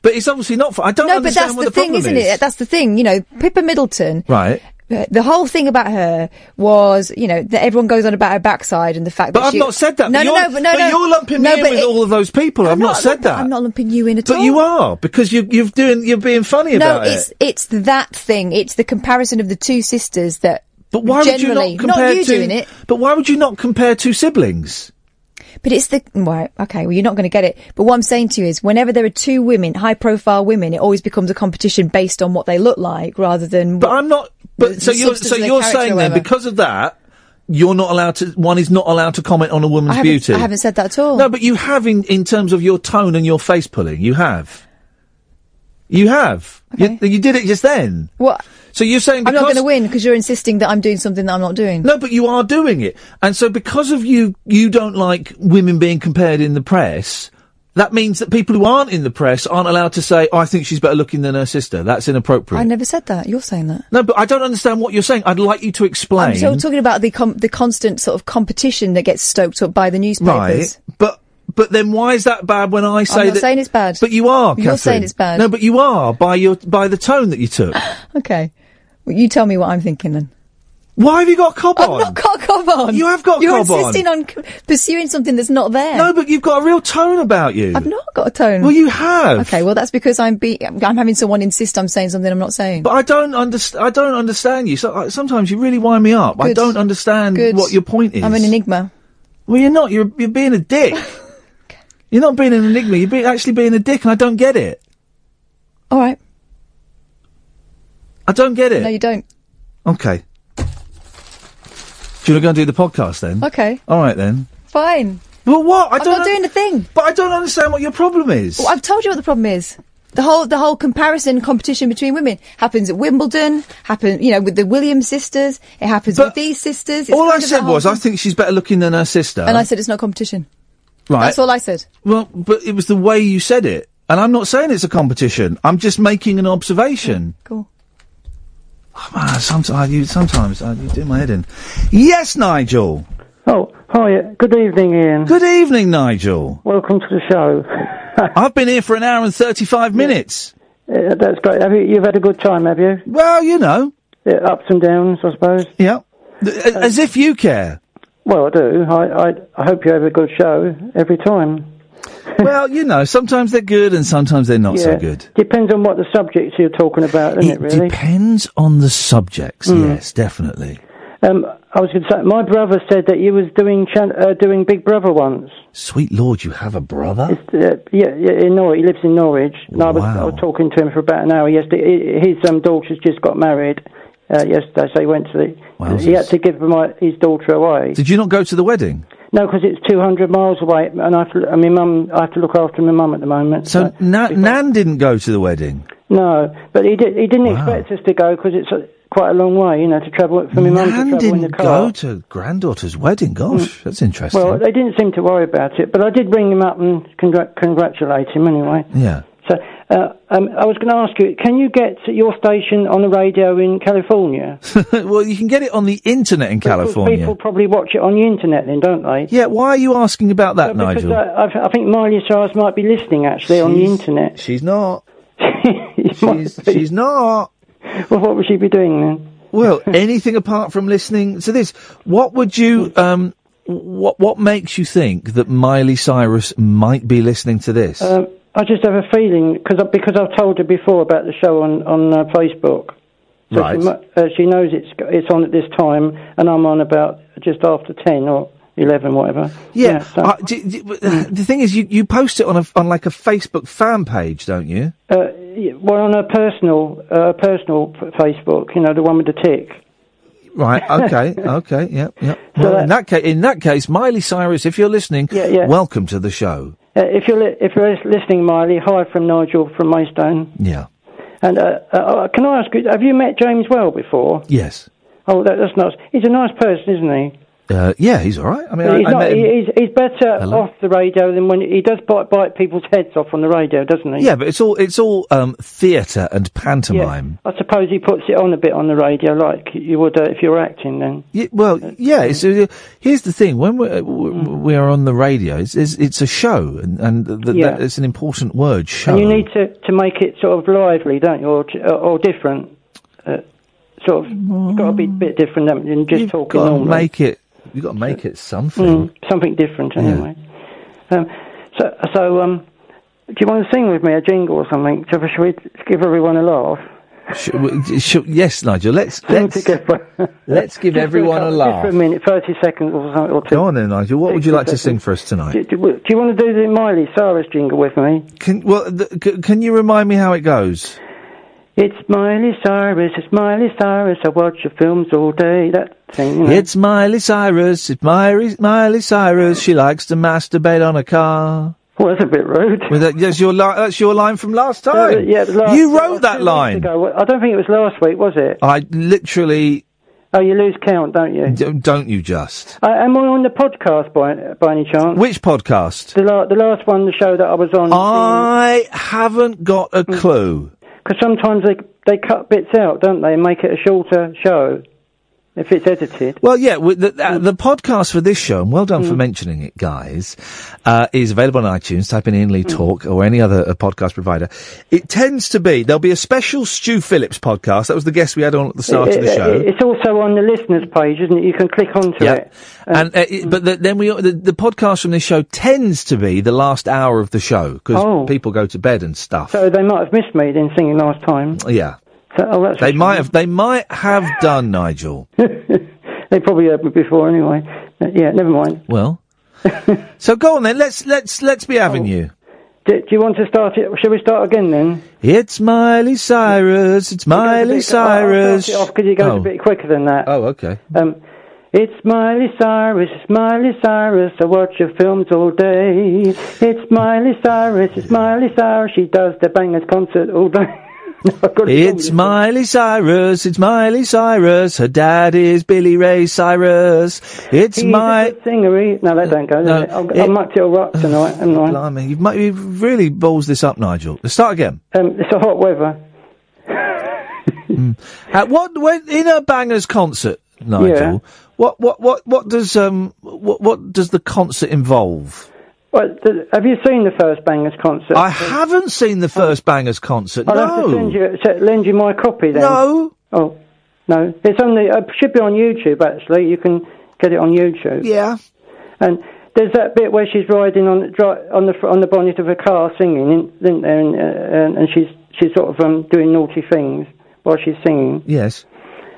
But it's obviously not. I don't no, but that's the, the, thing, problem isn't it? That's the thing. You know, Pippa Middleton. Right. The whole thing about her was, you know, that everyone goes on about her backside and the fact But that I've she, not said that. No, but no, you're, no, but no, but no. you're lumping no, me in with it- all of those people. I've not, said that. I'm not lumping you in at but all. But you are because you, you're doing. You're being funny No, about it's it. it's that thing. It's the comparison of the two sisters that. But why would you not compare you two? doing it, But why would you not compare two siblings? but it's the right. Okay, well, you're not going to get it. But what I'm saying to you is, whenever there are two women, high-profile women, it always becomes a competition based on what they look like rather than. But I'm not. But the so you're so you're saying then because of that. You're not allowed to. One is not allowed to comment on a woman's haven't, beauty. I haven't said that at all. No, but you have in, in terms of your tone and your face pulling. You have. You have. You, you did it just then. What? So you're saying I'm not going to win because you're insisting that I'm doing something that I'm not doing. No, but you are doing it. And so because of you, you don't like women being compared in the press. That means that people who aren't in the press aren't allowed to say, oh, I think she's better looking than her sister. That's inappropriate. I never said that. You're saying that. no, but I don't understand what you're saying. I'd like you to explain. I'm still talking about the com- the constant sort of competition that gets stoked up by the newspapers. right, but but then why is that bad when I say I'm not that? saying it's bad. But you are. You're Katherine. saying it's bad. No, but you are by your by the tone that you took. Okay. Well, you tell me what I'm thinking then. Why have you got cob I've on? not got cob on. You have got You're cob on. insisting on c- pursuing something that's not there. No, but you've got a real tone about you. I've not got a tone. Well, you have. Okay, well that's because I'm be- I'm having someone insist I'm saying something I'm not saying. But I don't understand. I don't understand you. So, like, sometimes you really wind me up. I don't understand Good. what your point is. I'm an enigma. Well, you're not. You're you're being a dick. You're not being an enigma. You're be- actually being a dick, and I don't get it. All right. I don't get it. No, you don't. Okay. Do you want to go and do the podcast then? Okay, All right then. fine. Well, what? I I'm don't. not doing a thing. But I don't understand what your problem is. Well, I've told you what the problem is. The whole the whole comparison competition between women happens at Wimbledon. Happen, you know, with the Williams sisters. It happens with these sisters. It's all I kind of said that whole was, I thing. think she's better looking than her sister. and I said it's not competition. right. That's all I said. Well, but it was the way you said it, and I'm not saying it's a competition. I'm just making an observation. Cool. Ah, sometimes you sometimes uh, you do my head in. Yes, Nigel. Oh, hi. Good evening, Iain. Good evening, Nigel. Welcome to the show. I've been here for an hour and thirty-five minutes. Uh, that's great. Have you, you've had a good time, have you? Well, you know. Yeah, ups and downs, I suppose. Yeah. As if you care. Well, I do. I, I, I hope you have a good show every time. Well, you know, sometimes they're good and sometimes they're not so good. Depends on what the subjects you're talking about, doesn't it, really? Depends on the subjects. Mm. Yes, definitely. Um, I was going to say, my brother said that you was doing chan- uh, doing Big Brother once. Sweet Lord, you have a brother? Uh, yeah, yeah, in Norwich. He lives in Norwich. And I was, I was talking to him for about an hour yesterday. His um, daughter's just got married uh, yesterday, so he went to the. He had to give my, his daughter away. Did you not go to the wedding? No, because it's 200 miles away, and I have to, I mean, mum, I have to look after my mum at the moment. So Na- Nan didn't go to the wedding. No, but he did. He didn't expect us to go because it's uh quite a long way, you know, to travel for my mum to Nan travel in the didn't car. go to granddaughter's wedding. Gosh, that's interesting. Well, they didn't seem to worry about it, but I did bring him up and congr- congratulate him anyway. yeah. Uh, um, I was going to ask you, can you get your station on the radio in California? well, you can get it on the internet in Because California. people probably watch it on the internet then, don't they? Yeah, why are you asking about that, Because Nigel? uh, I, I think Miley Cyrus might be listening actually on the internet. She's not. she's, she's not. Well, what would she be doing then? Well, anything apart from listening to this. What would you, um, what, what makes you think that Miley Cyrus might be listening to this? Um, I just have a feeling because because I've told her before about the show on on uh, Facebook. So Right. She, uh, she knows it's it's on at this time, and I'm on about just after ten or eleven, whatever. yeah. so- uh, d- d- but, uh, the thing is, you, you post it on a, on like a Facebook fan page, don't you? Uh, yeah, well, on a personal, uh, personal Facebook, you know, the one with the tick. Right. Okay. okay. Yep. Yep. Well, in that case, in that case, Miley Cyrus, if you're listening, yeah. welcome to the show. Uh, if you're li- if you're listening, Miley, hi from Nigel from Maidstone. Yeah. And uh, uh, can I ask you, have you met James Whale before? Yes. Oh, that, that's nice. He's a nice person, isn't he? Uh, yeah, he's all right. I mean, I, he's, I not, met him- he's, he's better Hello? off the radio than when he does bite, bite people's heads off on the radio, doesn't he? Yeah, but it's all it's all um, theatre and pantomime. I suppose he puts it on a bit on the radio, like you would uh, if you were acting. Then Yeah, well, yeah. It's, uh, here's the thing: when we're w- we are on the radio, it's, it's, it's a show, and and th- th- Yeah. that, it's an important word. Show. and you need to, to make it sort of lively, don't you, or or, different? Uh, sort of, you've got to be a bit different than- just talking got to normally. make it. You got to make it something. Mm, something different, anyway. Um, so, so um, do you want to sing with me a jingle or something? Shall we- shall we give everyone a laugh? Sh- w- sh- yes, Nigel. Let's let's let's give everyone a couple- laugh. Just for a minute, 30 seconds or something. Or two. Go on then, Nigel. What would you like to sing for us tonight? Do, do, do you want to do the Miley Cyrus jingle with me? Can well, th- c- can you remind me how it goes? It's Miley Cyrus, it's Miley Cyrus, I watch your films all day. That thing, you know. It's Miley Cyrus. It's Miley Miley Cyrus. She likes to masturbate on a car. Well, that's a bit rude. Well, that, that's your li- that's your line from last time. Uh, yeah, last- you uh, wrote that line. ago. I don't think it was last week, was it? I literally Oh, you lose count, don't you? D- don't you just? Uh, am I on the podcast by by any chance? Which podcast? The la- the last one, the show that I was on. I haven't got a clue. Because sometimes they they cut bits out, don't they, and make it a shorter show if it's edited. Well, yeah, the, uh, the podcast for this show, and well done for mentioning it, guys, uh, is available on iTunes. Type in Iain Lee Talk or any other uh, podcast provider. It tends to be, there'll be a special Stu Phillips podcast. That was the guest we had on at the start of the It- show. it's also on the listeners page, isn't it? You can click onto Yeah. it. And uh, it, but the, then we the, the podcast from this show tends to be the last hour of the show because Oh. people go to bed and stuff. So they might have missed me then singing last time. yeah, So, oh, they might have they might have done Nigel. they probably heard me before anyway. Uh, yeah, never mind. Well, so go on then. Let's let's let's be having you. Do, do you want to start it? Shall we start again then? It's Miley Cyrus. It's Miley Cyrus. I'll start it off because it goes Oh. a bit quicker than that. Oh, okay. Um, it's Miley Cyrus, it's Miley Cyrus, I watch her films all day. It's Miley Cyrus, it's Miley Cyrus, she does the Bangerz concert all day. I've got it It's Miley Cyrus. It's Miley Cyrus. Her dad is Billy Ray Cyrus. It's He's my. a singer. He, no, that don't go. No, it? I'll, it- I'll muck till rock tonight. I? Blimey, you've, you've really balls this up, Nigel. Let's start again. Um, it's a hot weather. Uh, what when in a Bangerz concert, Nigel? Yeah. What what what what does um what what does the concert involve? Well, th- have you seen the first Bangerz concert? I haven't seen the first Bangerz concert. I'll have to no. send you, lend you my copy then. No. Oh, no. It's on the, uh, should be on YouTube actually. You can get it on YouTube. Yeah. And there's that bit where she's riding on dri- on the on the bonnet of a car singing, isn't there? And, uh, and, and she's she's sort of um, doing naughty things while she's singing. Yes.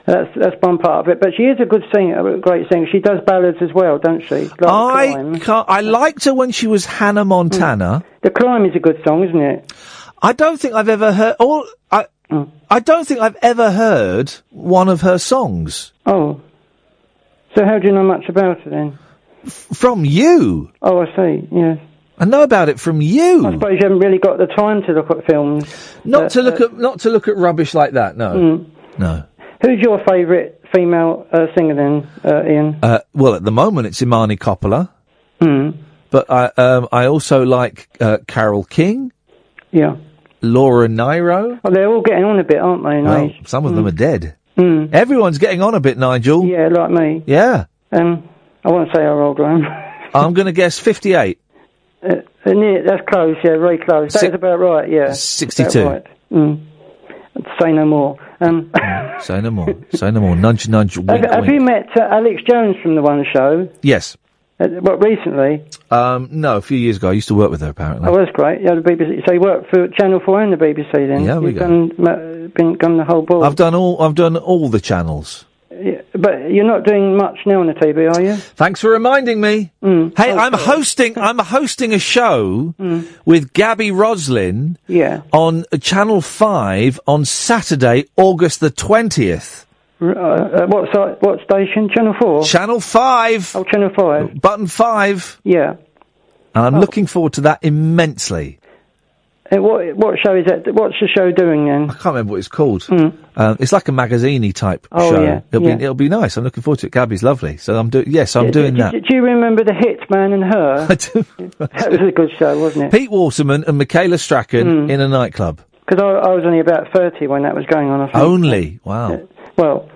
That's that's one part of it. But she is a good singer, a great singer. She does ballads as well, don't she? Like I can't, I liked her when she was Hannah Montana. The Climb is a good song, isn't it? I don't think I've ever heard. All I I don't think I've ever heard one of her songs. Oh. So how do you know much about her then? From you. Oh, I see. Yes. I know about it from you. I suppose you haven't really got the time to look at films. Not Uh, to look uh, at not to look at rubbish like that. No. Mm. No. Who's your favourite female uh, singer then, uh, Iain? Uh, well, at the moment it's Imani Coppola, Mm. but I um, I also like uh, Carole King, Yeah. Laura Nyro. Well, they're all getting on a bit, aren't they? Well, some of them are dead. Mm. Everyone's getting on a bit, Nigel. Yeah, like me. Yeah. Um, I won't say how old I am. I'm going to guess 58. Uh, uh, near, that's close, yeah, very close. That's about right, yeah. 62. About right. Mm. Say no more. Um, Say no more. Say no more. Nudge, nudge, have, wink, have wink. you met uh, Alex Jones from the One Show? Yes. Uh, what, recently? Um, no, a few years ago. I used to work with her, apparently. Oh, that's great. Yeah, the BBC. So you worked for Channel 4 and the BBC then? Yeah, we You've go. Done, been, done the whole board. I've done all. I've done all the channels. Yeah, but you're not doing much now on the TV, are you? Thanks for reminding me. Mm. Hey, I'm hosting. I'm hosting a show with Gaby Roslin. Yeah. On Channel Five on Saturday, August the twentieth. Uh, uh, what what station? Channel 4? Channel 5. Oh, Channel 5. Button 5. Yeah. And I'm looking forward to that immensely. And what what show is that? What's the show doing then? I can't remember what it's called. Um, it's like a magazine type Oh, show. yeah, It'll yeah. be it'll be nice. I'm looking forward to it. Gaby's lovely. So I'm doing. Yes, I'm Yeah, doing do, that. Do, do you remember the hit Man and Her? I do. that was a good show, wasn't it? Pete Waterman and Michaela Strachan Mm. in a nightclub. Because I, I was only about thirty when that was going on. I think. Only. Wow. Well,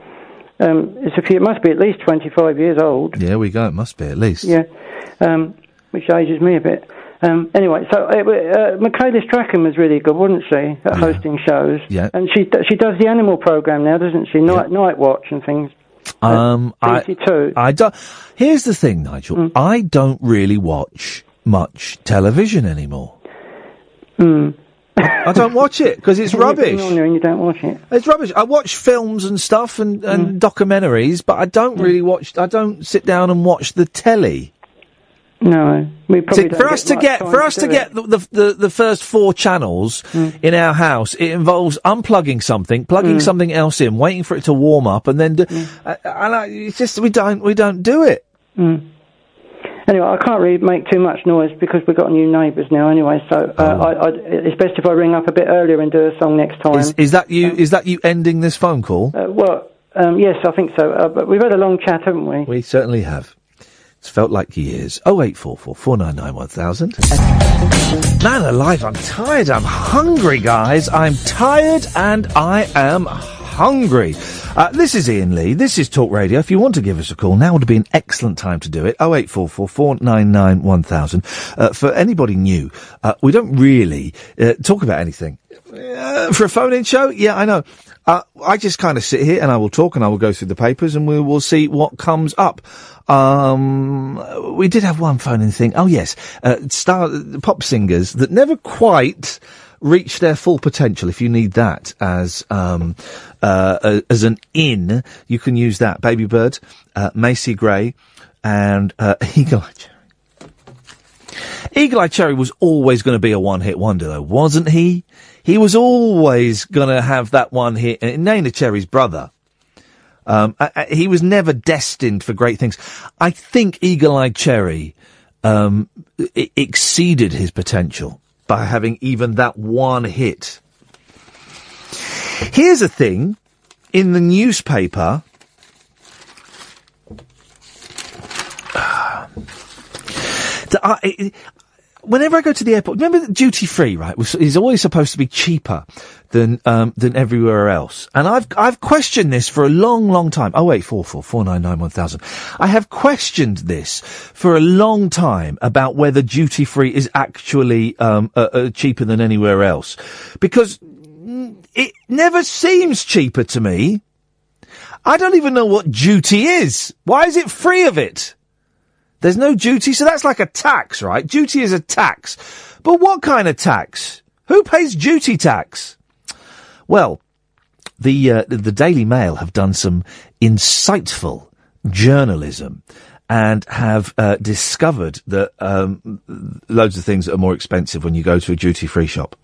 um, it's a few. It must be at least twenty-five years old. Yeah, we go. It must be at least. Yeah, um, which ages me a bit. Um, anyway, so it, uh, Michaela Strachan was really good, wasn't she, at hosting shows? Yeah. And she she does the animal program now, doesn't she? Night Night Watch and things. Um, I, I don't. Here's the thing, Nigel. Mm. I don't really watch much television anymore. Mm. I don't watch it because it's rubbish. and you don't watch it. It's rubbish. I watch films and stuff and, and documentaries, but I don't really watch. I don't sit down and watch the telly. No, we probably for us to get for us to do get the, the the first four channels in our house, it involves unplugging something, plugging Mm. something else in, waiting for it to warm up, and then do, uh, and I, it's just we don't we don't do it. Mm. Anyway, I can't really make too much noise because we've got new neighbours now. Anyway, so uh, I, I, it's best if I ring up a bit earlier and do a song next time. Is is that you? is that you ending this phone call? Uh, well, Um, yes, I think so. Uh, but we've had a long chat, haven't we? We certainly have. It's felt like years. Oh eight four four four nine nine one thousand. Man alive, I'm tired. I'm hungry, guys. I'm tired and I am hungry. Uh, this is Iain Lee. This is Talk Radio. If you want to give us a call, now would be an excellent time to do it. Oh eight four four four nine nine one thousand. Uh, for anybody new, uh, we don't really uh, talk about anything. Uh, for a phone-in show, yeah, I know. Uh, I just kind of sit here and I will talk and I will go through the papers and we will see what comes up. Um, we did have one phone-in thing. Oh yes, uh, star pop singers that never quite reach their full potential. If you need that as um, uh, as an in, you can use that. Babybird, uh, Macy Gray, and uh, Eagle Eye Cherry. Eagle Eye Cherry was always going to be a one-hit wonder, though, wasn't he? He was always going to have that one hit. Uh, Neneh Cherry's brother. Um, I, I- he was never destined for great things. I think Eagle Eye Cherry um, i- exceeded his potential by having even that one hit. Here's a thing in the newspaper. I- whenever I go to the airport, remember duty free, right? Is always supposed to be cheaper than um, than everywhere else. And I've I've questioned this for a long, long time. Oh wait, four four four nine nine one thousand. I have questioned this for a long time about whether duty free is actually um, uh, uh, cheaper than anywhere else, because it never seems cheaper to me. I don't even know what duty is. Why is it free of it? There's no duty, so that's like a tax, right? Duty is a tax. But what kind of tax? Who pays duty tax? Well, the uh, the Daily Mail have done some insightful journalism and have uh, discovered that um, loads of things are more expensive when you go to a duty free shop.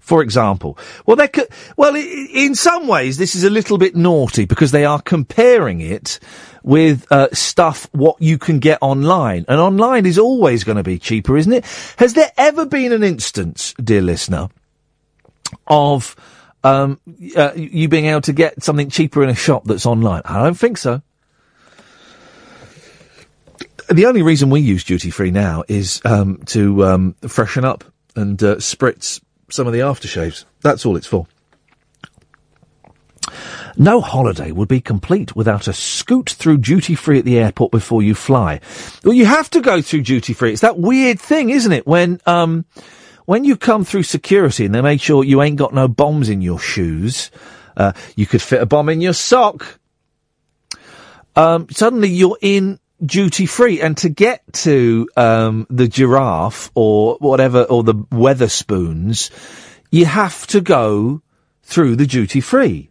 For example, well, they could, well, in some ways, this is a little bit naughty because they are comparing it with uh, stuff what you can get online, and online is always going to be cheaper, isn't it? Has there ever been an instance, dear listener, of um, uh, you being able to get something cheaper in a shop that's online? I don't think so. The only reason we use duty free now is um, to um, freshen up and uh, spritz some of the aftershaves. That's all it's for. No holiday would be complete without a scoot through duty free at the airport before you fly. Well, you have to go through duty free. It's that weird thing, isn't it? When, um, when you come through security and they make sure you ain't got no bombs in your shoes, uh, you could fit a bomb in your sock. Um, suddenly you're in duty free and to get to, um, the giraffe or whatever, or the Wetherspoons, you have to go through the duty free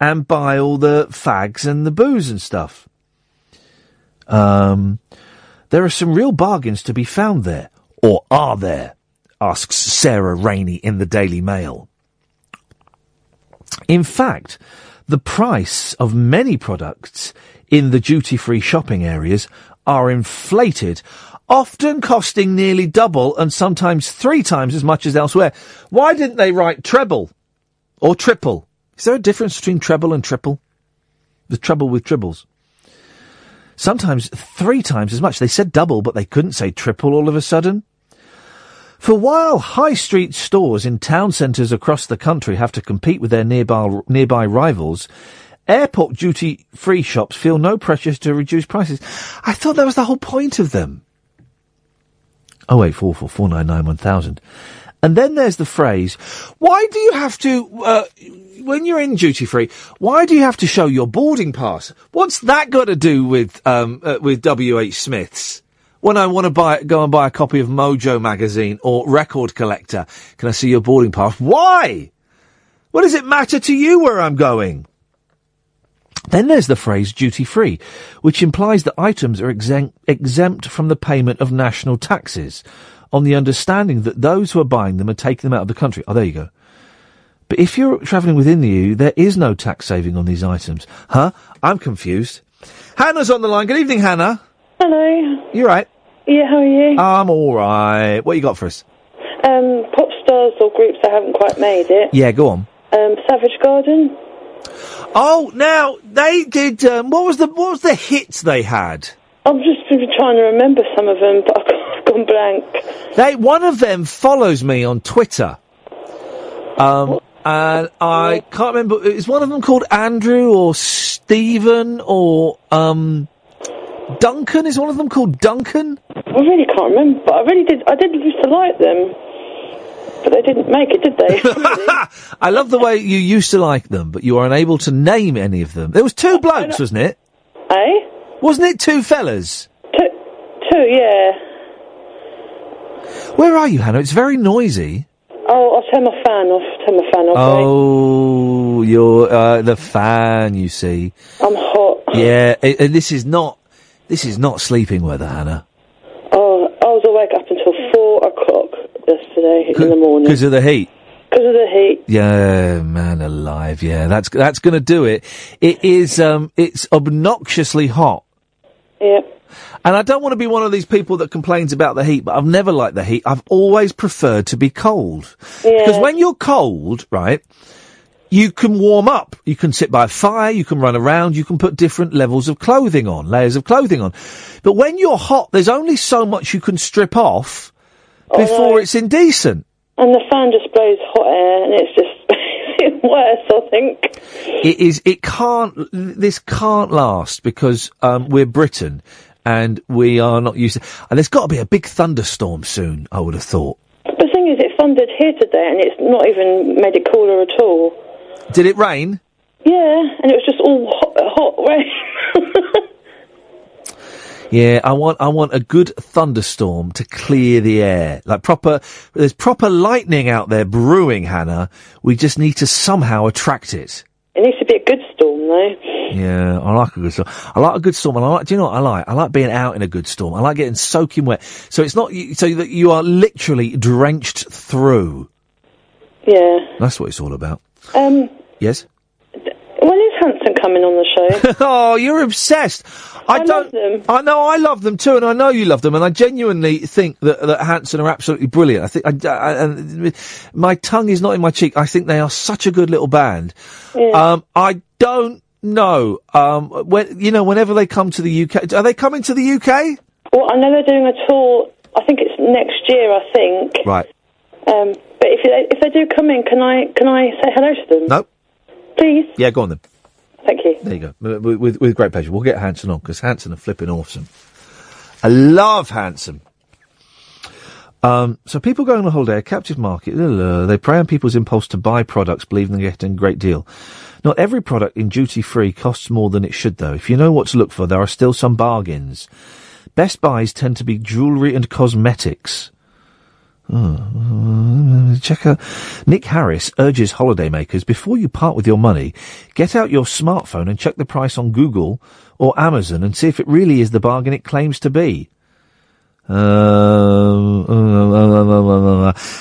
and buy all the fags and the booze and stuff. Um, there are some real bargains to be found there. Or are there? Asks Sarah Rainey in the Daily Mail. In fact, the price of many products in the duty free shopping areas are inflated, often costing nearly double and sometimes three times as much as elsewhere. Why didn't they write treble or triple? Is there a difference between treble and triple? The trouble with triples. Sometimes three times as much. They said double, but they couldn't say triple all of a sudden. For while high street stores in town centres across the country have to compete with their nearby, nearby rivals, airport duty free shops feel no pressure to reduce prices. I thought that was the whole point of them. Oh eight four four four nine nine one thousand. And then there's the phrase, why do you have to, uh, when you're in duty free, why do you have to show your boarding pass? What's that got to do with, um, uh, with W.H. Smith's? When I want to buy, go and buy a copy of Mojo magazine or Record Collector, can I see your boarding pass? Why? What does it matter to you where I'm going? Then there's the phrase duty free, which implies that items are exempt, exempt from the payment of national taxes, on the understanding that those who are buying them are taking them out of the country. Oh, there you go. But if you're travelling within the EU, there is no tax saving on these items. Huh? I'm confused. Hannah's on the line. Good evening, Hannah. Hello. You're right? Yeah, how are you? I'm all right. What you got for us? Um, pop stars or groups that haven't quite made it. Yeah, go on. Um, Savage Garden. Oh, now they did. Um, what was the what was the hits they had? I'm just trying to remember some of them, but I've gone blank. They one of them follows me on Twitter. Um, and I can't remember. Is one of them called Andrew or Stephen or um, Duncan? Is one of them called Duncan? I really can't remember, but I really did. I did used to like them, but they didn't make it, did they? I love the way you used to like them, but you are unable to name any of them. There was two blokes, wasn't it? eh? Wasn't it two fellas? Two, two, yeah. Where are you, Hannah? It's very noisy. Oh, I'll turn my fan off. Turn my fan off. eh? Oh, you're uh, the fan. You see. I'm hot. Yeah, it, and this is not. This is not sleeping weather, Hannah. Oh, I was awake up until four o'clock yesterday in the morning Because of the heat. because of the heat. Yeah, man alive. Yeah, that's that's going to do it. It is. Um, it's obnoxiously hot. Yeah. And I don't want to be one of these people that complains about the heat, but I've never liked the heat. I've always preferred to be cold. Because when you're cold, right, you can warm up. You can sit by a fire, you can run around, you can put different levels of clothing on, layers of clothing on. But when you're hot, there's only so much you can strip off before it's indecent. And the fan just blows hot air, and it's just worse. I think. It is. It can't. This can't last because um, we're Britain, and we are not used to. And there's got to be a big thunderstorm soon. I would have thought. The thing is, it thundered here today, and it's not even made it cooler at all. Did it rain? Yeah, and it was just all hot, hot rain. Yeah, I want. I want a good thunderstorm to clear the air. Like proper. There's proper lightning out there brewing, Hannah. We just need to somehow attract it. it needs to be a good storm, though. Yeah, I like a good storm. I like a good storm, and I like. Do you know what I like? I like being out in a good storm. I like getting soaking wet. So it's not so that you are literally drenched through. Yeah. That's what it's all about. Um, Yes. when is Hanson coming on the show? oh, you're obsessed. I, don't. I know I love them too, and I know you love them, and I genuinely think that that Hanson are absolutely brilliant. I think, I, I- and my tongue is not in my cheek. I think they are such a good little band. Um, I don't know. Um, when you know, whenever they come to the UK, are they coming to the UK? well, I know they're doing a tour. I think it's next year. I think. Right. Um, but if they, if they do come in, can I can I say hello to them? No. Please. Yeah, go on then. Thank you. There you go. With, with, with great pleasure. We'll get Hanson on because Hanson are flipping awesome. I love Hanson. Um, so people go on a holiday, a captive market, they prey on people's impulse to buy products, believing they're getting a great deal. Not every product in duty free costs more than it should though. If you know what to look for, there are still some bargains. Best buys tend to be jewellery and cosmetics. Oh, check out. Nick Harris urges holidaymakers before you part with your money, get out your smartphone and check the price on Google or Amazon and see if it really is the bargain it claims to be. Uh,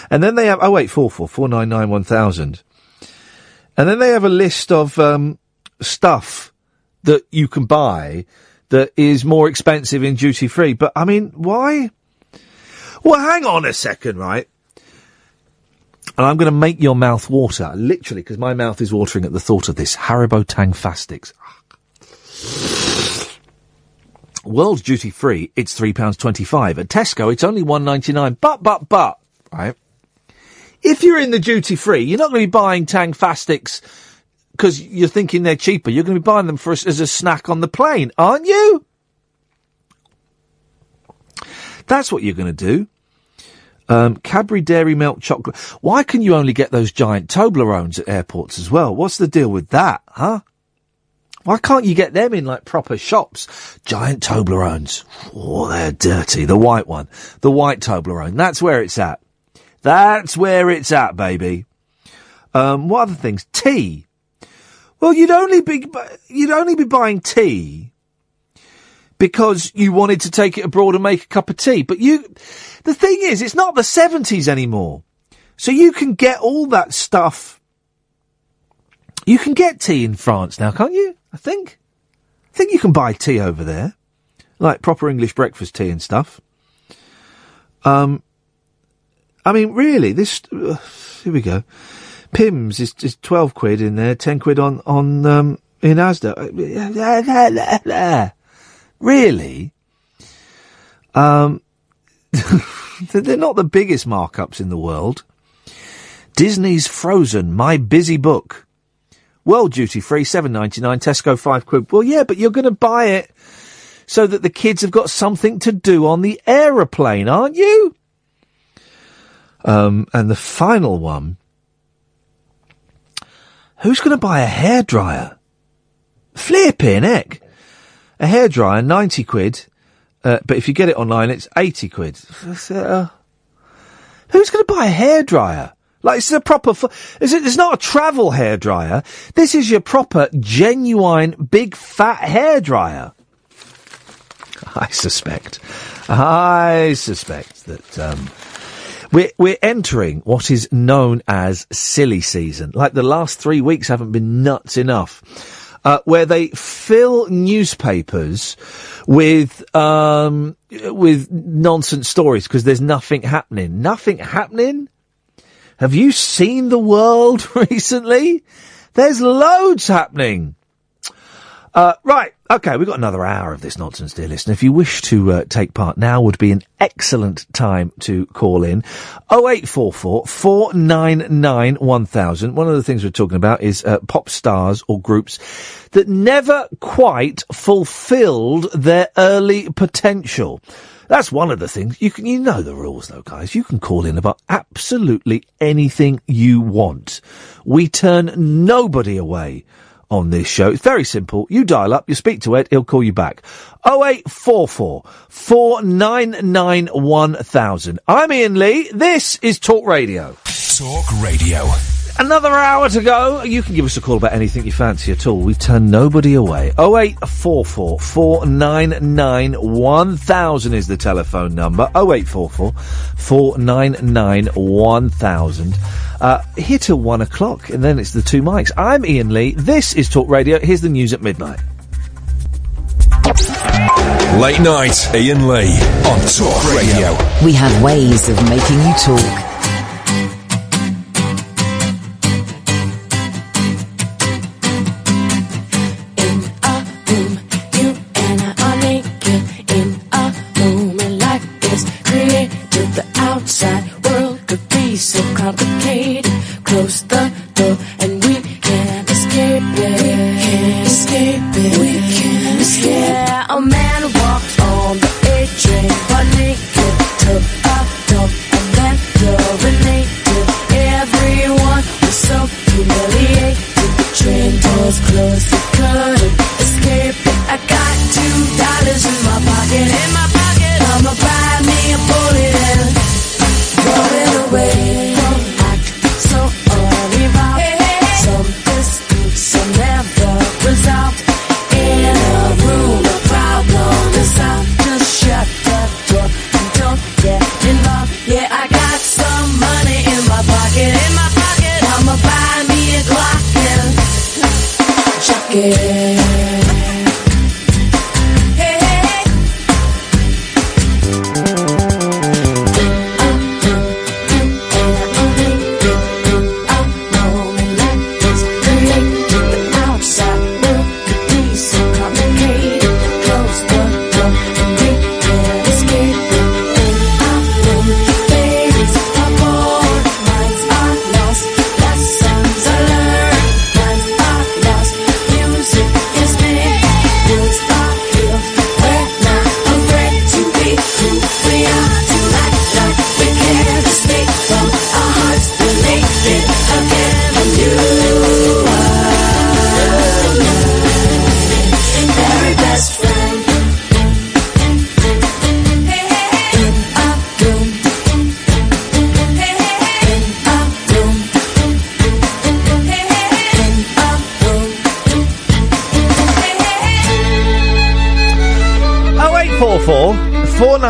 and then they have. Oh wait, four four four nine nine one thousand. And then they have a list of um, stuff that you can buy that is more expensive in duty free. But I mean, why? Well, hang on a second, right? And I'm going to make your mouth water, literally, because my mouth is watering at the thought of this. Haribo Tangfastics. World duty free, it's £3.25. At Tesco, it's only one ninety nine. But, but, but, right? If you're in the duty free, you're not going to be buying Tangfastics because you're thinking they're cheaper. You're going to be buying them for as a snack on the plane, aren't you? That's what you're going to do. Um, Cadbury Dairy Milk Chocolate. Why can you only get those giant Toblerones at airports as well? What's the deal with that, huh? Why can't you get them in like proper shops? Giant Toblerones. Oh, they're dirty. The white one. The white Toblerone. That's where it's at. That's where it's at, baby. Um, what other things? Tea. Well, you'd only be, you'd only be buying tea because you wanted to take it abroad and make a cup of tea. But you, the thing is, it's not the 70s anymore. So you can get all that stuff. You can get tea in France now, can't you? I think. I think you can buy tea over there. Like proper English breakfast tea and stuff. Um, I mean, really, this, uh, here we go. Pimm's is, is twelve quid in there, ten quid on on um, in Asda. Really? Um, they're not the biggest markups in the world. Disney's Frozen, my busy book. World duty free, seven ninety nine. Tesco five quid. Well, yeah, but you're going to buy it so that the kids have got something to do on the aeroplane, aren't you? Um, and the final one. Who's going to buy a hairdryer? Flipping heck. A hairdryer, 90 quid. Uh, but if you get it online, it's 80 quid. Uh, who's going to buy a hairdryer? Like, it's a proper, f- is it, it's not a travel hairdryer. This is your proper, genuine, big fat hairdryer. I suspect, I suspect that, um, we're, we're entering what is known as silly season. Like the last three weeks haven't been nuts enough. Uh, where they fill newspapers with, um, with nonsense stories because there's nothing happening. Nothing happening? Have you seen the world recently? There's loads happening. Uh, right, okay, we've got another hour of this nonsense, dear listener. If you wish to uh, take part now, would be an excellent time to call in. 0844 499 1000. One of the things we're talking about is uh, pop stars or groups that never quite fulfilled their early potential. That's one of the things. You can, you know the rules though, guys. You can call in about absolutely anything you want. We turn nobody away on this show. It's very simple. You dial up, you speak to Ed, he'll call you back. 0844 499 1000. I'm Iain Lee. This is Talk Radio. Talk Radio. Another hour to go. You can give us a call about anything you fancy at all. We've turned nobody away. 0844 499 1000 is the telephone number. 0844 499 1000. Uh, here till one o'clock, and then it's the two mics. I'm Iain Lee. This is Talk Radio. Here's the news at midnight. Late night, Iain Lee on Talk Radio. We have ways of making you talk. Close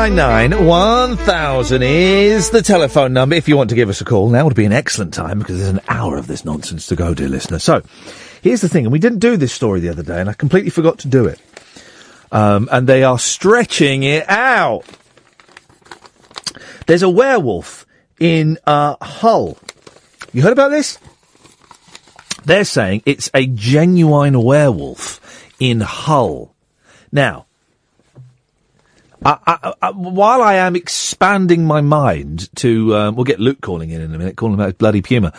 999 1000 is the telephone number if you want to give us a call. Now would be an excellent time because there's an hour of this nonsense to go, dear listener. So here's the thing, and we didn't do this story the other day, and I completely forgot to do it. Um, and they are stretching it out. There's a werewolf in uh, Hull. You heard about this? They're saying it's a genuine werewolf in Hull. Now, I, I, I, while I am expanding my mind to, um, we'll get Luke calling in in a minute, calling about bloody puma.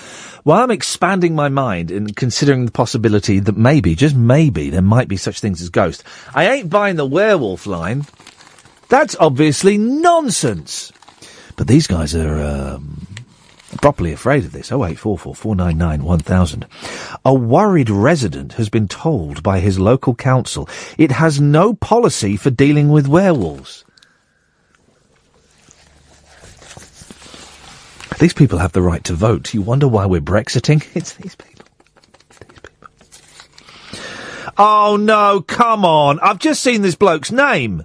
While I'm expanding my mind and considering the possibility that maybe, just maybe, there might be such things as ghosts, I ain't buying the werewolf line. That's obviously nonsense. But these guys are um, properly afraid of this. Oh eight four four four nine nine one thousand. A worried resident has been told by his local council it has no policy for dealing with werewolves. These people have the right to vote. You wonder why we're Brexiting? It's these people. These people. Oh no, come on. I've just seen this bloke's name.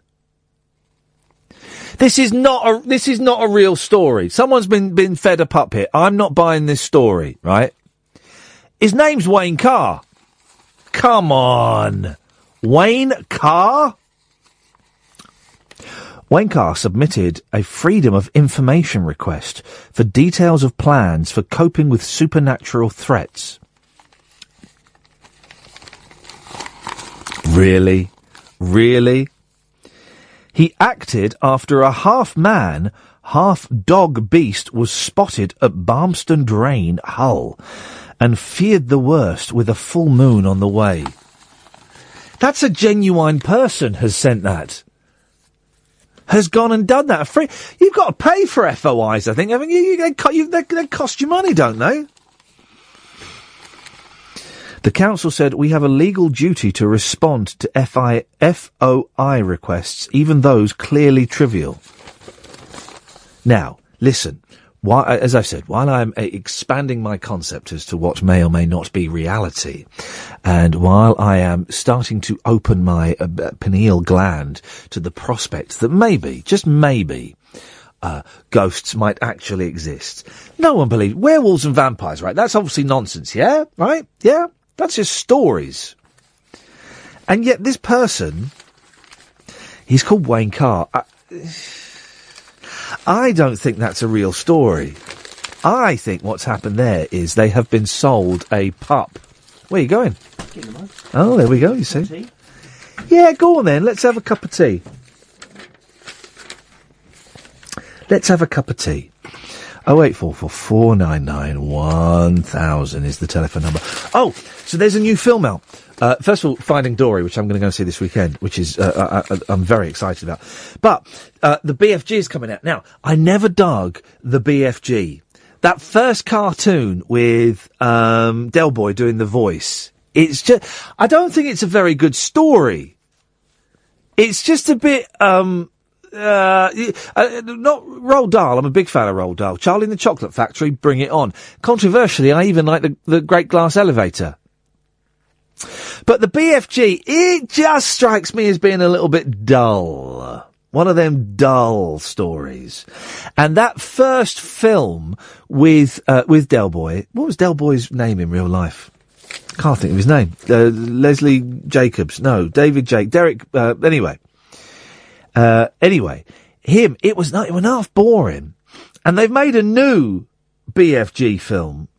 This is not a this is not a real story. Someone's been been fed a puppet. I'm not buying this story, right? His name's Wayne Carr. Come on. Wayne Carr? Wayne Carr submitted a Freedom of Information request for details of plans for coping with supernatural threats. Really? Really? He acted after a half man, half dog beast was spotted at Barmston Drain, Hull, and feared the worst with a full moon on the way. That's a genuine person has sent that. Has gone and done that. Free. You've got to pay for FOIs, I think, haven't you? you, they, co- you they, they cost you money, don't they? The council said we have a legal duty to respond to FI, FOI requests, even those clearly trivial. Now, listen. As I've said, while I'm uh, expanding my concept as to what may or may not be reality, and while I am starting to open my uh, pineal gland to the prospect that maybe, just maybe, uh, ghosts might actually exist. No one believes werewolves and vampires, right? That's obviously nonsense, yeah? Right? Yeah? That's just stories. And yet this person, he's called Wayne Carr. I, I don't think that's a real story. I think what's happened there is they have been sold a pup. Where are you going? Oh, there we go, you see. Yeah, go on then. Let's have a cup of tea. Let's have a cup of tea. Oh eight four four four nine nine one thousand is the telephone number. Oh, so there's a new film out. Uh, first of all, Finding Dory, which I'm going to go and see this weekend, which is uh, I, I, I'm very excited about. But uh, the BFG is coming out now. I never dug the BFG. That first cartoon with um, Del Boy doing the voice. It's just I don't think it's a very good story. It's just a bit um, uh, uh, not Roald Dahl. I'm a big fan of Roald Dahl. Charlie in the Chocolate Factory, bring it on. Controversially, I even like the, the Great Glass Elevator. But the BFG, it just strikes me as being a little bit dull. One of them dull stories. And that first film with, uh, with Del Boy, what was Del Boy's name in real life? Can't think of his name. Uh, Leslie Jacobs. No, David Jake. Derek, uh, anyway. Uh, anyway, him, it was not, it was half boring. And they've made a new BFG film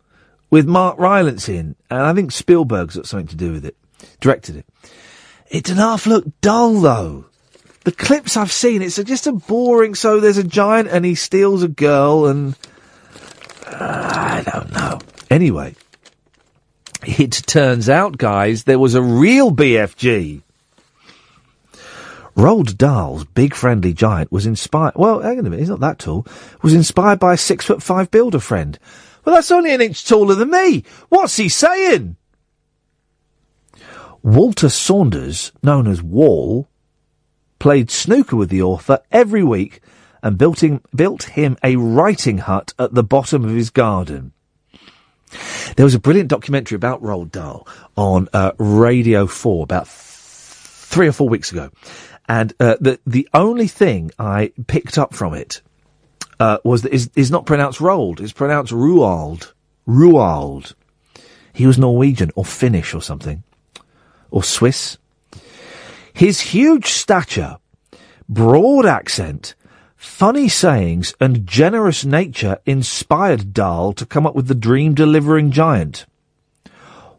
with Mark Rylance in, and I think Spielberg's got something to do with it. Directed it. It did half look dull though. The clips I've seen, it's just a boring, so there's a giant and he steals a girl and, uh, I don't know. Anyway, it turns out, guys, there was a real BFG. Roald Dahl's big friendly giant was inspired. Well, hang on a minute, he's not that tall. Was inspired by a six foot five builder friend. Well, that's only an inch taller than me. What's he saying? Walter Saunders, known as Wall, played snooker with the author every week and built him, built him a writing hut at the bottom of his garden. There was a brilliant documentary about Roald Dahl on uh, Radio 4 about th- three or four weeks ago. And uh, the, the only thing I picked up from it uh, was that is is not pronounced Roald, it's pronounced Ruald. Ruald. He was Norwegian or Finnish or something. Or Swiss. His huge stature, broad accent, funny sayings, and generous nature inspired Dahl to come up with the dream delivering giant.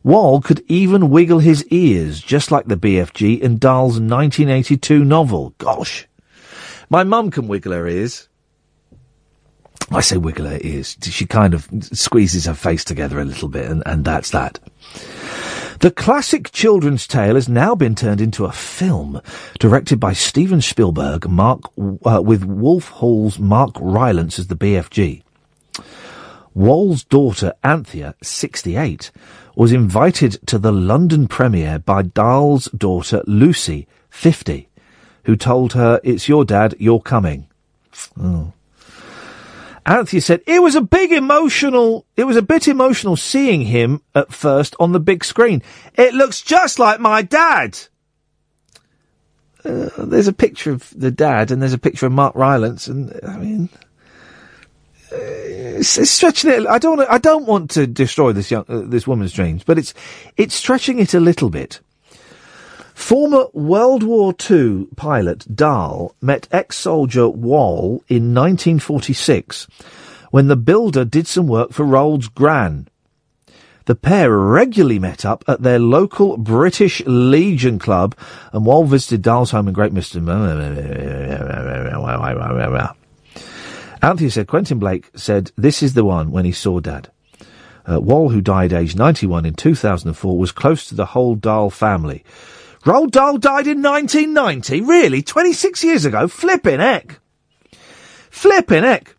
Wall could even wiggle his ears, just like the BFG in Dahl's 1982 novel. Gosh. My mum can wiggle her ears. I say wiggle her ears. She kind of squeezes her face together a little bit, and, and that's that. The classic children's tale has now been turned into a film, directed by Steven Spielberg, Mark uh, with Wolf Hall's Mark Rylance as the BFG. Wall's daughter Anthea, 68, was invited to the London premiere by Dahl's daughter Lucy, 50, who told her, "It's your dad, you're coming." Oh. Anthea said it was a big emotional. It was a bit emotional seeing him at first on the big screen. It looks just like my dad. Uh, there's a picture of the dad, and there's a picture of Mark Rylance, and I mean, it's, it's stretching it. I don't. I don't want to destroy this young, uh, this woman's dreams, but it's it's stretching it a little bit. Former World War II pilot Dahl met ex-soldier Wall in 1946 when the builder did some work for Rolls Gran. The pair regularly met up at their local British Legion club and Wall visited Dahl's home in Great Missenden. Anthea said Quentin Blake said this is the one when he saw Dad. Uh, Wall, who died aged 91 in 2004, was close to the whole Dahl family. Roald Dahl died in 1990? Really? 26 years ago? Flippin' heck. Flippin' heck.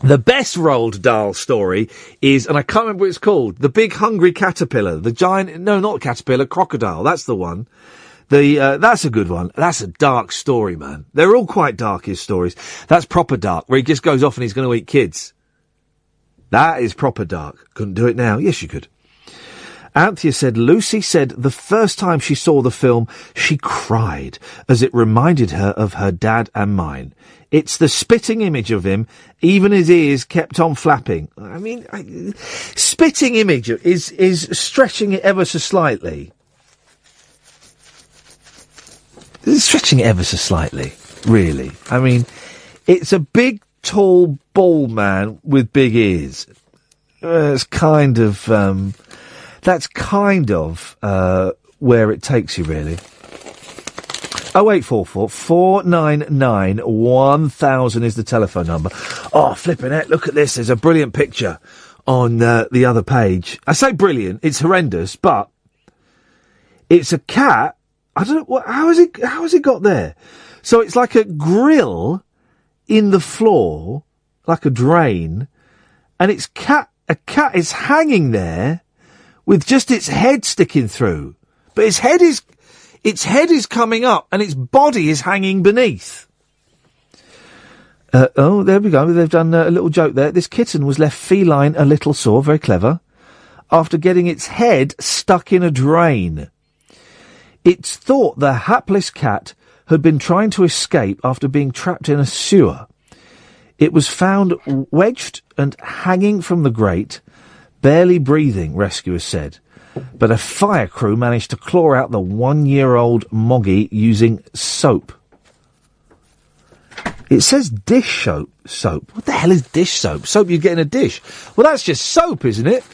The best Roald Dahl story is, and I can't remember what it's called, The Big Hungry Caterpillar. The giant, no, not caterpillar, crocodile. That's the one. The, uh, that's a good one. That's a dark story, man. They're all quite dark, his stories. That's proper dark, where he just goes off and he's going to eat kids. That is proper dark. Couldn't do it now. Yes, you could. Anthea said Lucy said the first time she saw the film, she cried as it reminded her of her dad and mine. It's the spitting image of him, even his ears kept on flapping. I mean, I, spitting image is, is stretching it ever so slightly. It's stretching ever so slightly, really. I mean, it's a big, tall, bald man with big ears. Uh, it's kind of, um, that's kind of uh, where it takes you, really. Oh eight four four four nine nine one thousand is the telephone number. Oh, flipping it! Look at this. There's a brilliant picture on uh, the other page. I say brilliant. It's horrendous, but it's a cat. I don't know. How has it? How has it got there? So it's like a grill in the floor, like a drain, and it's cat. A cat is hanging there with just its head sticking through. But its head is, its head is coming up and its body is hanging beneath. Uh, oh, there we go. They've done uh, a little joke there. This kitten was left feline a little sore, very clever, after getting its head stuck in a drain. It's thought the hapless cat had been trying to escape after being trapped in a sewer. It was found wedged and hanging from the grate, barely breathing, rescuers said. But a fire crew managed to claw out the one year old Moggy using soap. It says dish soap. Soap. What the hell is dish soap? Soap you get in a dish. Well, that's just soap, isn't it?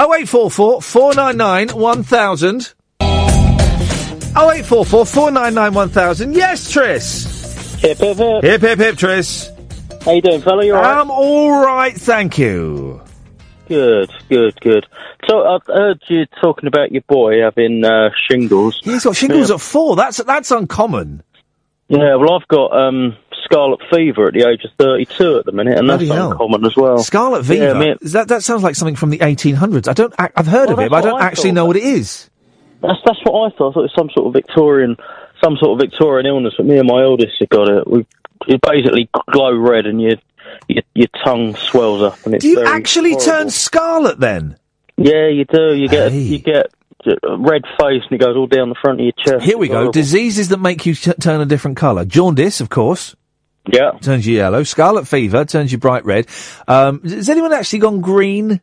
0844 499 1000. 0844 499 1000. Yes, Tris. Hip, hip, hip. Hip, hip, hip, Tris. How you doing, fella? You all right? I'm all right, thank you. Good, good, good. So I've heard you talking about your boy having uh, shingles. He's got shingles yeah. at four. That's that's uncommon. Yeah, well, I've got um, scarlet fever at the age of 32 at the minute, and Bloody that's hell. uncommon as well. Scarlet fever. Yeah, me- Is that that sounds like something from the 1800s. I don't. I, I've heard Well, of it, but I don't I actually thought. know what it is. That's that's what I thought. I thought it was some sort of Victorian, some sort of Victorian illness. But me and my eldest have got it. We it basically glow red, and your your, your tongue swells up, and it's Do you actually horrible. turn scarlet then? Yeah, you do. You get you get red face, and it goes all down the front of your chest. Here we It's go. horrible. Diseases that make you t- turn a different colour. Jaundice, of course. Yeah. Turns you yellow. Scarlet fever turns you bright red. Um, has anyone actually gone green?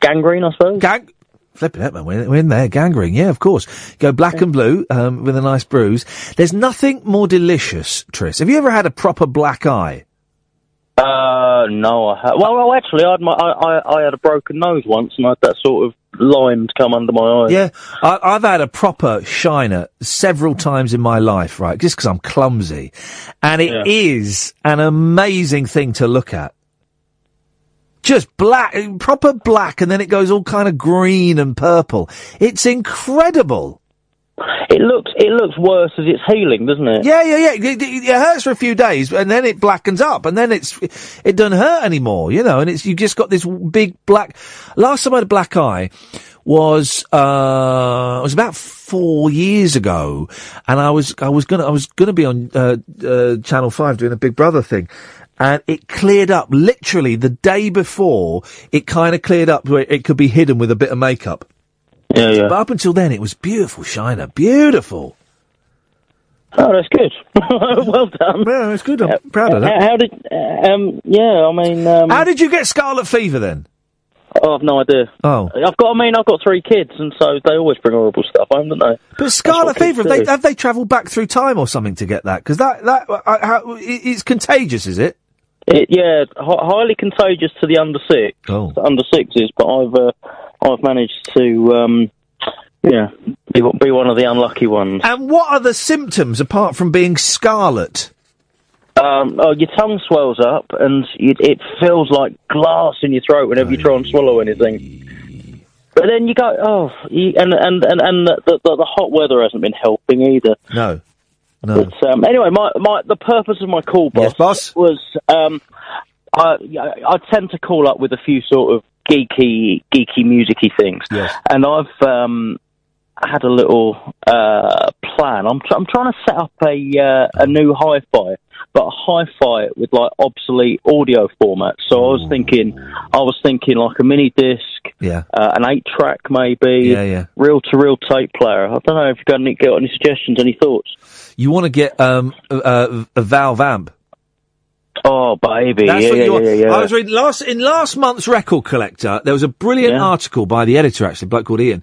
Gangrene, I suppose. Gang. Flipping it, man. We're, we're in there. Gangrene, yeah, of course. Go black and blue um, with a nice bruise. There's nothing more delicious, Tris. Have you ever had a proper black eye? Uh, no, I ha- well, well, actually, I had my, I, I, I had a broken nose once, and I had that sort of line to come under my eye. Yeah, I, I've had a proper shiner several times in my life, right? Just because I'm clumsy, and it is an amazing thing to look at. Just black, proper black, and then it goes all kind of green and purple. It's incredible. It looks, it looks worse as it's healing, doesn't it? Yeah, yeah, yeah. It, it- it hurts for a few days, and then it blackens up, and then it's it doesn't hurt anymore, you know. And it's you just got this big black. Last time I had a black eye was uh was about four years ago, and I was I was gonna I was gonna be on uh, uh, Channel Five doing a Big Brother thing. And it cleared up literally the day before. It kind of cleared up where it could be hidden with a bit of makeup. Yeah, yeah. But up until then, it was beautiful, Shiner, beautiful. Oh, that's good. well done. Yeah, it's good. I'm proud of that. How, how did? uh, Um, yeah, I mean, um, How did you get scarlet fever then? Oh, I've no idea. Oh, I've got. I mean, I've got three kids, and so they always bring horrible stuff home, don't they? But scarlet fever, have they, have they travelled back through time or something to get that? Because that, that, uh, how, it, it's contagious, is it? It, yeah, hi- highly contagious to the under six, Oh. to under sixes. But I've uh, I've managed to um, yeah be, one- be one of the unlucky ones. And what are the symptoms apart from being scarlet? Um, oh, your tongue swells up, and it, it feels like glass in your throat whenever you try and swallow anything. But then you go, oh, you, and and and and the, the the hot weather hasn't been helping either. No, no. But um, anyway, my, my the purpose of my call, boss, was um, I I tend to call up with a few sort of geeky geeky musicy things, Yes. and I've um, had a little uh, plan. I'm tr- I'm trying to set up a uh, a new hi-fi, but a hi-fi with like obsolete audio formats. So I was thinking, I was thinking like a mini disc, Yeah. uh, an eight track maybe, Yeah, yeah. reel to reel tape player. I don't know if you've got any, got any suggestions, any thoughts. You want to get um, a, a, a Valve amp. Oh, baby. That's yeah, what yeah, you want. yeah, yeah. I was reading last in last month's Record Collector. There was a brilliant article by the editor, actually, a bloke called Ian.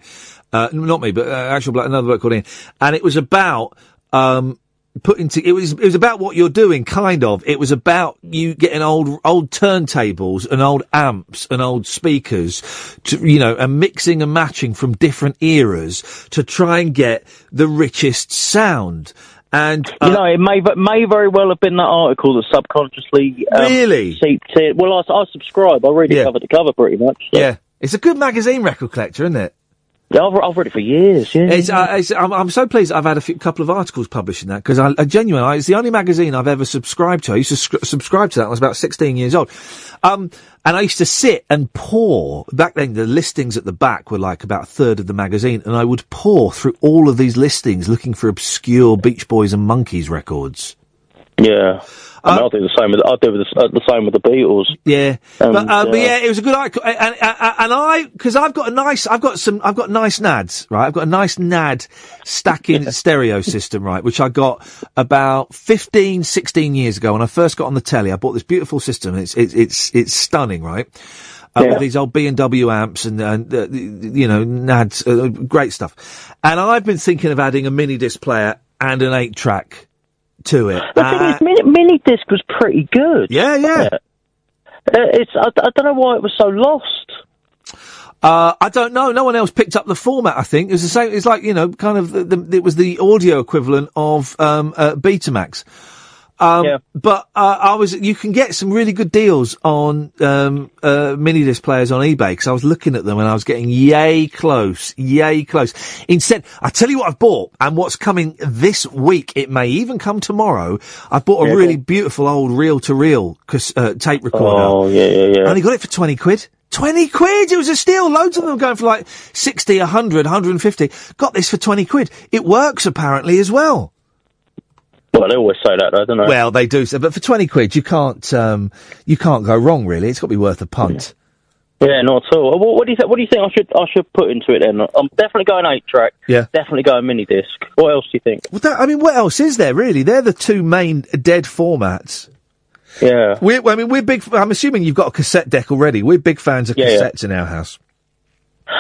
Uh, not me, but uh, actual bloke, another bloke called Ian, and it was about um, putting. To, it was it was about what you're doing, kind of. It was about you getting old old turntables and old amps and old speakers, to, you know, and mixing and matching from different eras to try and get the richest sound. And uh, You know, it may may very well have been that article that subconsciously um, Really? seeped in. Well, I, I subscribe. I read it Yeah. cover to cover pretty much. so- yeah, it's a good magazine, Record Collector, isn't it? Yeah, I've, I've read it for years. Yeah, It's, uh, it's, I'm, I'm so pleased I've had a few, couple of articles published in that because I, I genuinely, it's the only magazine I've ever subscribed to. I used to scr- subscribe to that when I was about 16 years old. Um, and I used to sit and pour, back then the listings at the back were like about a third of the magazine and I would pour through all of these listings looking for obscure Beach Boys and Monkees records. Yeah. I mean, I'll do the same with I'll do the, uh, the same with the Beatles. Yeah, And, but, uh, but uh, yeah, it was a good article, and, and, and I because I've got a nice, I've got some, I've got nice nads, right? I've got a nice nad stacking stereo system, right? Which I got about 15, 16 years ago when I first got on the telly. I bought this beautiful system. It's it's it's it's stunning, right? Uh, Yeah. With these old B and W amps and, and uh, you know nads, uh, great stuff. And I've been thinking of adding a mini disc player and an eight track to it. The thing Uh, is, mini, disc was pretty good. Yeah, yeah. Uh, it's I, I don't know why it was so lost. Uh, I don't know. No one else picked up the format. I think it was the same. It's like you know, kind of. The, the, it was the audio equivalent of um, uh, Betamax. Um, But uh, I was. You can get some really good deals on um, uh, mini disc players on eBay because I was looking at them and I was getting yay close, yay close. Instead, I tell you what I've bought and what's coming this week. It may even come tomorrow. I've bought a Yeah, really beautiful old reel to reel uh, tape recorder. Oh yeah, yeah, yeah. I only got it for 20 quid. 20 quid! It was a steal. Loads of them going for like 60, 100, 150. Got this for 20 quid. It works apparently as well. Well, they always say that, though, don't they? Well, they do so, but for 20 quid you can't, um, you can't go wrong really. It's got to be worth a punt. Yeah, not at all. What, what do you think? What do you think I should I should put into it then? I'm definitely going eight track. Yeah. Definitely going mini disc. What else do you think? Well, that, I mean, what else is there really? They're the two main dead formats. Yeah. We're, I mean, we're big, I'm assuming you've got a cassette deck already. We're big fans of Yeah, yeah. cassettes in our house.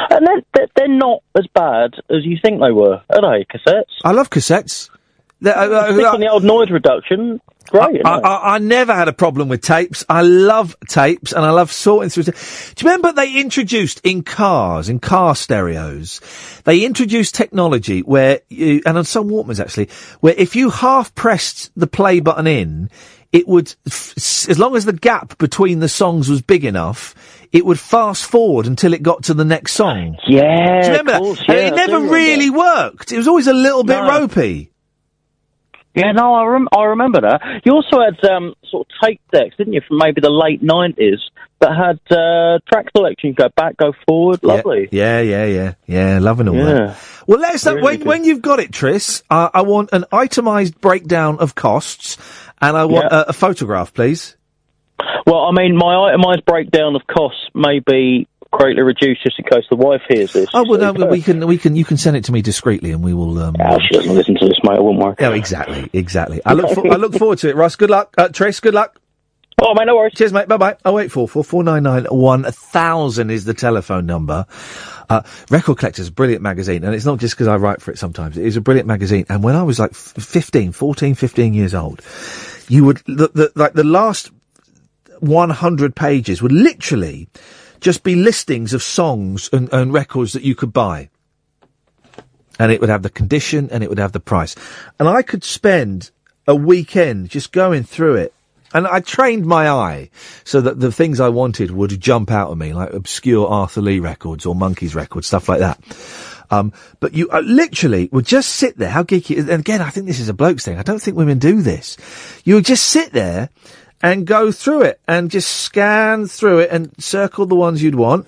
And they're, they're not as bad as you think they were, are they? Cassettes. I love cassettes. The- uh, uh, the old noise reduction. Great. I, I. I, never had a problem with tapes. I love tapes and I love sorting through. Do you remember they introduced in cars, in car stereos, they introduced technology where, you, and on some Walkmans actually, where if you half pressed the play button in, it would, as long as the gap between the songs was big enough, it would fast forward until it got to the next song. Yeah, Do you remember course, that? And it I never really worked. It was always a little bit No. ropey. Yeah, no, I, rem- I remember that. You also had um, sort of tape decks, didn't you, from maybe the late nineties that had uh, track selection. Go back, go forward. Lovely. Yeah, yeah, yeah, yeah. Loving all Yeah. that. Well, let us Really when, good. when you've got it, Tris. Uh, I want an itemised breakdown of costs, and I want Yeah. a, a photograph, please. Well, I mean, my itemised breakdown of costs may be greatly reduced just in case the wife hears this. Oh well, So, no, we can we can you can send it to me discreetly, and we will. Um, Oh, she doesn't listen to this, mate. I wouldn't worry. Yeah, exactly, exactly. I look for, I look forward to it, Russ. Good luck, uh, Tris. Good luck. Oh, mate, no worries. Cheers, mate. Bye bye. Oh wait, four four four nine nine one thousand is the telephone number. Uh, Record Collectors, brilliant magazine, and it's not just because I write for it sometimes. It is a brilliant magazine. And when I was like f- 15, 14, 15 years old, you would the, the like the last 100 pages would literally just be listings of songs and, and records that you could buy. And it would have the condition and it would have the price. And I could spend a weekend just going through it. And I trained my eye so that the things I wanted would jump out at me, like obscure Arthur Lee records or Monkees records, stuff like that. Um, but you uh, literally would just sit there. How geeky! And again, I think this is a bloke's thing. I don't think women do this. You would just sit there and go through it and just scan through it and circle the ones you'd want.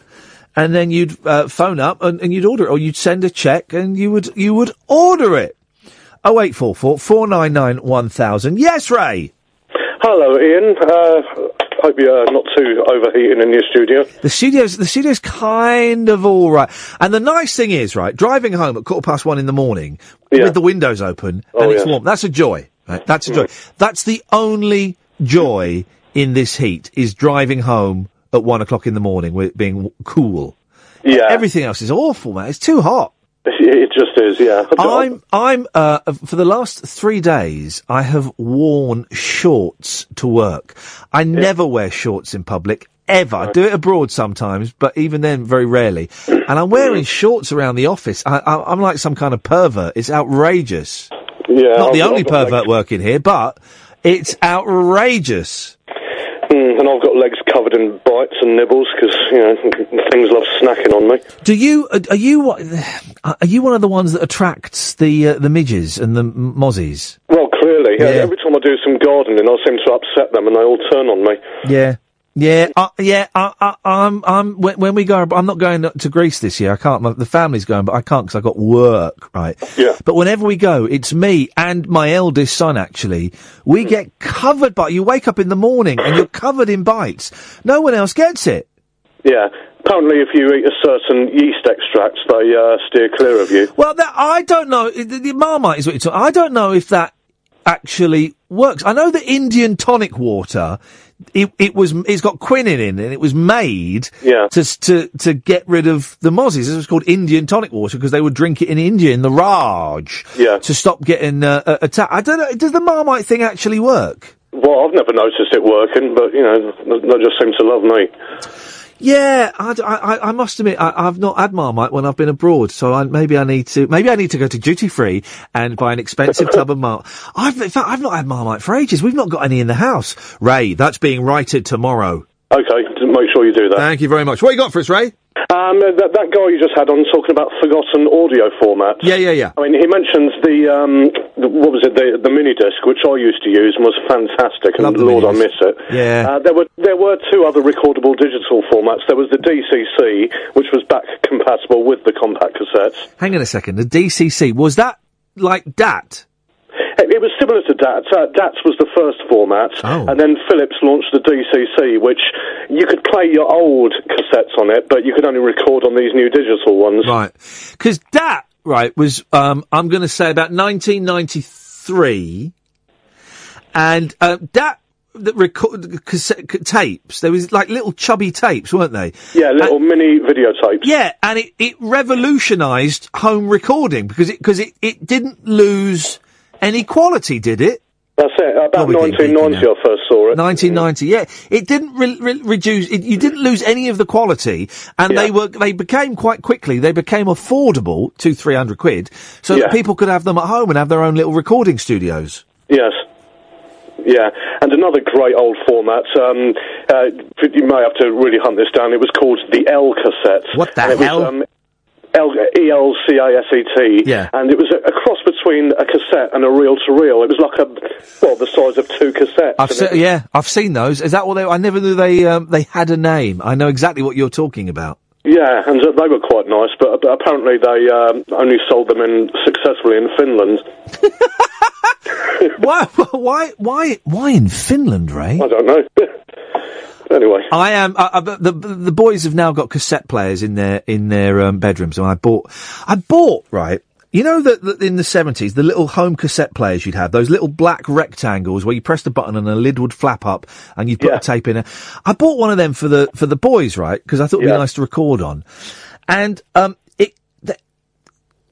And then you'd uh, phone up and, and you'd order it, or you'd send a check and you would you would order it. Oh eight four four four nine nine one thousand. Yes, Ray. Hello, Iain. Uh, hope you're not too overheating in your studio. The studio's the studio's kind of all right, and the nice thing is, right, driving home at quarter past one in the morning with the windows open Oh, and it's yes. warm. That's a joy. Right? That's a joy. That's the only joy in this heat is driving home at one o'clock in the morning with it being cool. Yeah. Everything else is awful, man. It's too hot. It just is, yeah. I'm, I'm, uh, for the last three days, I have worn shorts to work. I never wear shorts in public. Ever. I do it abroad sometimes, but even then, very rarely. And I'm wearing shorts around the office. I, I, I'm like some kind of pervert. It's outrageous. Yeah, Not the I've- only pervert working here, but it's outrageous. Mm, and I've got legs covered in bites and nibbles because you know things love snacking on me. Do you are you are you one of the ones that attracts the uh, the midges and the mozzies? Well, clearly, yeah. Yeah. every time I do some gardening, I seem to upset them, and they all turn on me. Yeah. Yeah, uh, yeah, I, I, I'm, I'm, when, when we go, I'm not going to Greece this year. I can't, my, the family's going, but I can't because I've got work, right? Yeah. But whenever we go, it's me and my eldest son, actually. We get covered by, you wake up in the morning and you're covered in bites. No one else gets it. Yeah. Apparently, if you eat a certain yeast extract, they uh, steer clear of you. Well, that, I don't know. The, the Marmite is what you're talking. I don't know if that actually works. I know that Indian tonic water, it, it was, it's got quinine in it, and it was made Yeah. to to to get rid of the mozzies. It was called Indian tonic water because they would drink it in India in the Raj. Yeah. To stop getting uh, uh, attacked. I don't know. Does the Marmite thing actually work? Well, I've never noticed it working, but you know, they just seem to love me. Yeah, I, I, I must admit, I, I've not had Marmite when I've been abroad, so I, maybe I need to, maybe I need to go to duty free and buy an expensive tub of Marmite. I've, in fact, I've not had Marmite for ages. We've not got any in the house. Ray, that's being righted tomorrow. Okay, make sure you do that. Thank you very much. What you got for us, Ray? Um, that, that guy you just had on talking about forgotten audio formats. Yeah, yeah, yeah. I mean, he mentions the, um, the what was it, the, the mini disc, which I used to use and was fantastic, and Lord, I miss it. Yeah. Uh, there were there were two other recordable digital formats. There was the DCC, which was back compatible with the compact cassettes. Hang on a second. The DCC was that like DAT? It was similar to DAT. Uh, DATS was the first format, Oh. and then Philips launched the DCC, which you could play your old cassettes on it, but you could only record on these new digital ones. Right. Because that, right, was, um, I'm going to say about 1993. And, uh, that, that record, cassette, tapes, there was like little chubby tapes, weren't they? Yeah, little mini videotapes. Yeah, and it, it revolutionised home recording because it, cause it, it didn't lose any quality, did it? That's it. About God, 1990, I first saw it. 1990, yeah. It didn't re- re- reduce. It, you didn't lose any of the quality, and they were they became quite quickly. They became affordable, two three hundred quid, so Yeah. that people could have them at home and have their own little recording studios. Yes. Yeah, and another great old format. Um, uh, you may have to really hunt this down. It was called the Elcaset. What the and hell? Was, um, E L C A S E T. Yeah. And it was a, a cross between a cassette and a reel to reel. It was like a well, the size of two cassettes. I've se- yeah, I've seen those. Is that what they? I never knew they um, they had a name. I know exactly what you're talking about. Yeah, and they were quite nice, but, but apparently they um, only sold them in successfully in Finland. why? Why? Why? Why in Finland, Ray? I don't know. anyway, I am. The the boys have now got cassette players in their in their um, bedrooms, and I bought. I bought right. You know that in the seventies, the little home cassette players you'd have, those little black rectangles where you press the button and a lid would flap up, and you'd put the tape in it. I bought one of them for the for the boys, right? Because I thought it'd be nice to record on. And um, it. th-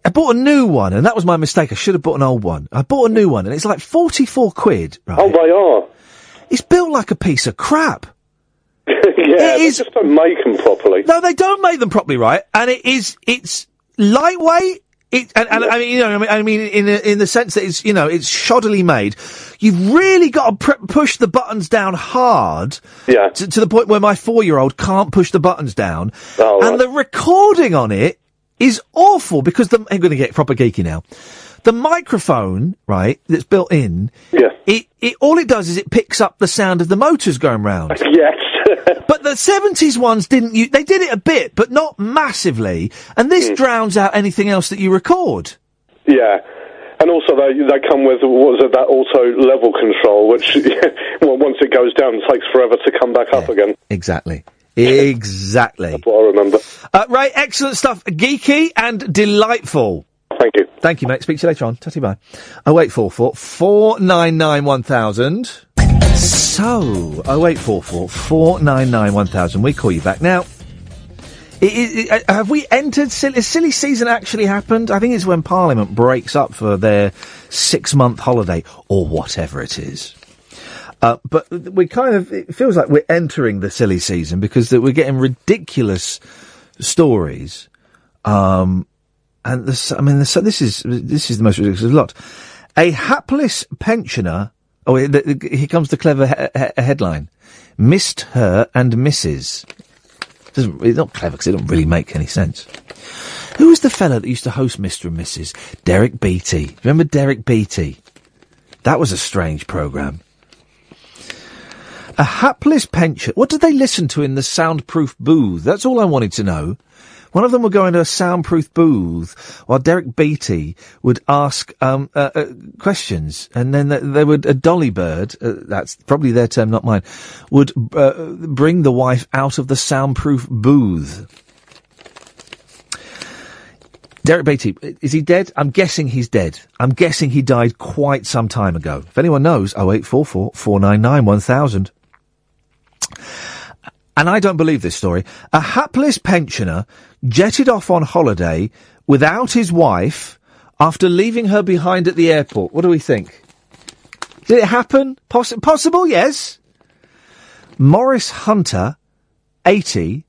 I bought a new one, and that was my mistake. I should have bought an old one. I bought a new one, and it's like forty four quid. Right? Oh, they are. It's built like a piece of crap. yeah, they just don't make them properly. No, they don't make them properly, right? And it is, it's lightweight. It, and, and I mean, you know, I mean, I mean, in in the sense that it's, you know, it's shoddily made. You've really got to pr- push the buttons down hard. Yeah. To, to the point where my four-year-old can't push the buttons down. Oh, and right. the recording on it is awful because the, I'm going to get proper geeky now. The microphone, right, that's built in. Yeah. It, it, all it does is it picks up the sound of the motors going round. Yes. But the seventies ones didn't. You, they did it a bit, but not massively. And this drowns out anything else that you record. Yeah. And also, they they come with what is it, that auto level control, which well, once it goes down, it takes forever to come back up again. Exactly. Exactly. That's what I remember. Uh, Ray, excellent stuff. Geeky and delightful. Thank you. Thank you, mate. Speak to you later on. Tatty bye. Oh eight four four four nine nine one thousand. So oh eight four four four nine nine one thousand. We call you back now. i- i- i- have we entered silly, silly season actually happened? I think it's when Parliament breaks up for their six month holiday or whatever it is. Uh, but we kind of, it feels like we're entering the silly season because we're getting ridiculous stories. Um, and this, I mean, this, this is, this is the most ridiculous lot. A hapless pensioner, oh, here comes the clever he- he- headline. Missed her and Mrs. Doesn't, it's not clever because it doesn't really make any sense. Who was the fella that used to host Mr. and Mrs.? Derek Batey. Remember Derek Batey? That was a strange programme. A hapless pensioner. What did they listen to in the soundproof booth? That's all I wanted to know. One of them would go into a soundproof booth while Derek Batey would ask um, uh, uh, questions, and then th- they would a dolly bird. Uh, that's probably their term, not mine. Would uh, bring the wife out of the soundproof booth. Derek Batey, is he dead? I'm guessing he's dead. I'm guessing he died quite some time ago. If anyone knows, 0844 499 1000. And I don't believe this story. A hapless pensioner jetted off on holiday without his wife after leaving her behind at the airport. What do we think? Did it happen? Poss- possible, yes. Morris Hunter, 80,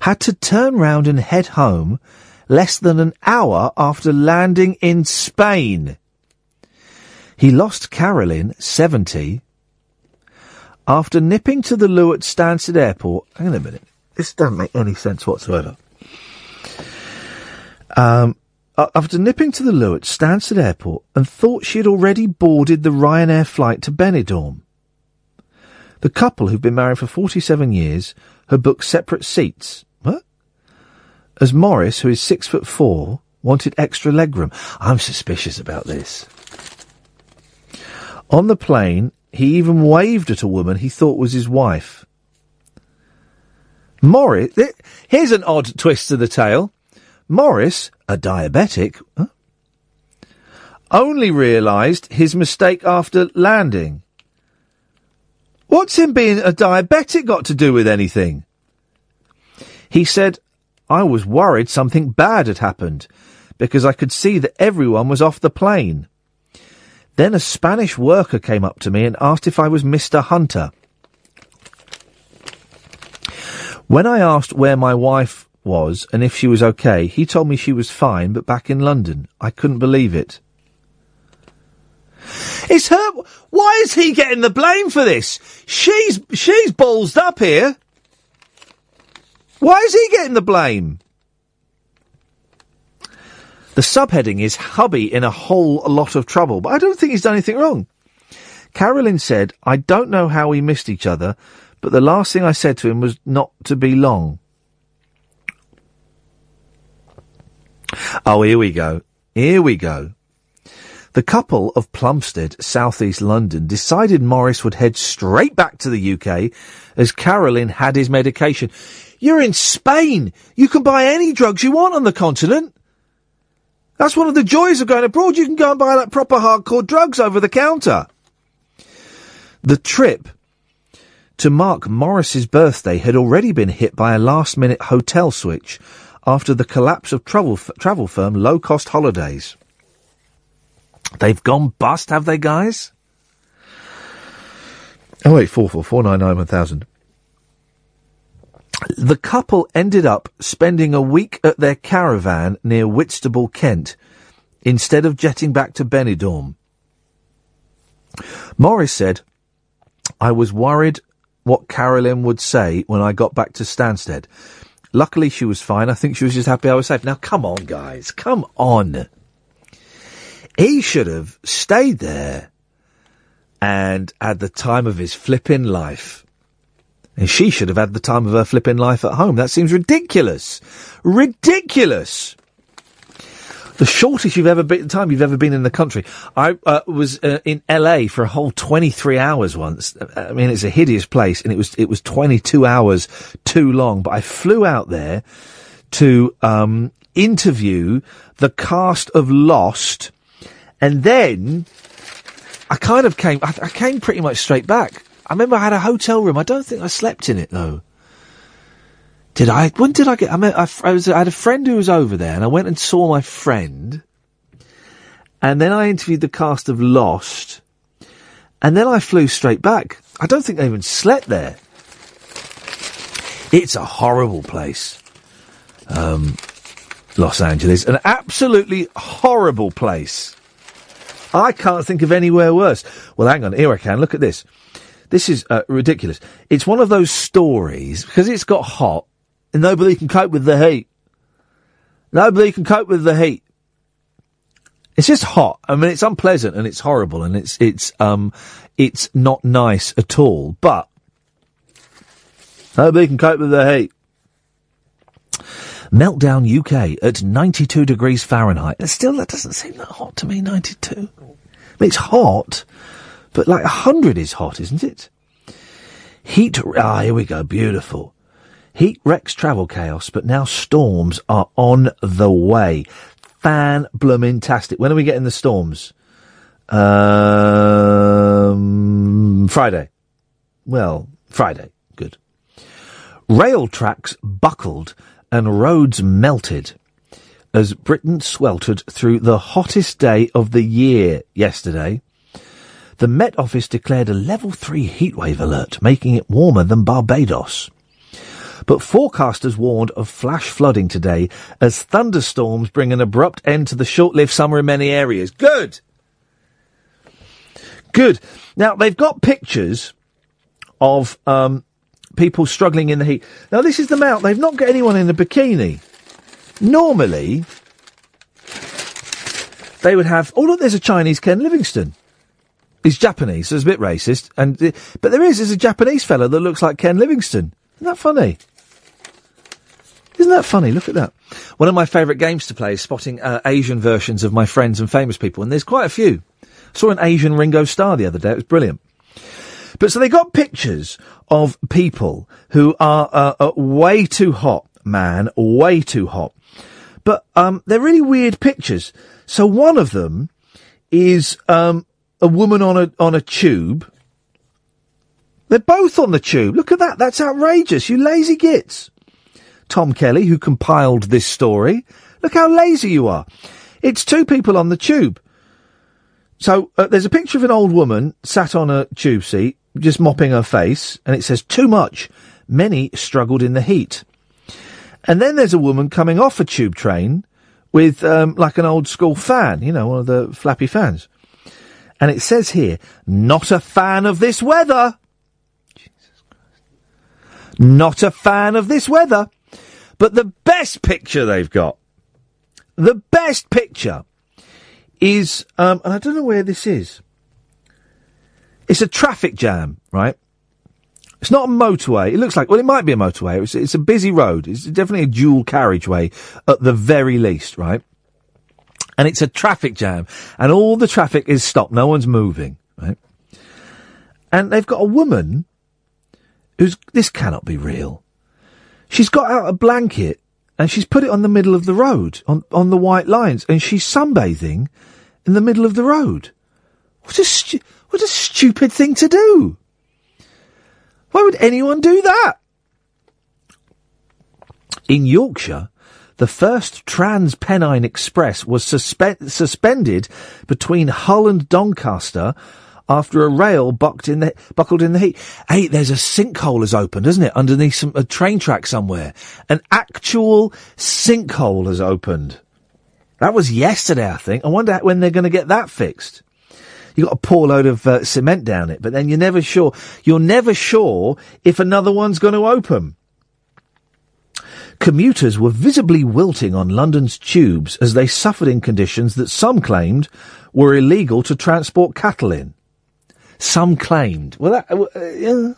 had to turn round and head home less than an hour after landing in Spain. He lost Carolyn, 70, after nipping to the loo at Stansted Airport. Hang on a minute. This doesn't make any sense whatsoever. Um, after nipping to the loo at Stansted Airport and thought she had already boarded the Ryanair flight to Benidorm. The couple, who've been married for 47 years, had booked separate seats. What? As Morris, who is six foot four, wanted extra legroom. I'm suspicious about this. On the plane, he even waved at a woman he thought was his wife. Morris, here's an odd twist to the tale. Morris, a diabetic, huh? only realised his mistake after landing. What's him being a diabetic got to do with anything? He said, I was worried something bad had happened because I could see that everyone was off the plane. Then a Spanish worker came up to me and asked if I was Mr. Hunter. When I asked where my wife was and if she was okay, he told me she was fine, but back in London. I couldn't believe it. It's her. Why is he getting the blame for this? She's she's ballsed up here. Why is he getting the blame? The subheading is hubby in a whole lot of trouble, but I don't think he's done anything wrong. Carolyn said, I don't know how we missed each other, but the last thing I said to him was not to be long. Oh, here we go. Here we go. The couple of Plumstead, southeast London, decided Morris would head straight back to the UK as Carolyn had his medication. You're in Spain. You can buy any drugs you want on the continent. That's one of the joys of going abroad. You can go and buy like proper hardcore drugs over the counter. The trip to mark Morris's birthday had already been hit by a last minute hotel switch after the collapse of travel, travel firm Low Cost Holidays. They've gone bust, have they, guys? Oh wait, four four four nine nine one thousand. The couple ended up spending a week at their caravan near Whitstable, Kent, instead of jetting back to Benidorm. Morris said, I was worried what Carolyn would say when I got back to Stansted. Luckily, she was fine. I think she was just happy I was safe. Now, come on, guys. Come on. He should have stayed there and had the time of his flipping life. And she should have had the time of her flipping life at home. That seems ridiculous. Ridiculous. The shortest you've ever been, time you've ever been in the country. I uh, was uh, in LA for a whole 23 hours once. I mean, it's a hideous place and it was, it was 22 hours too long, but I flew out there to, um, interview the cast of Lost and then I kind of came, I, I came pretty much straight back. I remember I had a hotel room. I don't think I slept in it though. Did I? When did I get? I, I, I was. I had a friend who was over there, and I went and saw my friend, and then I interviewed the cast of Lost, and then I flew straight back. I don't think I even slept there. It's a horrible place, um, Los Angeles, an absolutely horrible place. I can't think of anywhere worse. Well, hang on, here I can. Look at this. This is uh, ridiculous. It's one of those stories because it's got hot and nobody can cope with the heat. Nobody can cope with the heat. It's just hot. I mean, it's unpleasant and it's horrible and it's it's um it's not nice at all. But nobody can cope with the heat. Meltdown UK at 92 degrees Fahrenheit. And still, that doesn't seem that hot to me, 92. I mean, it's hot, but like 100 is hot, isn't it? Heat, ah, here we go, beautiful. Heat wrecks travel chaos, but now storms are on the way. Fan bloomin' tastic. When are we getting the storms? Um, Friday. Well, Friday. Good. Rail tracks buckled and roads melted as Britain sweltered through the hottest day of the year yesterday. The Met Office declared a level 3 heatwave alert, making it warmer than Barbados. But forecasters warned of flash flooding today as thunderstorms bring an abrupt end to the short-lived summer in many areas. Good! Good. Now, they've got pictures of um, people struggling in the heat. Now, this is the mount. They've not got anyone in a bikini. Normally, they would have. Oh, look, there's a Chinese Ken Livingstone. He's Japanese, so it's a bit racist. And but there is. There's a Japanese fellow that looks like Ken Livingstone. Isn't that funny? Isn't that funny? Look at that. One of my favourite games to play is spotting uh, Asian versions of my friends and famous people, and there's quite a few. I saw an Asian Ringo Starr the other day. It was brilliant. But so they got pictures of people who are uh, uh, way too hot, man, way too hot. But um, they're really weird pictures. So one of them is um, a woman on a on a tube. They're both on the tube. Look at that. That's outrageous. You lazy gits. Tom Kelly, who compiled this story. Look how lazy you are. It's two people on the tube. So uh, there's a picture of an old woman sat on a tube seat, just mopping her face, and it says, too much. Many struggled in the heat. And then there's a woman coming off a tube train with, um, like an old school fan, you know, one of the flappy fans. And it says here, not a fan of this weather. Not a fan of this weather. But the best picture they've got, the best picture is, um, and I don't know where this is. It's a traffic jam, right? It's not a motorway. It looks like, well, it might be a motorway. It's, it's a busy road. It's definitely a dual carriageway at the very least, right? And it's a traffic jam. And all the traffic is stopped. No one's moving, right? And they've got a woman who's, this cannot be real. She's got out a blanket and she's put it on the middle of the road, on, on the white lines, and she's sunbathing in the middle of the road. What a, stu- what a stupid thing to do. Why would anyone do that? In Yorkshire, the first Trans Pennine Express was suspe- suspended between Hull and Doncaster after a rail bucked in the, buckled in the heat. Hey, there's a sinkhole has opened, isn't it? Underneath some, a train track somewhere. An actual sinkhole has opened. That was yesterday, I think. I wonder when they're going to get that fixed. You got a load of uh, cement down it, but then you're never sure. You're never sure if another one's going to open. Commuters were visibly wilting on London's tubes as they suffered in conditions that some claimed were illegal to transport cattle in. Some claimed. Well, that, uh, yeah.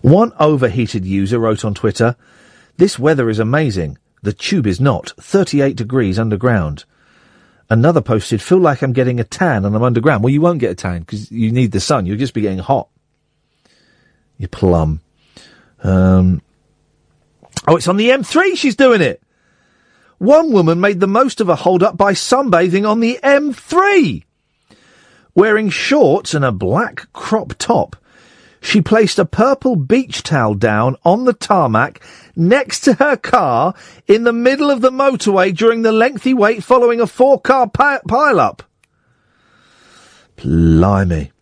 One overheated user wrote on Twitter, This weather is amazing. The tube is not. 38 degrees underground. Another posted, Feel like I'm getting a tan and I'm underground. Well, you won't get a tan because you need the sun. You'll just be getting hot. You plum. Um, oh, it's on the M3 she's doing it. One woman made the most of a hold up by sunbathing on the M3. Wearing shorts and a black crop top, she placed a purple beach towel down on the tarmac next to her car in the middle of the motorway during the lengthy wait following a four car pi- pile up. Blimey.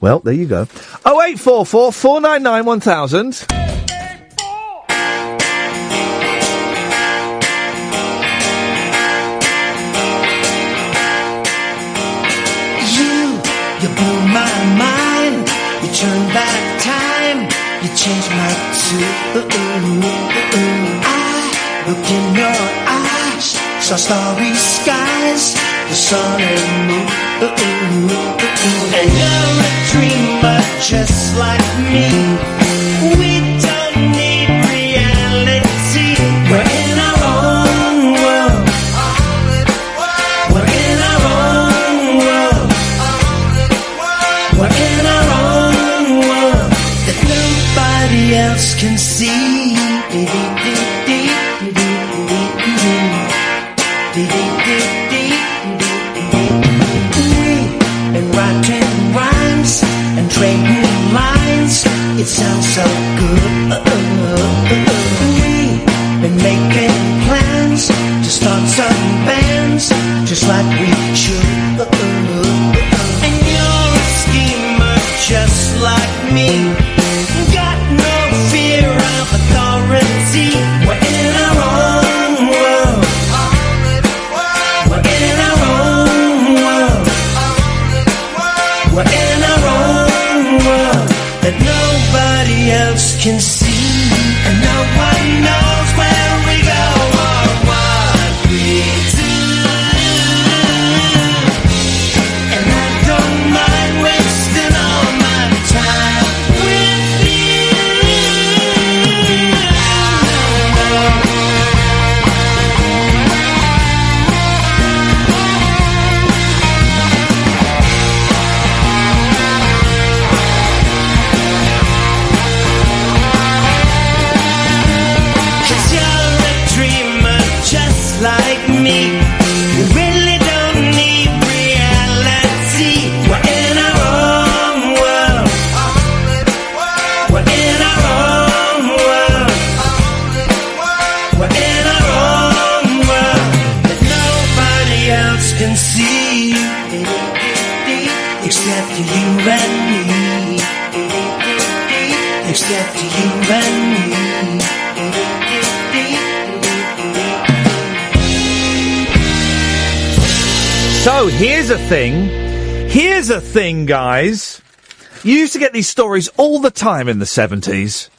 Well, there you go. 0844 499 1000. You changed my tune. Uh, uh, uh, I looked in your eyes, saw starry skies, the sun and moon. And you're a dreamer just like me. We thing, guys. You used to get these stories all the time in the 70s.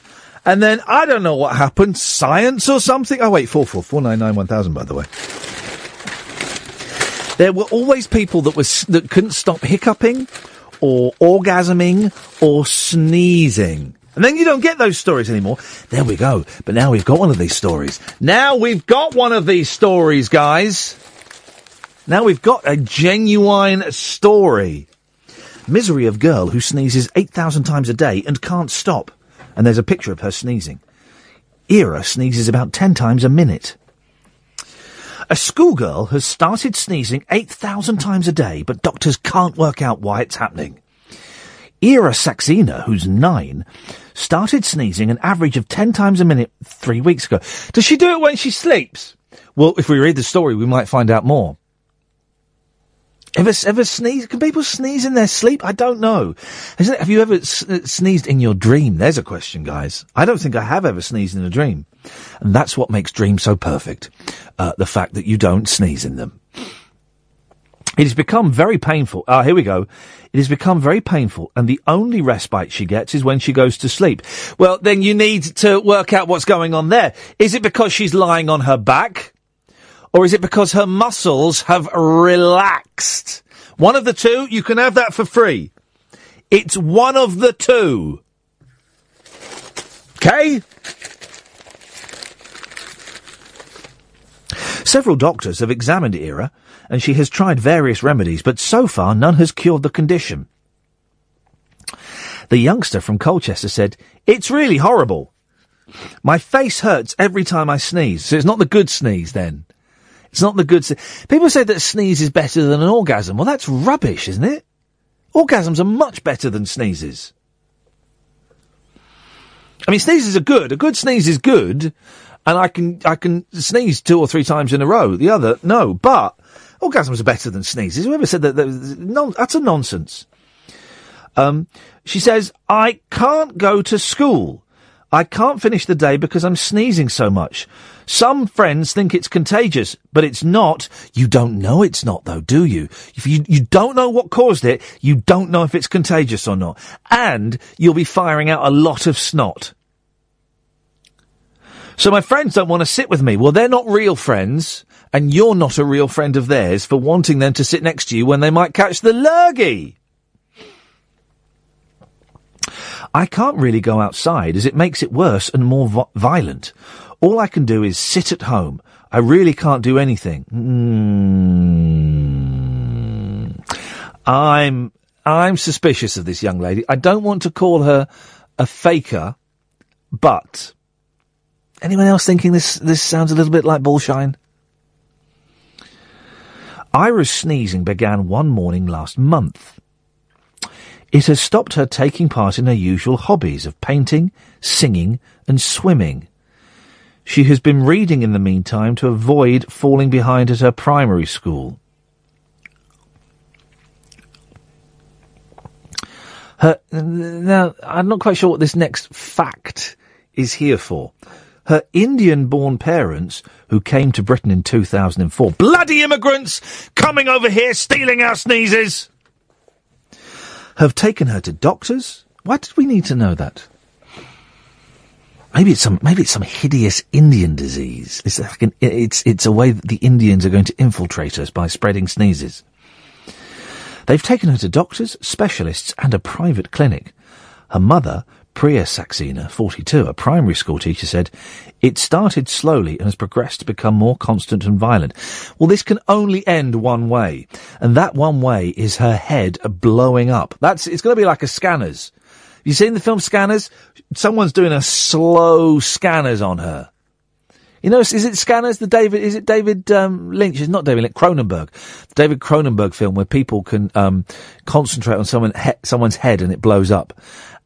And then I don't know what happened. Science or something? Oh, wait, 444991000, by the way. There were always people that was that couldn't stop hiccuping or orgasming or sneezing. And then you don't get those stories anymore. There we go. But now we've got one of these stories. Now we've got one of these stories, guys. Now we've got a genuine story. Misery of girl who sneezes 8,000 times a day and can't stop. And there's a picture of her sneezing. Era sneezes about 10 times a minute. A schoolgirl has started sneezing 8,000 times a day, but doctors can't work out why it's happening. Era Saxena, who's nine, started sneezing an average of 10 times a minute three weeks ago. Does she do it when she sleeps? Well, if we read the story, we might find out more. Ever, ever sneeze? Can people sneeze in their sleep? I don't know. It- have you ever s- uh, sneezed in your dream? There's a question, guys. I don't think I have ever sneezed in a dream. And that's what makes dreams so perfect. Uh, the fact that you don't sneeze in them. It has become very painful. Ah, here we go. It has become very painful, and the only respite she gets is when she goes to sleep. Well, then you need to work out what's going on there. Is it because she's lying on her back? Or is it because her muscles have relaxed? One of the two, you can have that for free. It's one of the two. Okay? Several doctors have examined Era, and she has tried various remedies, but so far none has cured the condition. The youngster from Colchester said, It's really horrible. My face hurts every time I sneeze, so it's not the good sneeze then. It's not the good. Se- People say that a sneeze is better than an orgasm. Well, that's rubbish, isn't it? Orgasms are much better than sneezes. I mean, sneezes are good. A good sneeze is good, and I can I can sneeze two or three times in a row. The other, no. But orgasms are better than sneezes. Whoever said that? that non- that's a nonsense. Um, she says, I can't go to school. I can't finish the day because I'm sneezing so much. Some friends think it's contagious, but it's not. You don't know it's not though, do you? If you, you don't know what caused it, you don't know if it's contagious or not. And you'll be firing out a lot of snot. So my friends don't want to sit with me. Well, they're not real friends, and you're not a real friend of theirs for wanting them to sit next to you when they might catch the lurgy. I can't really go outside as it makes it worse and more vi- violent. All I can do is sit at home. I really can't do anything. Mm. I'm I'm suspicious of this young lady. I don't want to call her a faker, but anyone else thinking this this sounds a little bit like bullshine? Ira's sneezing began one morning last month. It has stopped her taking part in her usual hobbies of painting, singing, and swimming. She has been reading in the meantime to avoid falling behind at her primary school. Her, now, I'm not quite sure what this next fact is here for. Her Indian born parents, who came to Britain in 2004, bloody immigrants coming over here stealing our sneezes, have taken her to doctors. Why did we need to know that? Maybe it's some maybe it's some hideous Indian disease. It's like an, it's it's a way that the Indians are going to infiltrate us by spreading sneezes. They've taken her to doctors, specialists, and a private clinic. Her mother, Priya Saxena, 42, a primary school teacher, said, It started slowly and has progressed to become more constant and violent. Well, this can only end one way, and that one way is her head blowing up. That's It's going to be like a Scanners. You seen the film Scanners? Someone's doing a slow Scanners on her. You know, is it Scanners? The David is it David um, Lynch? It's not David Lynch. Cronenberg, the David Cronenberg film where people can um, concentrate on someone he- someone's head and it blows up.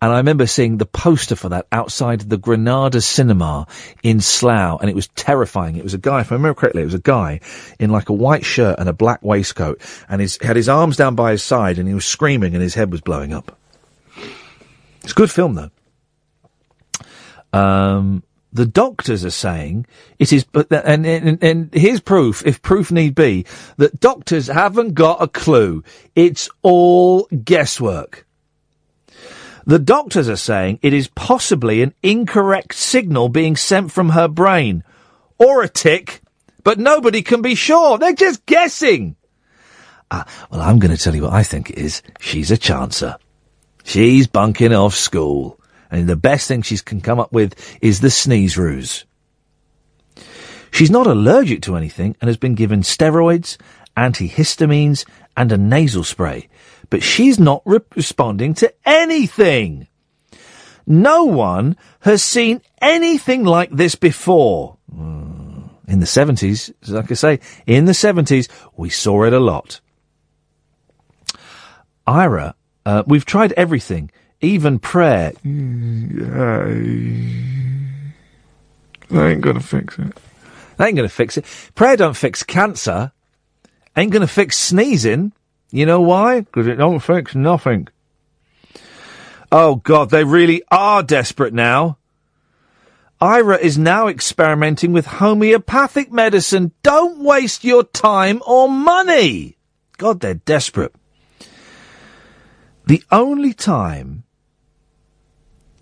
And I remember seeing the poster for that outside the Granada Cinema in Slough, and it was terrifying. It was a guy, if I remember correctly, it was a guy in like a white shirt and a black waistcoat, and his had his arms down by his side, and he was screaming, and his head was blowing up. It's a good film though. Um, the doctors are saying it is, but and, and and here's proof, if proof need be, that doctors haven't got a clue. It's all guesswork. The doctors are saying it is possibly an incorrect signal being sent from her brain, or a tick, but nobody can be sure. They're just guessing. Ah, well, I'm going to tell you what I think it is. She's a chancer. She's bunking off school. And the best thing she can come up with is the sneeze ruse. She's not allergic to anything and has been given steroids, antihistamines, and a nasal spray. But she's not re- responding to anything. No one has seen anything like this before. Mm, In the 70s, like I say, in the 70s, we saw it a lot. Ira, uh, we've tried everything, even prayer. That ain't gonna fix it. That ain't going to fix it. Prayer don't fix cancer. Ain't going to fix sneezing. You know why? Because it don't fix nothing. Oh God, they really are desperate now. Ira is now experimenting with homeopathic medicine. Don't waste your time or money. God, they're desperate. The only time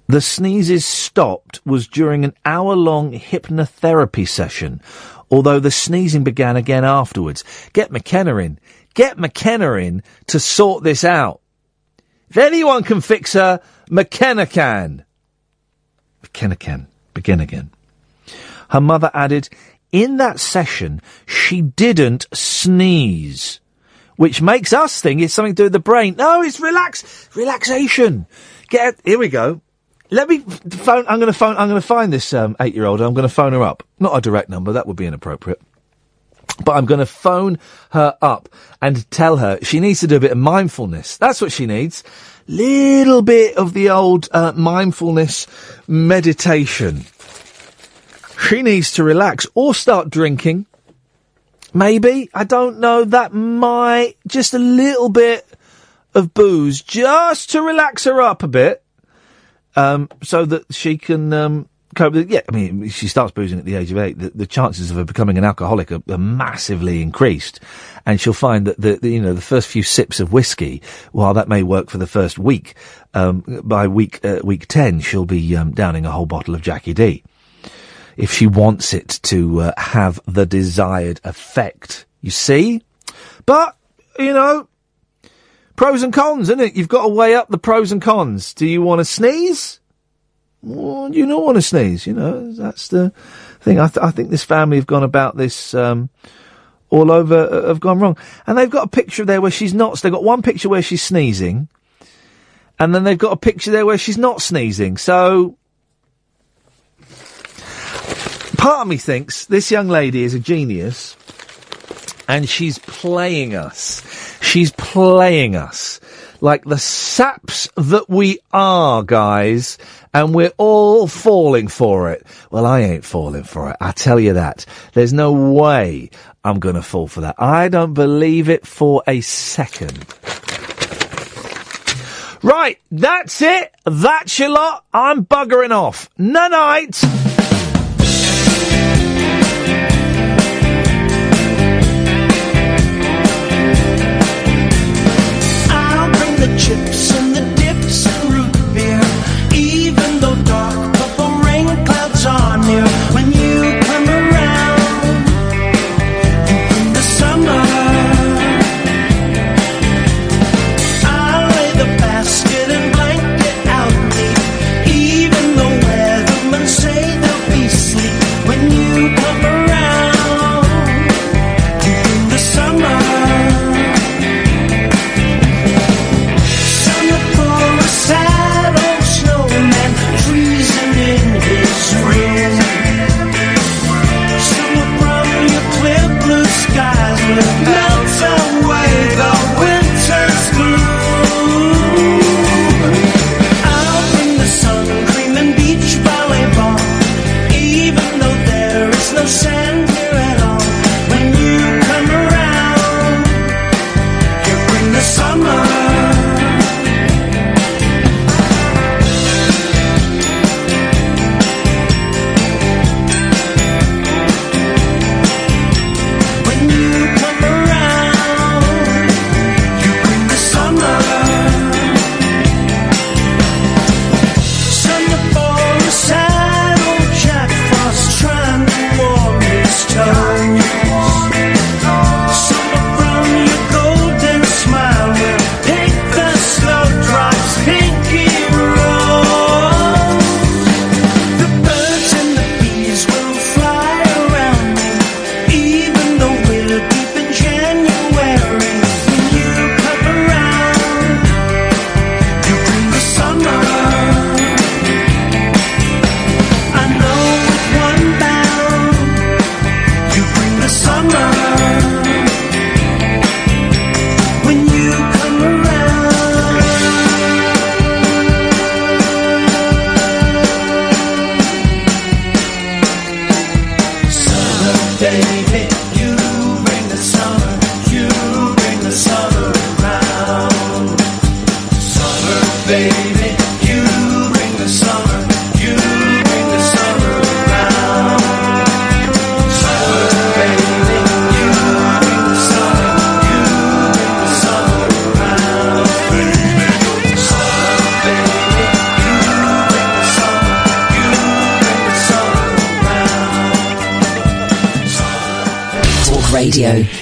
the sneezes stopped was during an hour long hypnotherapy session, although the sneezing began again afterwards. Get McKenna in. Get McKenna in to sort this out. If anyone can fix her, McKenna can. McKenna can. Begin again. Her mother added, in that session, she didn't sneeze. Which makes us think it's something to do with the brain. No, it's relax, relaxation. Get, here we go. Let me phone. I'm going to phone. I'm going to find this um, eight-year-old. I'm going to phone her up. Not a direct number. That would be inappropriate. But I'm going to phone her up and tell her she needs to do a bit of mindfulness. That's what she needs. Little bit of the old uh, mindfulness meditation. She needs to relax or start drinking. Maybe I don't know. That might just a little bit of booze just to relax her up a bit um, so that she can um, cope with. Yeah, I mean, she starts boozing at the age of eight. The, the chances of her becoming an alcoholic are, are massively increased, and she'll find that the, the you know the first few sips of whiskey, while that may work for the first week, um, by week uh, week ten she'll be um, downing a whole bottle of Jackie D. If she wants it to uh, have the desired effect, you see. But you know, pros and cons, isn't it? You've got to weigh up the pros and cons. Do you want to sneeze? Do you not want to sneeze? You know, that's the thing. I, th- I think this family have gone about this um, all over, uh, have gone wrong. And they've got a picture there where she's not. They've got one picture where she's sneezing, and then they've got a picture there where she's not sneezing. So. Part of me thinks this young lady is a genius and she's playing us. She's playing us like the saps that we are, guys, and we're all falling for it. Well, I ain't falling for it. I tell you that. There's no way I'm going to fall for that. I don't believe it for a second. Right, that's it. That's your lot. I'm buggering off. No night.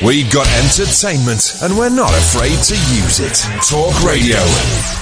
We've got entertainment and we're not afraid to use it. Talk Radio.